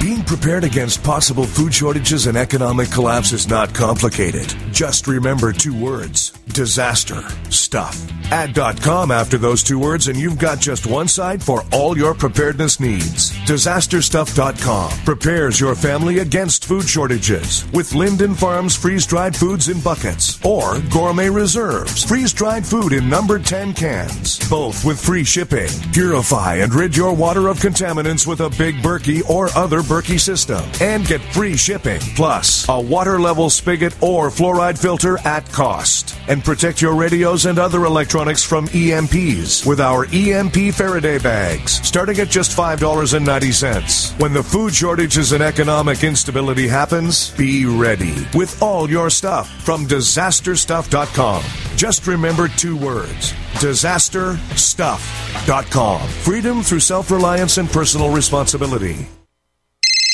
Being prepared against possible food shortages and economic collapse is not complicated. Just remember two words disaster stuff. Add .com after those two words and you've got just one site for all your preparedness needs. Disasterstuff.com prepares your family against food shortages with Linden Farms freeze-dried foods in buckets or Gourmet Reserves freeze-dried food in number 10 cans, both with free shipping. Purify and rid your water of contaminants with a Big Berkey or other Berkey system and get free shipping plus a water level spigot or fluoride filter at cost. And protect your radios and other electronics from EMPs with our EMP Faraday bags, starting at just $5.90. When the food shortages and economic instability happens, be ready with all your stuff from disasterstuff.com. Just remember two words disasterstuff.com. Freedom through self reliance and personal responsibility.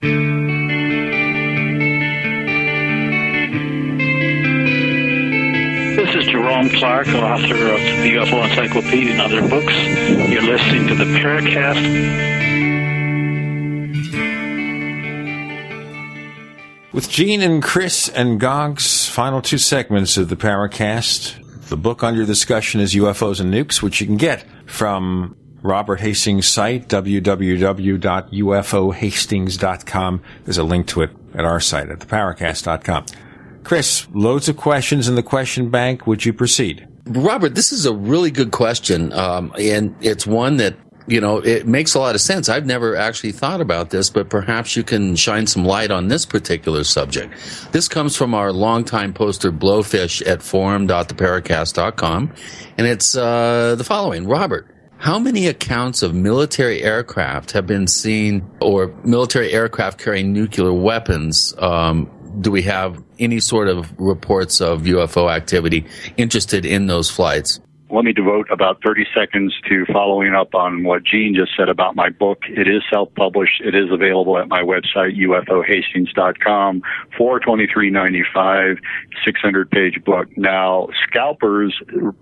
This is Jerome Clark, author of the UFO Encyclopedia and other books. You're listening to the Paracast. With Gene and Chris and Goggs final two segments of the Paracast, the book under discussion is UFOs and Nukes, which you can get from Robert Hastings' site, www.ufohastings.com. There's a link to it at our site at theparacast.com. Chris, loads of questions in the question bank. Would you proceed? Robert, this is a really good question. Um, and it's one that, you know, it makes a lot of sense. I've never actually thought about this, but perhaps you can shine some light on this particular subject. This comes from our longtime poster Blowfish at forum.theparacast.com. And it's uh, the following. Robert, how many accounts of military aircraft have been seen, or military aircraft carrying nuclear weapons? Um, do we have any sort of reports of UFO activity interested in those flights? Let me devote about 30 seconds to following up on what Gene just said about my book. It is self-published. It is available at my website, ufohastings.com, for $23.95, 600-page book. Now, scalpers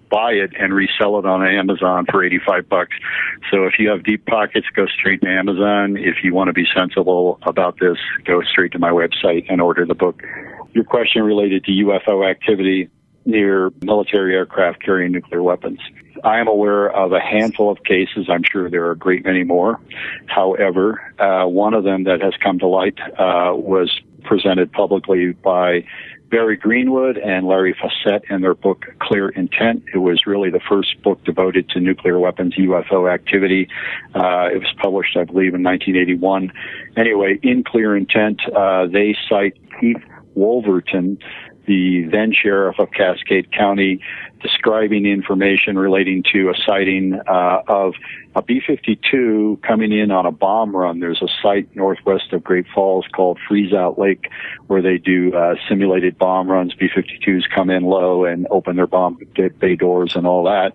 buy it and resell it on Amazon for 85 bucks. So if you have deep pockets, go straight to Amazon. If you want to be sensible about this, go straight to my website and order the book. Your question related to UFO activity near military aircraft carrying nuclear weapons. I am aware of a handful of cases. I'm sure there are a great many more. However, uh, one of them that has come to light uh, was presented publicly by Barry Greenwood and Larry Fawcett in their book Clear Intent. It was really the first book devoted to nuclear weapons UFO activity. Uh, it was published, I believe, in 1981. Anyway, in Clear Intent, uh, they cite Keith Wolverton, the then sheriff of Cascade County, describing information relating to a sighting uh, of a B-52 coming in on a bomb run. There's a site northwest of Great Falls called Freezout Lake where they do uh, simulated bomb runs. B-52s come in low and open their bomb bay doors and all that.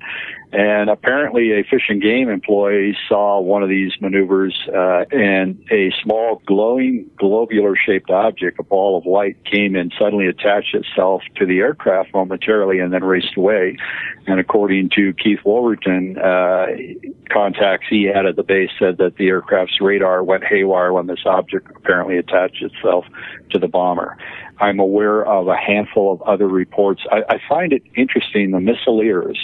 And apparently a fish and game employee saw one of these maneuvers, uh, and a small glowing globular shaped object, a ball of light came and suddenly attached itself to the aircraft momentarily and then raced away. And according to Keith Wolverton, uh, contacts he had at the base said that the aircraft's radar went haywire when this object apparently attached itself to the bomber. I'm aware of a handful of other reports. I, I find it interesting. The missileers,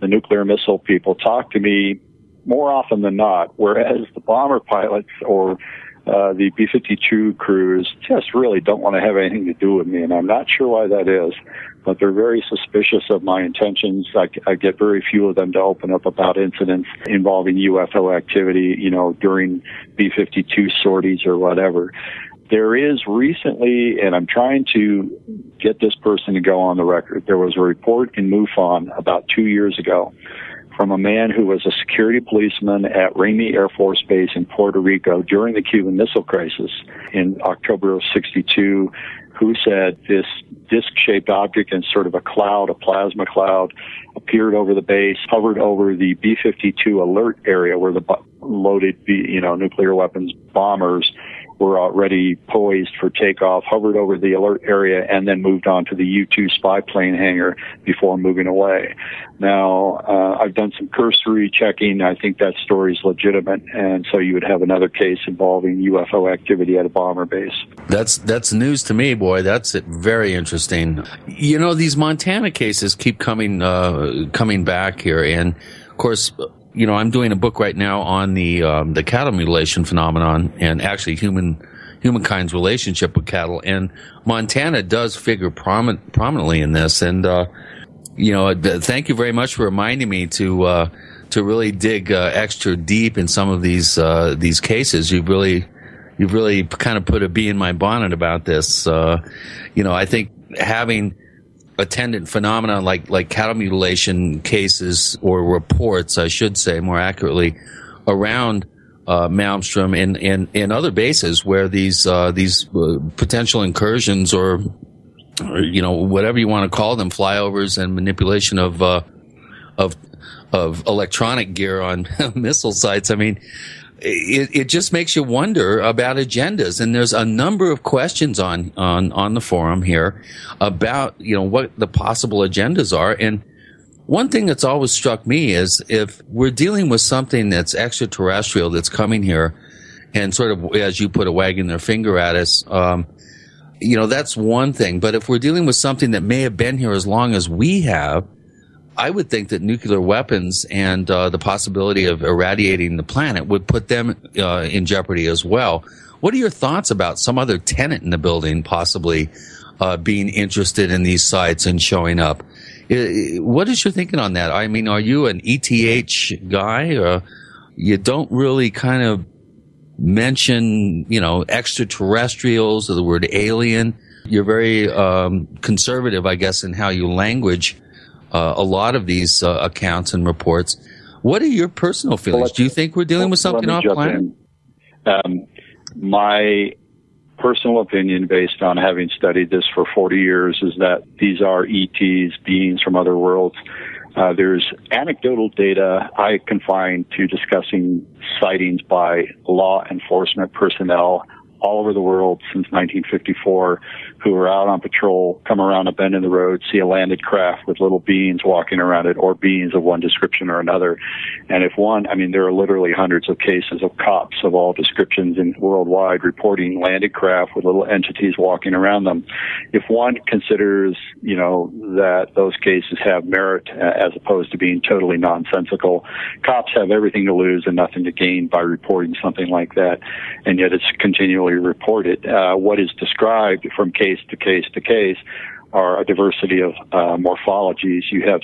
the nuclear missile people, talk to me more often than not, whereas the bomber pilots or uh, the B-52 crews just really don't want to have anything to do with me, and I'm not sure why that is. But they're very suspicious of my intentions. I, I get very few of them to open up about incidents involving UFO activity, you know, during B-52 sorties or whatever there is recently, and I'm trying to get this person to go on the record. There was a report in MUFON about two years ago from a man who was a security policeman at Ramey Air Force Base in Puerto Rico during the Cuban Missile Crisis in October of 62 who said this disc-shaped object in sort of a cloud, a plasma cloud, appeared over the base, hovered over the B-52 alert area where the loaded, B, you know, nuclear weapons bombers were already poised for takeoff, hovered over the alert area, and then moved on to the U-2 spy plane hangar before moving away. Now, uh, I've done some cursory checking. I think that story is legitimate, and so you would have another case involving UFO activity at a bomber base. That's that's news to me, boy. That's very interesting. You know, these Montana cases keep coming uh, coming back here, and of course you know, I'm doing a book right now on the um, the cattle mutilation phenomenon and actually human humankind's relationship with cattle. And Montana does figure prominent, prominently in this. And uh, you know, thank you very much for reminding me to uh, to really dig uh, extra deep in some of these uh, these cases. You've really you've really kind of put a bee in my bonnet about this. Uh, you know, I think having attendant phenomena like like cattle mutilation cases or reports, I should say more accurately, around uh, Malmstrom and, and and other bases where these uh, these uh, potential incursions or, or, you know whatever you want to call them flyovers and manipulation of uh, of of electronic gear on missile sites. I mean, it, it just makes you wonder about agendas. And there's a number of questions on, on, on the forum here about, you know, what the possible agendas are. And one thing that's always struck me is if we're dealing with something that's extraterrestrial that's coming here and sort of, as you put, a wagging their finger at us, um, you know, that's one thing. But if we're dealing with something that may have been here as long as we have, I would think that nuclear weapons and uh, the possibility of irradiating the planet would put them uh, in jeopardy as well. What are your thoughts about some other tenant in the building possibly uh, being interested in these sites and showing up? What is your thinking on that? I mean, are you an ETH guy? Or you don't really kind of mention, you know, extraterrestrials or the word alien. You're very um, conservative, I guess, in how you language uh, a lot of these uh, accounts and reports. What are your personal feelings? Do you think we're dealing with something off planet? Um, my personal opinion, based on having studied this for 40 years, is that these are ETs, beings from other worlds. Uh, there's anecdotal data I confine to discussing sightings by law enforcement personnel all over the world since 1954 who are out on patrol, come around a bend in the road, see a landed craft with little beings walking around it or beings of one description or another. And if one, I mean, there are literally hundreds of cases of cops of all descriptions in worldwide reporting landed craft with little entities walking around them. If one considers, you know, that those cases have merit uh, as opposed to being totally nonsensical, cops have everything to lose and nothing to gain by reporting something like that. And yet it's continually reported. Uh, what is described from case case to case to case are a diversity of uh, morphologies. You have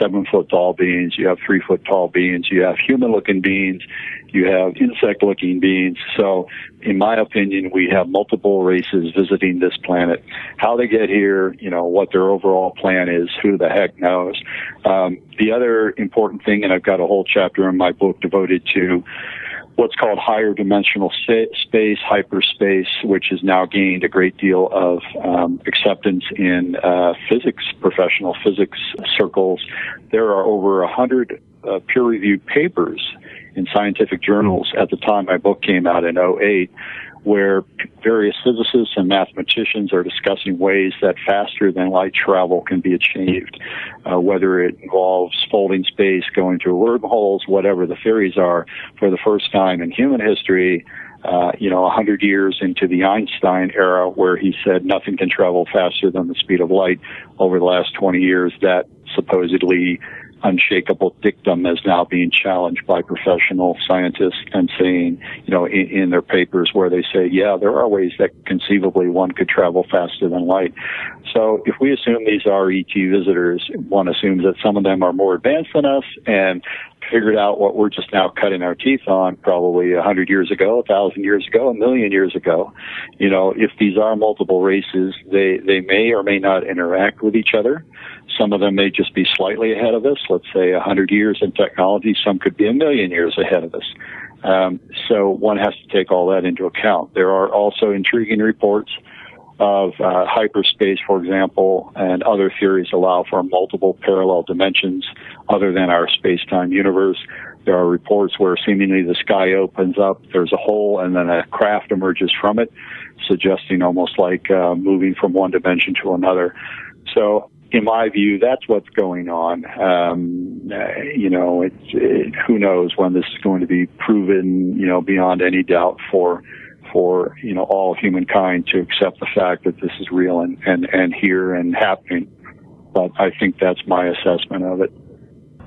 seven foot tall beings, you have three foot tall beings, you have human looking beings, you have insect looking beings. So, in my opinion, we have multiple races visiting this planet. How they get here, you know, what their overall plan is, who the heck knows. Um, the other important thing, and I've got a whole chapter in my book devoted to what's called higher dimensional space, hyperspace, which has now gained a great deal of um, acceptance in uh, physics, professional physics circles. There are over a hundred uh, peer-reviewed papers in scientific journals at the time my book came out in 08 where various physicists and mathematicians are discussing ways that faster than light travel can be achieved, uh, whether it involves folding space, going through wormholes, whatever the theories are. For the first time in human history, uh, you know, a hundred years into the Einstein era, where he said nothing can travel faster than the speed of light. Over the last 20 years, that supposedly unshakable dictum is now being challenged by professional scientists and saying, you know, in, in, their papers where they say, yeah, there are ways that conceivably one could travel faster than light. So if we assume these are ET visitors, one assumes that some of them are more advanced than us and figured out what we're just now cutting our teeth on probably a hundred years ago, a thousand years ago, a million years ago. You know, if these are multiple races, they, they may or may not interact with each other. Some of them may just be slightly ahead of us, let's say a hundred years in technology. Some could be a million years ahead of us. Um, so one has to take all that into account. There are also intriguing reports of uh, hyperspace, for example, and other theories allow for multiple parallel dimensions other than our space-time universe. There are reports where seemingly the sky opens up, there's a hole, and then a craft emerges from it, suggesting almost like uh, moving from one dimension to another. So, in my view, that's what's going on. Um, you know, it, who knows when this is going to be proven, you know, beyond any doubt for for you know all humankind to accept the fact that this is real and and and here and happening. But I think that's my assessment of it.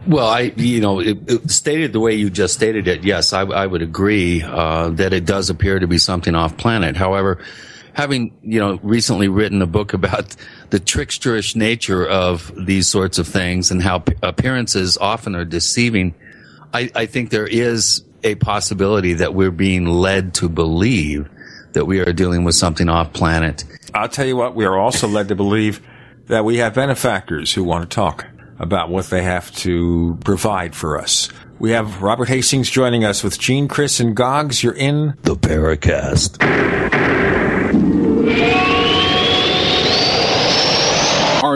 Well, I, you know, it, it stated the way you just stated it, yes, I, I would agree uh, that it does appear to be something off planet. However, having you know recently written a book about the tricksterish nature of these sorts of things and how appearances often are deceiving, I, I think there is a possibility that we're being led to believe that we are dealing with something off planet. I'll tell you what, we are also led to believe that we have benefactors who want to talk about what they have to provide for us. We have Robert Hastings joining us with Gene, Chris, and Goggs. You're in the Paracast.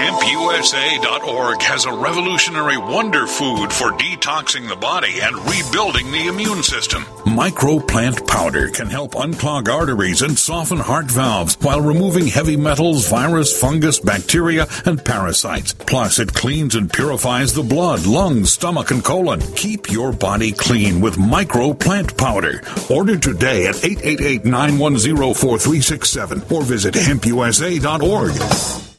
HempUSA.org has a revolutionary wonder food for detoxing the body and rebuilding the immune system. Microplant powder can help unclog arteries and soften heart valves while removing heavy metals, virus, fungus, bacteria, and parasites. Plus, it cleans and purifies the blood, lungs, stomach, and colon. Keep your body clean with Microplant powder. Order today at 888 910 4367 or visit HempUSA.org.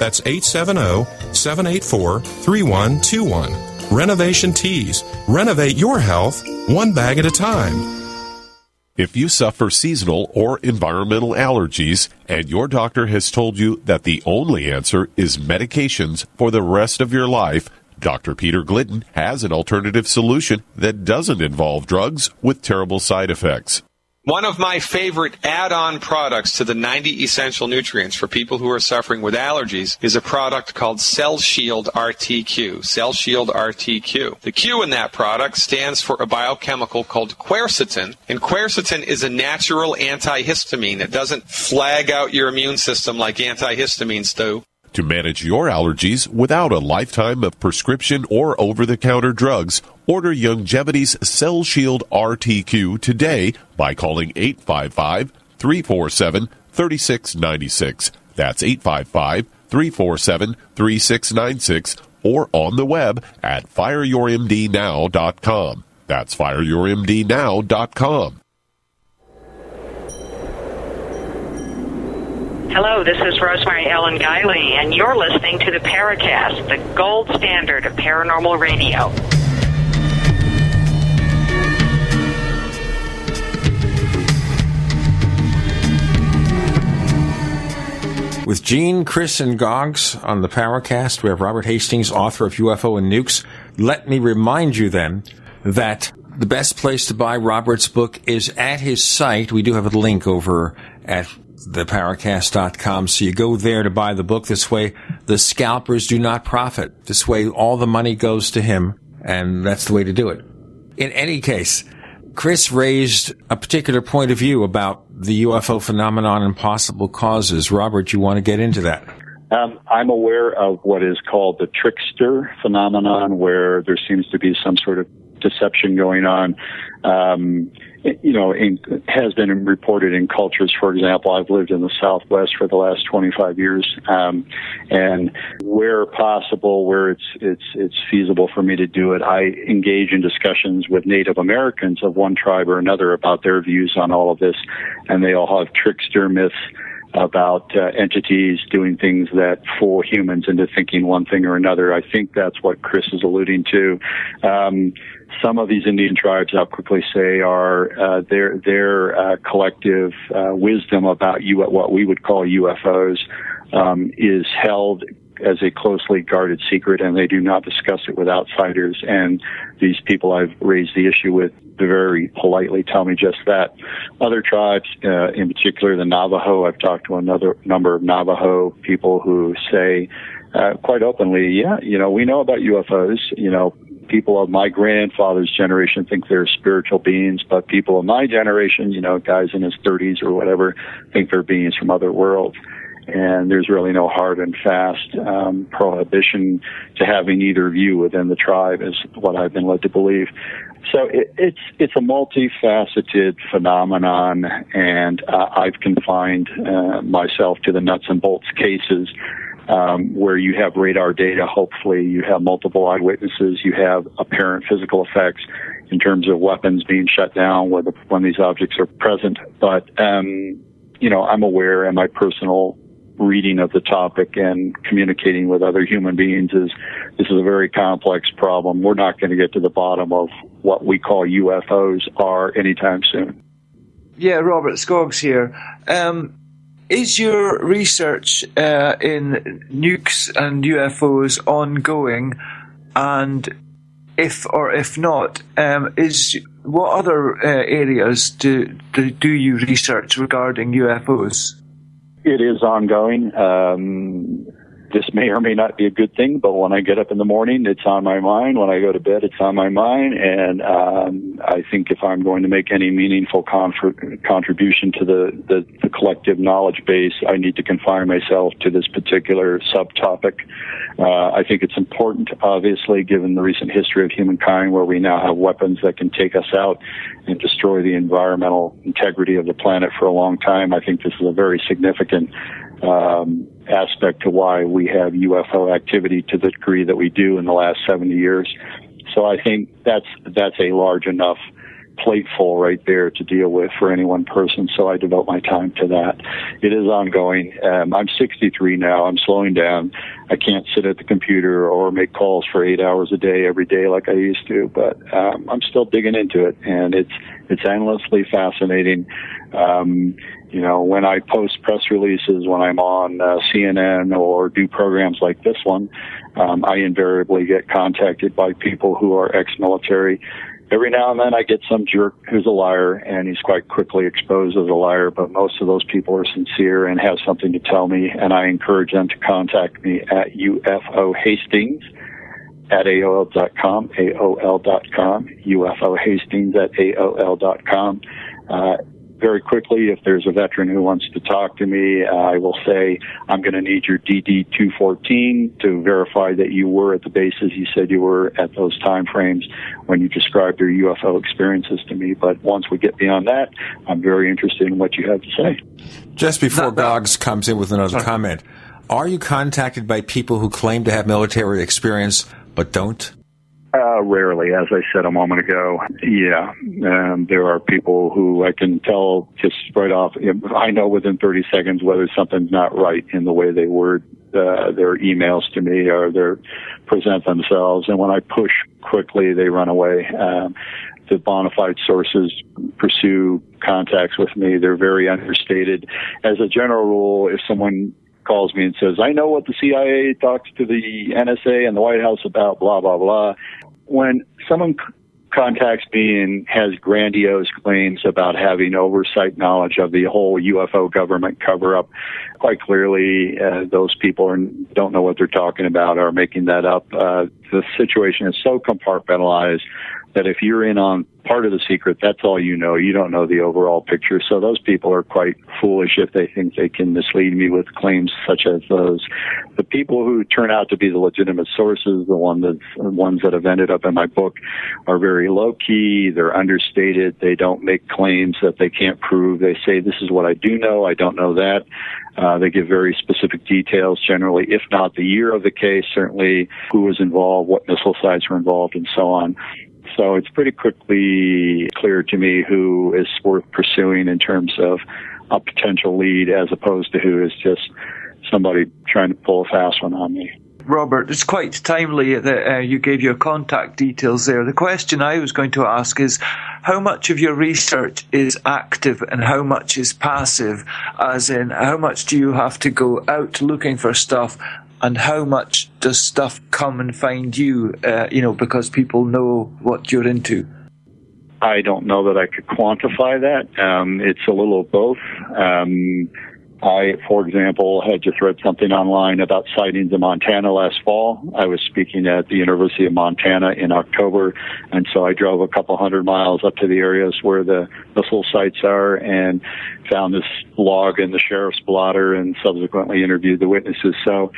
That's 870 784 3121. Renovation Teas. Renovate your health one bag at a time. If you suffer seasonal or environmental allergies and your doctor has told you that the only answer is medications for the rest of your life, Dr. Peter Glidden has an alternative solution that doesn't involve drugs with terrible side effects. One of my favorite add-on products to the 90 essential nutrients for people who are suffering with allergies is a product called Cell Shield RTQ. Cell Shield RTQ. The Q in that product stands for a biochemical called quercetin, and quercetin is a natural antihistamine. It doesn't flag out your immune system like antihistamines do. To manage your allergies without a lifetime of prescription or over-the-counter drugs, order Youngevity's Cell Shield RTQ today by calling 855-347-3696. That's 855-347-3696 or on the web at fireyourmdnow.com. That's fireyourmdnow.com. Hello, this is Rosemary Ellen Guiley, and you're listening to the Paracast, the gold standard of paranormal radio. With Gene, Chris, and Goggs on the Paracast, we have Robert Hastings, author of UFO and Nukes. Let me remind you then that the best place to buy Robert's book is at his site. We do have a link over at theparacast.com. So you go there to buy the book. This way, the scalpers do not profit. This way, all the money goes to him, and that's the way to do it. In any case, Chris raised a particular point of view about the UFO phenomenon and possible causes. Robert, you want to get into that? Um, I'm aware of what is called the trickster phenomenon, where there seems to be some sort of deception going on. Um, you know, in, has been reported in cultures. For example, I've lived in the Southwest for the last 25 years, um, and where possible, where it's it's it's feasible for me to do it, I engage in discussions with Native Americans of one tribe or another about their views on all of this, and they all have trickster myths about uh, entities doing things that fool humans into thinking one thing or another. I think that's what Chris is alluding to. Um, some of these Indian tribes, I'll quickly say, are uh, their their uh, collective uh, wisdom about you what we would call UFOs um, is held as a closely guarded secret, and they do not discuss it with outsiders. And these people I've raised the issue with very politely tell me just that. Other tribes, uh, in particular the Navajo, I've talked to another number of Navajo people who say uh, quite openly, yeah, you know, we know about UFOs. You know, people of my grandfather's generation think they're spiritual beings, but people of my generation, you know, guys in his 30s or whatever, think they're beings from other worlds. And there's really no hard and fast um, prohibition to having either view within the tribe, is what I've been led to believe. So it, it's it's a multifaceted phenomenon, and uh, I've confined uh, myself to the nuts and bolts cases um, where you have radar data. Hopefully, you have multiple eyewitnesses. You have apparent physical effects in terms of weapons being shut down when, the, when these objects are present. But um, you know, I'm aware, and my personal reading of the topic and communicating with other human beings is this is a very complex problem. We're not going to get to the bottom of what we call UFOs are anytime soon. Yeah, Robert Goggs here. Um, is your research uh, in nukes and UFOs ongoing? And if or if not, um, is what other uh, areas do, do do you research regarding UFOs? It is ongoing. Um, this may or may not be a good thing, but when I get up in the morning, it's on my mind. When I go to bed, it's on my mind. And um, I think if I'm going to make any meaningful contribution to the, the, the collective knowledge base, I need to confine myself to this particular subtopic. Uh, I think it's important, obviously, given the recent history of humankind, where we now have weapons that can take us out and destroy the environmental integrity of the planet for a long time. I think this is a very significant um, aspect to why we have UFO activity to the degree that we do in the last 70 years. So I think that's that's a large enough plateful right there to deal with for any one person. So I devote my time to that. It is ongoing. Um, I'm 63 now. I'm slowing down. I can't sit at the computer or make calls for eight hours a day every day like I used to, but um, I'm still digging into it, and it's it's endlessly fascinating. Um, you know, when I post press releases, when I'm on uh, CNN or do programs like this one, um, I invariably get contacted by people who are ex-military. Every now and then I get some jerk who's a liar and he's quite quickly exposed as a liar, but most of those people are sincere and have something to tell me and I encourage them to contact me at UFO Hastings at AOL.com, AOL.com, UFO Hastings at AOL.com. Uh, very quickly, if there's a veteran who wants to talk to me, uh, I will say, I'm going to need your DD 214 to verify that you were at the bases you said you were at those time frames when you described your UFO experiences to me. But once we get beyond that, I'm very interested in what you have to say. Just before Goggs comes in with another comment, are you contacted by people who claim to have military experience but don't? Uh, rarely, as I said a moment ago. Yeah, um, there are people who I can tell just right off. I know within 30 seconds whether something's not right in the way they word uh, their emails to me or they present themselves. And when I push quickly, they run away. Um, the bona fide sources pursue contacts with me. They're very understated. As a general rule, if someone calls me and says, I know what the CIA talks to the NSA and the White House about, blah, blah, blah. When someone contacts me and has grandiose claims about having oversight knowledge of the whole UFO government cover up, quite clearly, uh, those people are, don't know what they're talking about or making that up. Uh, the situation is so compartmentalized that if you're in on part of the secret, that's all you know. You don't know the overall picture. So those people are quite foolish if they think they can mislead me with claims such as those. The people who turn out to be the legitimate sources, the one that, ones that have ended up in my book, are very low key. They're understated. They don't make claims that they can't prove. They say, this is what I do know. I don't know that. Uh, they give very specific details generally, if not the year of the case, certainly who was involved, what missile sites were involved, and so on. So it's pretty quickly clear to me who is worth pursuing in terms of a potential lead as opposed to who is just somebody trying to pull a fast one on me. Robert, it's quite timely that uh, you gave your contact details there. The question I was going to ask is how much of your research is active and how much is passive? As in, how much do you have to go out looking for stuff and how much does stuff come and find you, uh, you know, because people know what you're into? I don't know that I could quantify that. Um, it's a little of both. Um, I, for example, had just read something online about sightings in Montana last fall. I was speaking at the University of Montana in October, and so I drove a couple hundred miles up to the areas where the missile sites are and found this log in the sheriff's blotter and subsequently interviewed the witnesses. So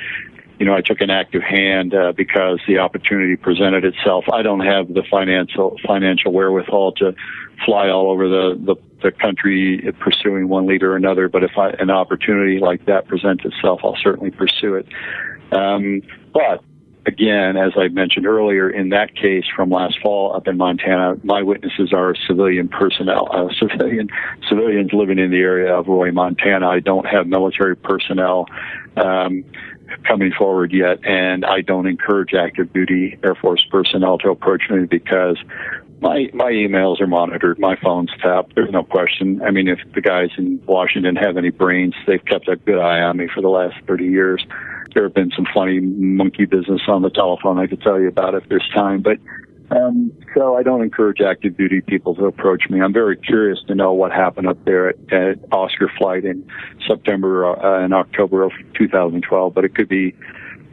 you know, I took an active hand uh, because the opportunity presented itself. I don't have the financial financial wherewithal to fly all over the the the country pursuing one leader or another, but if I, an opportunity like that presents itself, I'll certainly pursue it. Um, but again, as I mentioned earlier, in that case from last fall up in Montana, my witnesses are civilian personnel, uh, civilian civilians living in the area of Roy, Montana. I don't have military personnel um, coming forward yet, and I don't encourage active duty Air Force personnel to approach me because my my emails are monitored, my phone's tapped. There's no question. I mean, if the guys in Washington have any brains, they've kept a good eye on me for the last 30 years. There have been some funny monkey business on the telephone I could tell you about if there's time, but um, so I don't encourage active duty people to approach me. I'm very curious to know what happened up there at, at Oscar Flight in September uh, and October of 2012, but it could be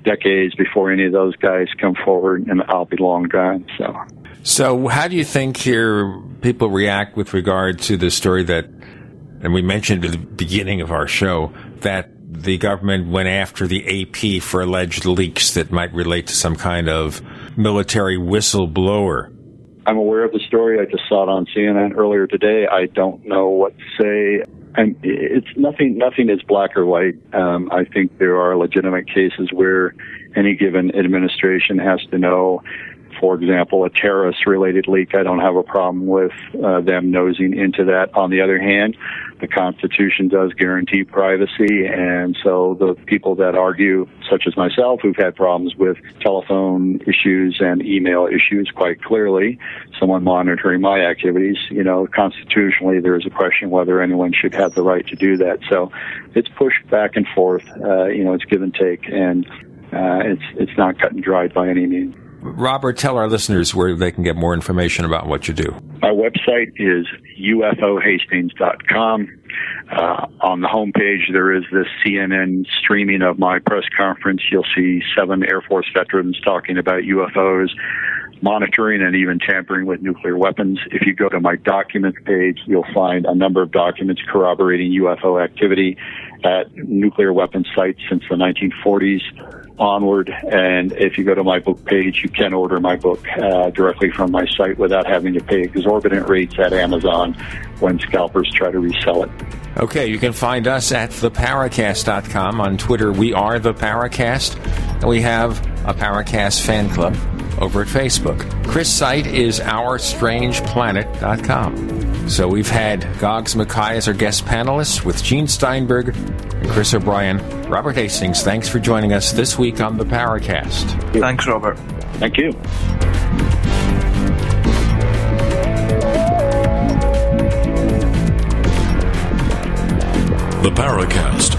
decades before any of those guys come forward, and I'll be long gone. So. So, how do you think here people react with regard to the story that, and we mentioned at the beginning of our show, that the government went after the AP for alleged leaks that might relate to some kind of military whistleblower? I'm aware of the story. I just saw it on CNN earlier today. I don't know what to say. And it's nothing. Nothing is black or white. Um, I think there are legitimate cases where any given administration has to know for example, a terrorist related leak, I don't have a problem with uh, them nosing into that. On the other hand, the Constitution does guarantee privacy, and so the people that argue, such as myself, who've had problems with telephone issues and email issues quite clearly, someone monitoring my activities, you know, constitutionally there is a question whether anyone should have the right to do that. So it's pushed back and forth, uh, you know, it's give and take, and uh, it's it's not cut and dried by any means. Robert, tell our listeners where they can get more information about what you do. My website is ufohastings.com. Uh, on the homepage, there is this CNN streaming of my press conference. You'll see seven Air Force veterans talking about UFOs, monitoring, and even tampering with nuclear weapons. If you go to my documents page, you'll find a number of documents corroborating UFO activity at nuclear weapons sites since the 1940s onward. And if you go to my book page, you can order my book uh, directly from my site without having to pay exorbitant rates at Amazon when scalpers try to resell it. Okay, you can find us at theparacast.com. On Twitter, we are the Paracast, and we have a Paracast fan club over at Facebook. Chris' site is OurStrangePlanet.com. So we've had Goggs Mackay as our guest panelists with Gene Steinberg and Chris O'Brien. Robert Hastings, thanks for joining us this week on the Paracast. Thanks, Robert. Thank you. The Paracast,